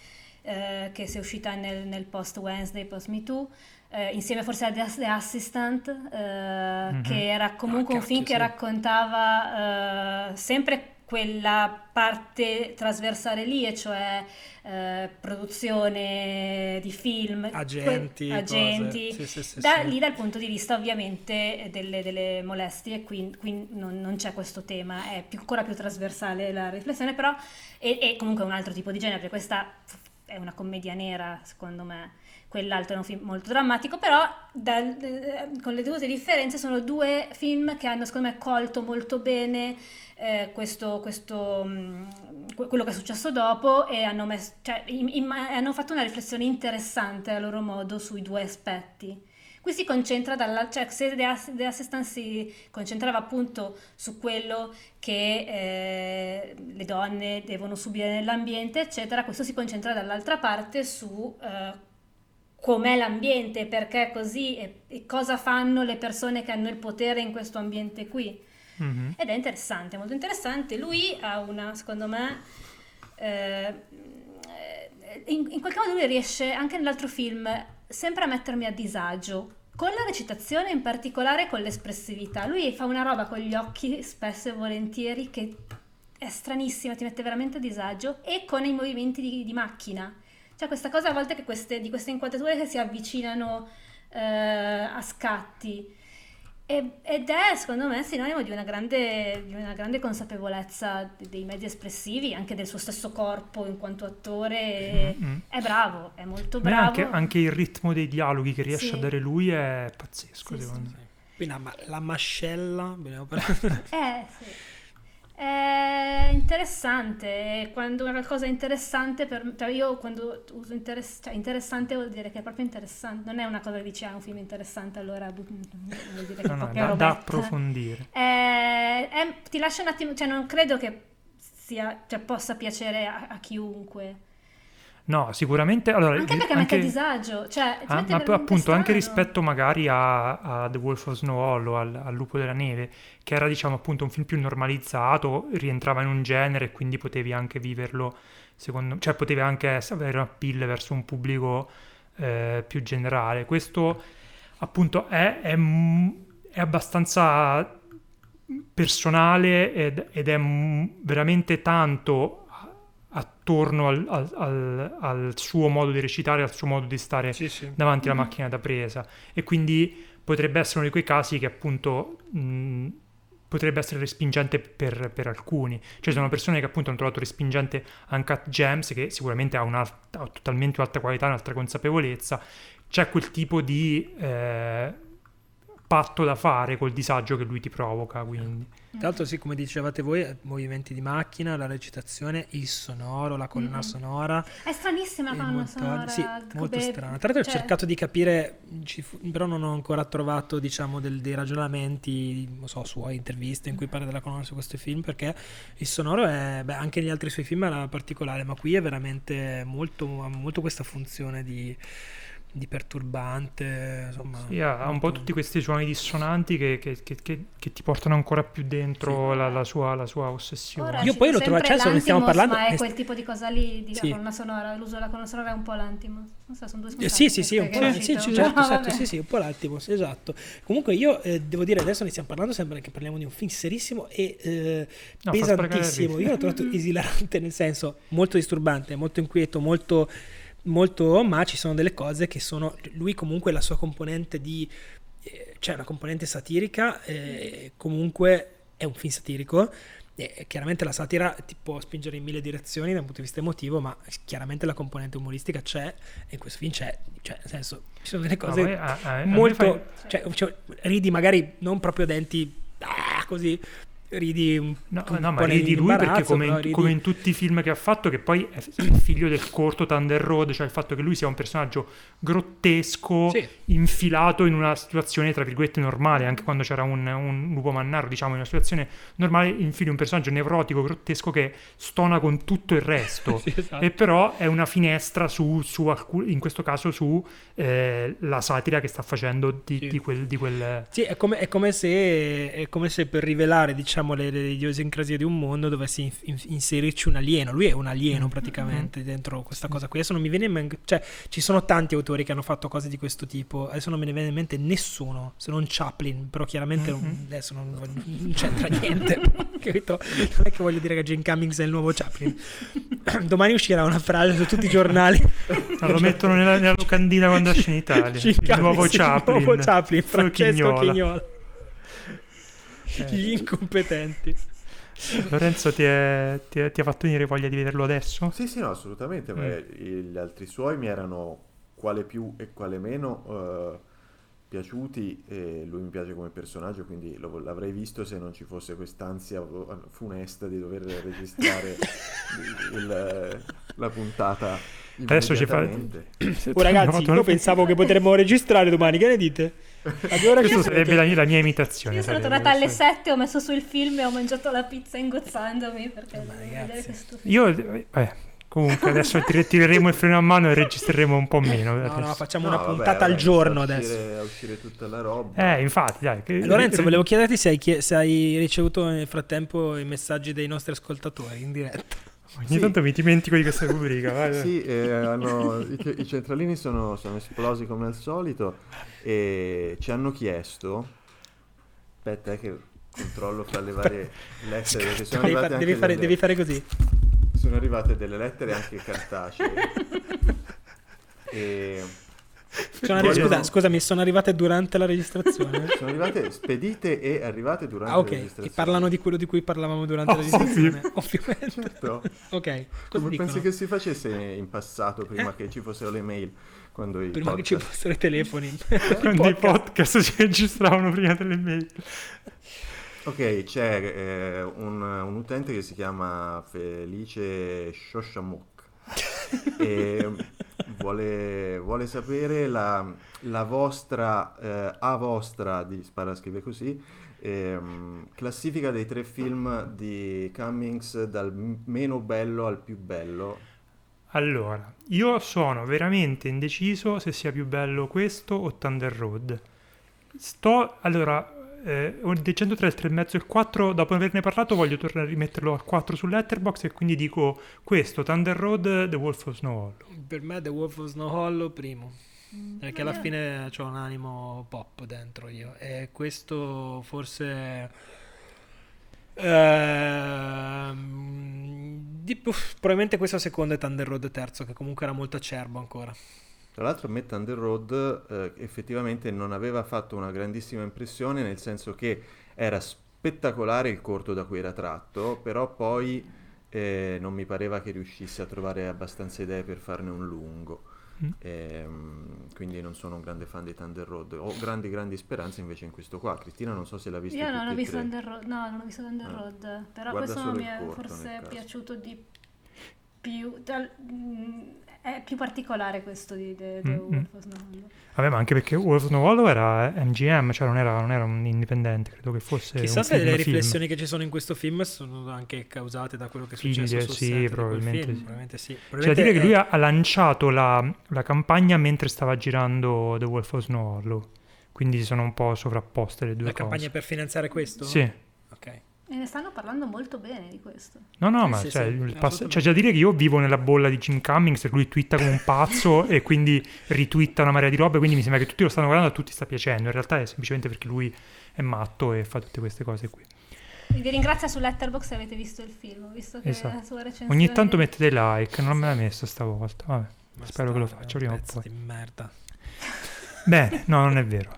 eh, che sia uscita nel, nel post Wednesday, post Me Too eh, insieme forse a The Assistant, eh, mm-hmm. che era comunque ah, un film sì. che raccontava eh, sempre quella parte trasversale lì, e cioè eh, produzione di film, agenti, que- agenti sì, sì, sì, da, lì dal punto di vista ovviamente delle, delle molestie, qui, qui non, non, c'è questo tema, è più, ancora più trasversale la riflessione, però è, è comunque un altro tipo di genere, questa è una commedia nera secondo me quell'altro è un film molto drammatico, però dal, eh, con le dovute differenze sono due film che hanno secondo me colto molto bene eh, questo, questo, mm, quello che è successo dopo e hanno, messo, cioè, in, in, hanno fatto una riflessione interessante a loro modo sui due aspetti. Qui si concentra dalla, cioè se The, Assistant si concentrava appunto su quello che eh, le donne devono subire nell'ambiente, eccetera, questo si concentra dall'altra parte su eh, com'è l'ambiente, perché è così e, e, cosa fanno le persone che hanno il potere in questo ambiente qui. Mm-hmm. Ed è interessante, molto interessante. Lui ha una, secondo me, eh, in, in, qualche modo lui riesce, anche nell'altro film, sempre a mettermi a disagio. Con la recitazione, in particolare con l'espressività. Lui fa una roba con gli occhi spesso e volentieri che è stranissima, ti mette veramente a disagio, e con i movimenti di, di macchina c'è questa cosa a volte queste, di queste inquadrature che si avvicinano eh, a scatti. ed è secondo me sinonimo di una grande, di una grande consapevolezza dei mezzi espressivi, anche del suo stesso corpo in quanto attore. Mm-hmm. È bravo, è molto bravo. Anche, anche, il ritmo dei dialoghi che riesce sì. a dare lui è pazzesco, sì, secondo sì. me. Quindi la, la mascella, eh, sì. È interessante, quando una cosa è interessante, per, cioè io quando uso interess- cioè interessante vuol dire che è proprio interessante, non è una cosa che dici ah, è un film interessante, allora vuol dire che no, è no, da, da approfondire. È, è, ti lascia un attimo, cioè non credo che sia, cioè, possa piacere a, a chiunque. No, sicuramente. Allora, Anche perché mette a disagio. Cioè, ti Ah, mette ma appunto strano. anche rispetto magari a, a The Wolf of Snow Hollow, al, al Lupo della Neve, che era diciamo appunto un film più normalizzato, rientrava in un genere quindi potevi anche viverlo, secondo cioè potevi anche avere un appeal verso un pubblico eh, più generale. Questo appunto è, è, è abbastanza personale ed, ed è veramente tanto attorno al, al- al- al suo modo di recitare, al suo modo di stare Sì, sì. davanti alla macchina da presa e quindi potrebbe essere uno di quei casi che appunto mh, potrebbe essere respingente per, per alcuni. Cioè ci sono persone che appunto hanno trovato respingente Uncut Gems che sicuramente ha un'alta, ha totalmente un'altra qualità, un'altra consapevolezza. C'è quel tipo di eh, patto da fare col disagio che lui ti provoca, quindi. Tra l'altro, sì, come dicevate voi, eh, movimenti di macchina, la recitazione, il sonoro, la colonna Mm. sonora. È stranissima la colonna sonora. Sì, molto come- strana. Tra l'altro ho cioè, cercato di capire, fu- però non ho ancora trovato, diciamo, del- dei ragionamenti, non so, suoi interviste in cui parla della colonna su questo film, perché il sonoro è, beh, anche negli altri suoi film era particolare, ma qui è veramente molto, ha molto questa funzione di, di perturbante, insomma. Sì, ha un po' tutti questi suoni dissonanti che, che- che- che- che ti portano ancora più dentro la, la sua, la sua ossessione. Ora Io poi l'ho sempre trovato- cioè, ne stiamo l'Antimos, parlando- Ma è quel tipo di cosa lì, di Sì. colonna sonora. L'uso della colonna sonora è un po' l'Antimos. Non so, sono due Eh, spuntati sì, sì, sì, un po', sì, sì, certo, No, certo, sì, sì, un po' l'Altimos, esatto. Comunque io eh, devo dire, adesso ne stiamo parlando, sembra che parliamo di un film serissimo e eh, No, pesantissimo. Io l'ho trovato esilarante, nel senso molto disturbante, molto inquieto, molto, molto, ma ci sono delle cose che sono, lui comunque la sua componente di, eh, cioè una componente satirica, eh, comunque è un film satirico. E chiaramente la satira ti può spingere in mille direzioni dal punto di vista emotivo, ma chiaramente la componente umoristica c'è e in questo film c'è, cioè nel senso ci sono delle No, cose ma a- a- a molto, fai- cioè, cioè, ridi magari non proprio denti ah, così, ridi un, No, un no, ma ridi lui perché come in, ridi- come in tutti i film che ha fatto, che poi è figlio del corto Thunder Road, cioè il fatto che lui sia un personaggio grottesco, Sì. infilato in una situazione tra virgolette normale, anche quando c'era un, un lupo mannaro, diciamo, in una situazione normale, infili un personaggio nevrotico, grottesco che stona con tutto il resto. Sì, esatto. E però è una finestra su, su alcun- in questo caso su eh, la satira che sta facendo di, Sì. di quel, di quel Sì, è come, è come se, è come se per rivelare, diciamo, le, le idiosincrasie di un mondo dovessi in- in- inserirci un alieno. Lui è un alieno praticamente dentro questa cosa qui. Adesso non mi viene in mente, cioè, ci sono tanti autori che hanno fatto cose di questo tipo. Adesso non me ne viene in mente nessuno, se non Chaplin, però chiaramente non- adesso non, non c'entra niente. capito? Non è che voglio dire che Jane Cummings è il nuovo Chaplin. Domani uscirà una frase su tutti i giornali. No, lo mettono nella, nella locandina quando esce in Italia. Jane il nuovo Chaplin. Il nuovo Chaplin, Francesco Chignola. Chignola. Eh. Gli incompetenti. Lorenzo ti, è- ti è- ti ha fatto venire voglia di vederlo adesso? Sì, sì, no, assolutamente. ma Mm. Gli altri suoi mi erano quale più e quale meno eh, piaciuti e lui mi piace come personaggio, quindi lo- l'avrei visto se non ci fosse quest'ansia funesta di dover registrare il- la puntata. Adesso ci fa-. Oh, ragazzi, io pensavo che potremmo registrare domani, che ne dite? Questa sarebbe la mia, la mia imitazione. Io sono tornata alle questa. 7, ho messo su il film e ho mangiato la pizza ingozzandomi perché Ma devo vedere questo film. Io, eh, comunque, adesso ti tireremo il freno a mano e registreremo un po' meno. No, no, adesso. facciamo No, una puntata vabbè, al giorno a adesso. uscire- A uscire tutta la roba. Eh, infatti, dai. che- Eh, Lorenzo, volevo chiederti se hai, se hai ricevuto nel frattempo i messaggi dei nostri ascoltatori in diretta. Ogni Sì. tanto mi dimentico di questa rubrica. Sì, eh, hanno- i, i centralini sono, sono esplosi come al solito e ci hanno chiesto, aspetta eh, che controllo fra le varie lettere, perché sono Devi, arrivate, fa- anche devi fare, delle, devi fare così. sono arrivate delle lettere anche cartacee. e arri- scusa, scusami, sono arrivate durante la registrazione? sono arrivate spedite e arrivate durante Ah, la ok. registrazione. E parlano di quello di cui parlavamo durante la Ovvio. registrazione. Ovviamente. Certo. Ok. Cosa Come pensi che si facesse in passato prima che ci fossero le mail? Quando i Prima che ci podcast- fossero i telefoni. Quando i Podcast. podcast si registravano prima delle mail. Ok, c'è eh, un, un utente che si chiama Felice Shoshamok e vuole, vuole sapere la, la vostra, eh, a vostra, di Spara scrive così, ehm, classifica dei tre film di Cummings dal meno bello al più bello. Allora, io sono veramente indeciso se sia più bello questo o Thunder Road. Sto, allora, eh, del 103, il 3,5 e il 4, dopo averne parlato voglio tornare a rimetterlo al 4 su Letterboxd e quindi dico questo, Thunder Road, The Wolf of Snow Hollow. Per me The Wolf of Snow Hollow primo. Mm, Perché alla fine ho un animo pop dentro io. E questo forse. ehm, di- uff, probabilmente questo secondo è Thunder Road terzo, che comunque era molto acerbo ancora. Tra l'altro a me Thunder Road eh, effettivamente non aveva fatto una grandissima impressione, nel senso che era spettacolare il corto da cui era tratto, però poi eh, non mi pareva che riuscisse a trovare abbastanza idee per farne un lungo. Mm. Ehm, quindi non sono un grande fan di Thunder Road. Ho grandi grandi speranze invece in questo qua. Cristina non so se l'ha visto Io non ho e visto. Thunder Road, no, non ho visto Thunder Ah. Road, però Guarda questo mi è forse piaciuto di più, dal- è più particolare questo di The, The Mm, mm. Wolf of Snow Hollow. Vabbè, ma anche perché Wolf of Snow Hollow era MGM, cioè non era, non era un indipendente, credo che fosse Chissà un se film, le film. riflessioni che ci sono in questo film sono anche causate da quello che è Figlie, successo sul sì, set di quel probabilmente film. sì. Probabilmente sì. Probabilmente dire che lui ha, ha lanciato la, la campagna mentre stava girando The Wolf of Snow Hollow, quindi si sono un po' sovrapposte le due la cose. campagna per finanziare questo? Sì. Ok. E ne stanno parlando molto bene di questo. No, no, ma sì, cioè, sì, il pass- c'è da dire che io vivo nella bolla di Jim Cummings e lui twitta come un pazzo e quindi ritwitta una marea di robe, quindi mi sembra che tutti lo stanno guardando e a tutti sta piacendo. In realtà è semplicemente perché lui è matto e fa tutte queste cose qui. Vi ringrazio su Letterboxd se avete visto il film, visto che Esatto. la sua recensione... Ogni tanto mettete like, non me l'ha messo stavolta. Vabbè. Ma Spero che lo faccia prima o poi. di merda. Bene, no, non è vero.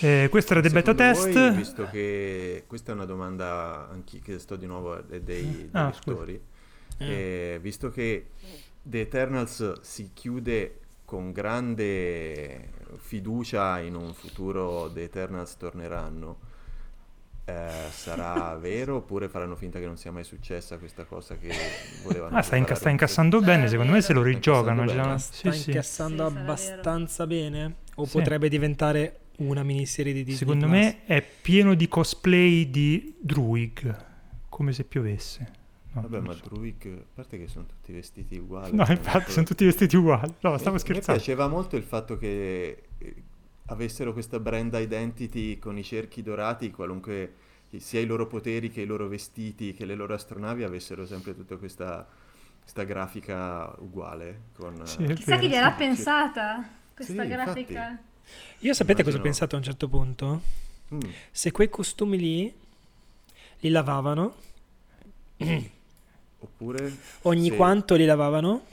Eh, questo era The Beta Test. voi, visto che questa è una domanda anche che sto di nuovo a- dei, dei Ah, lettori, Eh. eh, visto che The Eternals si chiude con grande fiducia in un futuro The Eternals torneranno, eh, sarà vero oppure faranno finta che non sia mai successa questa cosa che volevano Ah, sta, inca- sta incassando bene, secondo me se lo rigiocano. Sta già. incassando Sì, sta sì. incassando Sì, abbastanza bene? O Sì. potrebbe diventare una miniserie di Disney Secondo Plus? me è pieno di cosplay di Druig, come se piovesse. No, Vabbè, ma so. Druig, a parte che sono tutti vestiti uguali. No, infatti sono tutti vestiti uguali. No, stavo Mi- scherzando. Mi piaceva molto il fatto che eh, avessero questa brand identity con i cerchi dorati, qualunque sia i loro poteri che i loro vestiti, che le loro astronavi avessero sempre tutta questa, questa grafica uguale. Con, Sì, eh, Chissà chi gliel'ha pensata, questa Sì, grafica. Io sapete cosa ho Immagino- pensato a un certo punto? mm, Se quei costumi lì li lavavano, oppure... ogni se- quanto li lavavano?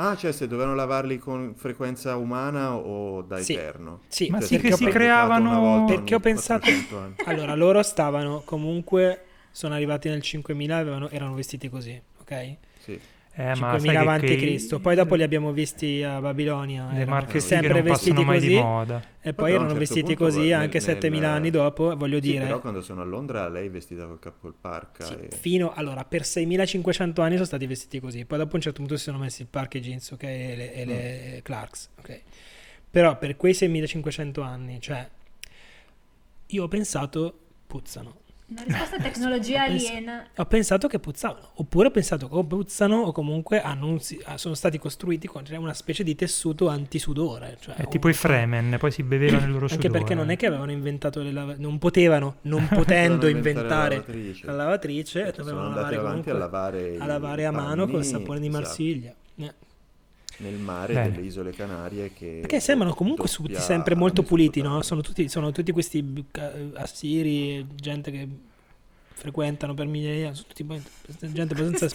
Ah, cioè se dovevano lavarli con frequenza umana o da Sì. eterno? Sì, Ma Cioè, sì, perché che si creavano- Perché ho pensato- 400 anni. Allora, loro stavano comunque, sono arrivati nel 5000 e avevano- erano vestiti così, ok? Sì. Eh, ma sai 5000 che- avanti Cristo. Poi dopo li abbiamo visti a Babilonia, le marche sempre vestiti così. di moda. E poi erano certo vestiti così nel- anche nel- 7000 anni dopo, voglio Sì, dire. però quando sono a Londra lei è vestita col capo col parca. Sì, e- fino allora per 6500 anni sono stati vestiti così. Poi dopo a un certo punto si sono messi il park e jeans, ok? E le, e le Clarks, ok? Però per quei 6500 anni, cioè io ho pensato puzzano. Una risposta a tecnologia Ho pens- aliena. Ho pensato che puzzavano, oppure ho pensato che puzzano o comunque hanno un si- ah, sono stati costruiti con una specie di tessuto antisudore. Cioè È un- tipo i Fremen, poi si bevevano il loro Anche sudore. perché non è che avevano inventato le lavatrici, non potevano, non potendo Dovevano inventare la lavatrice. la lavatrice, dovevano lavare avanti a comunque- lavare, a lavare a mano col sapone di esatto, Marsiglia. Eh. Nel mare Bene. delle isole Canarie che Perché sembrano comunque tutti sempre molto puliti, no? Sono tutti, sono tutti questi eh, assiri, gente che frequentano per migliaia, sono tutti gente abbastanza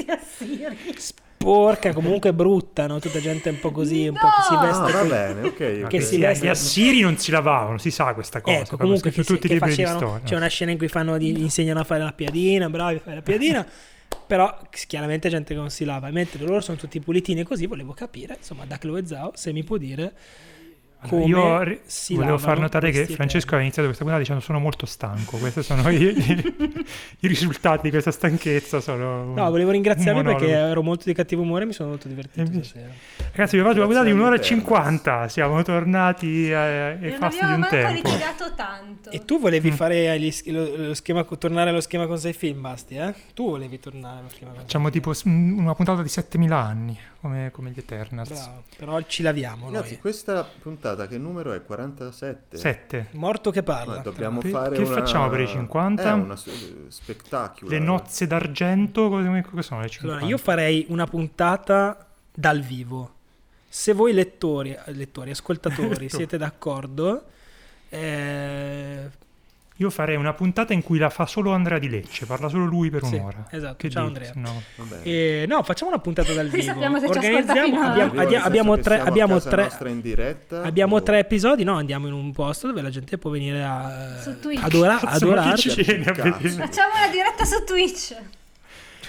sporca, comunque brutta, no? Tutta gente un po' così, un po' che si veste Ah, va bene, ok. Ma ok. che si gli- veste- Gli assiri non si lavavano, si sa questa cosa. Ecco, comunque che, tutti che facevano, c'è una scena in cui fanno, di- insegnano a fare la piadina, bravi a fare la piadina, però chiaramente gente che non si lava, mentre loro sono tutti pulitini e così volevo capire, insomma, da Chloe Zhao, se mi può dire come Io ri- si volevo far notare che Francesco eterni. ha iniziato questa puntata dicendo sono molto stanco. Questi sono i, i- risultati di questa stanchezza. Sono No, volevo ringraziarvi perché ero molto di cattivo umore e mi sono molto divertito Eh, stasera. Ragazzi, abbiamo fatto una puntata di un'ora e cinquanta. Siamo tornati eh, Non fasti di un tempo. litigato tanto. E tu volevi Mm. fare gli sch- lo, lo schema, tornare allo schema con sei film, Basti, eh? Tu volevi tornare allo schema con Facciamo tipo una puntata di 7000 anni, come, come gli Eternals. Bravo, però ci laviamo Ragazzi, noi. questa puntata che numero è? 47? 7. Morto che parla. Ma dobbiamo Che- fare che una... facciamo per i 50? Eh, una s- spettacular. Le nozze d'argento, come, come sono le 50? Allora, io farei una puntata dal vivo. Se voi lettori, eh, lettori ascoltatori, siete d'accordo, eh, Io farei una puntata in cui la fa solo Andrea di Lecce, parla solo lui per Sì, un'ora. esatto. Che Ciao, dite? Andrea. No. Eh, no, facciamo una puntata dal vivo. Sappiamo se Organizziamo, abbiamo, Arrivo, abbiamo- tre, abbiamo tre, diretta abbiamo o- tre episodi, no, andiamo in un posto dove la gente può venire a Su Twitch. adora- Cazzo, ma adorarci. chi ci viene a Cazzo. vedere? Facciamo una diretta su Twitch.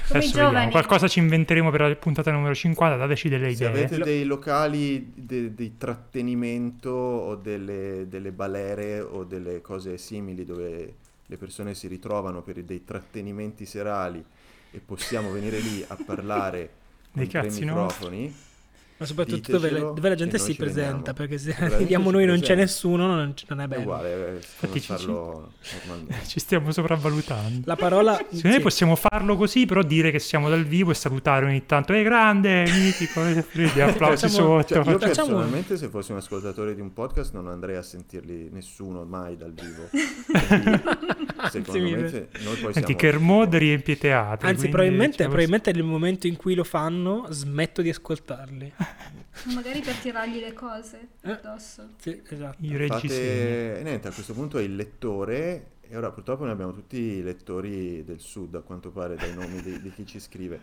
Adesso vediamo, qualcosa ci inventeremo per la puntata numero 50, dateci delle Se idee. avete dei locali de- di trattenimento o delle, delle balere o delle cose simili dove le persone si ritrovano per dei trattenimenti serali e possiamo venire lì a parlare con Dei tre cazzi microfoni, Ma soprattutto dove, Ditecelo dove la gente si presenta, perché se arriviamo noi non c'è nessuno, non, non è è bello. uguale, eh, Infatti ci-. Ci stiamo sopravvalutando. La parola... Secondo me sì. possiamo farlo così, però dire che siamo dal vivo e salutare ogni tanto. È grande, mitico, e di applausi Facciamo- sotto. Cioè, io Facciamo- personalmente, se fossi un ascoltatore di un podcast, non andrei a sentirli nessuno mai dal vivo. Quindi, secondo me, se- noi poi Senti, siamo... Kermode riempie teatri. Anzi, probabilmente, cioè, probabilmente nel momento in cui lo fanno, smetto di ascoltarli. Magari per tirargli le cose Eh. addosso. Sì, esatto. I reggiseni. Fate... e niente, a questo punto è il lettore, e ora purtroppo noi abbiamo tutti i lettori del sud, a quanto pare, dai nomi di, di chi ci scrive,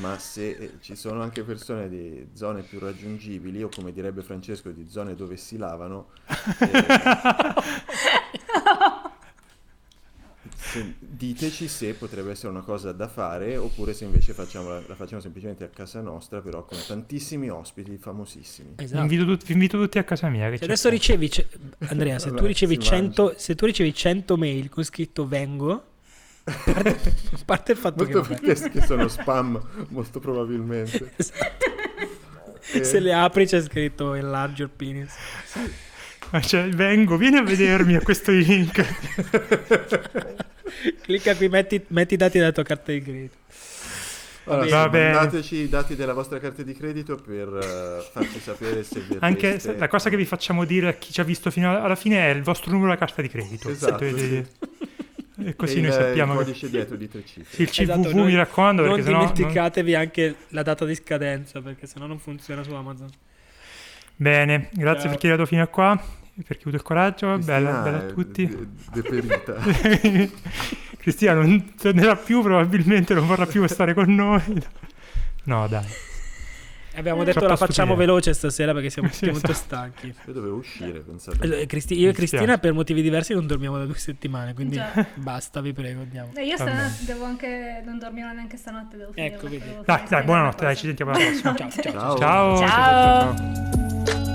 ma se eh, ci sono anche persone di zone più raggiungibili, o come direbbe Francesco, di zone dove si lavano, eh, se- diteci se potrebbe essere una cosa da fare, oppure se invece facciamo, la facciamo semplicemente a casa nostra, però con tantissimi ospiti famosissimi. Esatto. Invito tut- vi invito tutti a casa mia. Che Se c'è adesso ricevi, ce- Andrea, se Vabbè, tu ricevi, si 100, se tu ricevi 100 mail con scritto vengo, a parte, il fatto Molto che che sono spam, molto probabilmente. esatto. Eh, se le apri c'è scritto enlarge your penis. Ma cioè, vengo, vieni a vedermi a questo link. Clicca qui, metti, metti i dati della tua carta di credito. allora, sì, mandateci i dati della vostra carta di credito per eh, farci sapere se vi Anche se- la cosa che vi facciamo dire a chi ci ha visto fino alla fine è il vostro numero della carta di credito. Esatto, Se dovete- E così e noi sappiamo il che... codice dietro di tre cifre. Sì, il CVV Esatto, mi raccomando non perché sennò... non- dimenticatevi anche la data di scadenza perché sennò non funziona su Amazon. Bene, grazie Ciao. per chi è arrivato fino a qua, per chi ha avuto il coraggio, Cristina bella, bella a tutti. de- deperita. Cristina non tornerà più, probabilmente non vorrà più stare con noi. No, dai. Abbiamo detto Troppa la facciamo stupidità. veloce stasera perché siamo Sì, tutti molto esatto. stanchi. Io dovevo uscire, pensate. Allora, Cristi- io e Cristina per motivi diversi non dormiamo da due settimane, quindi Già. basta, vi prego, andiamo. E io stanotte devo anche non dormirò neanche stanotte, devo finire. Ecco, vedi. Dai, dai, buonanotte, dai, ci sentiamo alla prossima. Ciao, ciao. Ciao. Ciao. Ciao. ciao, ciao, ciao.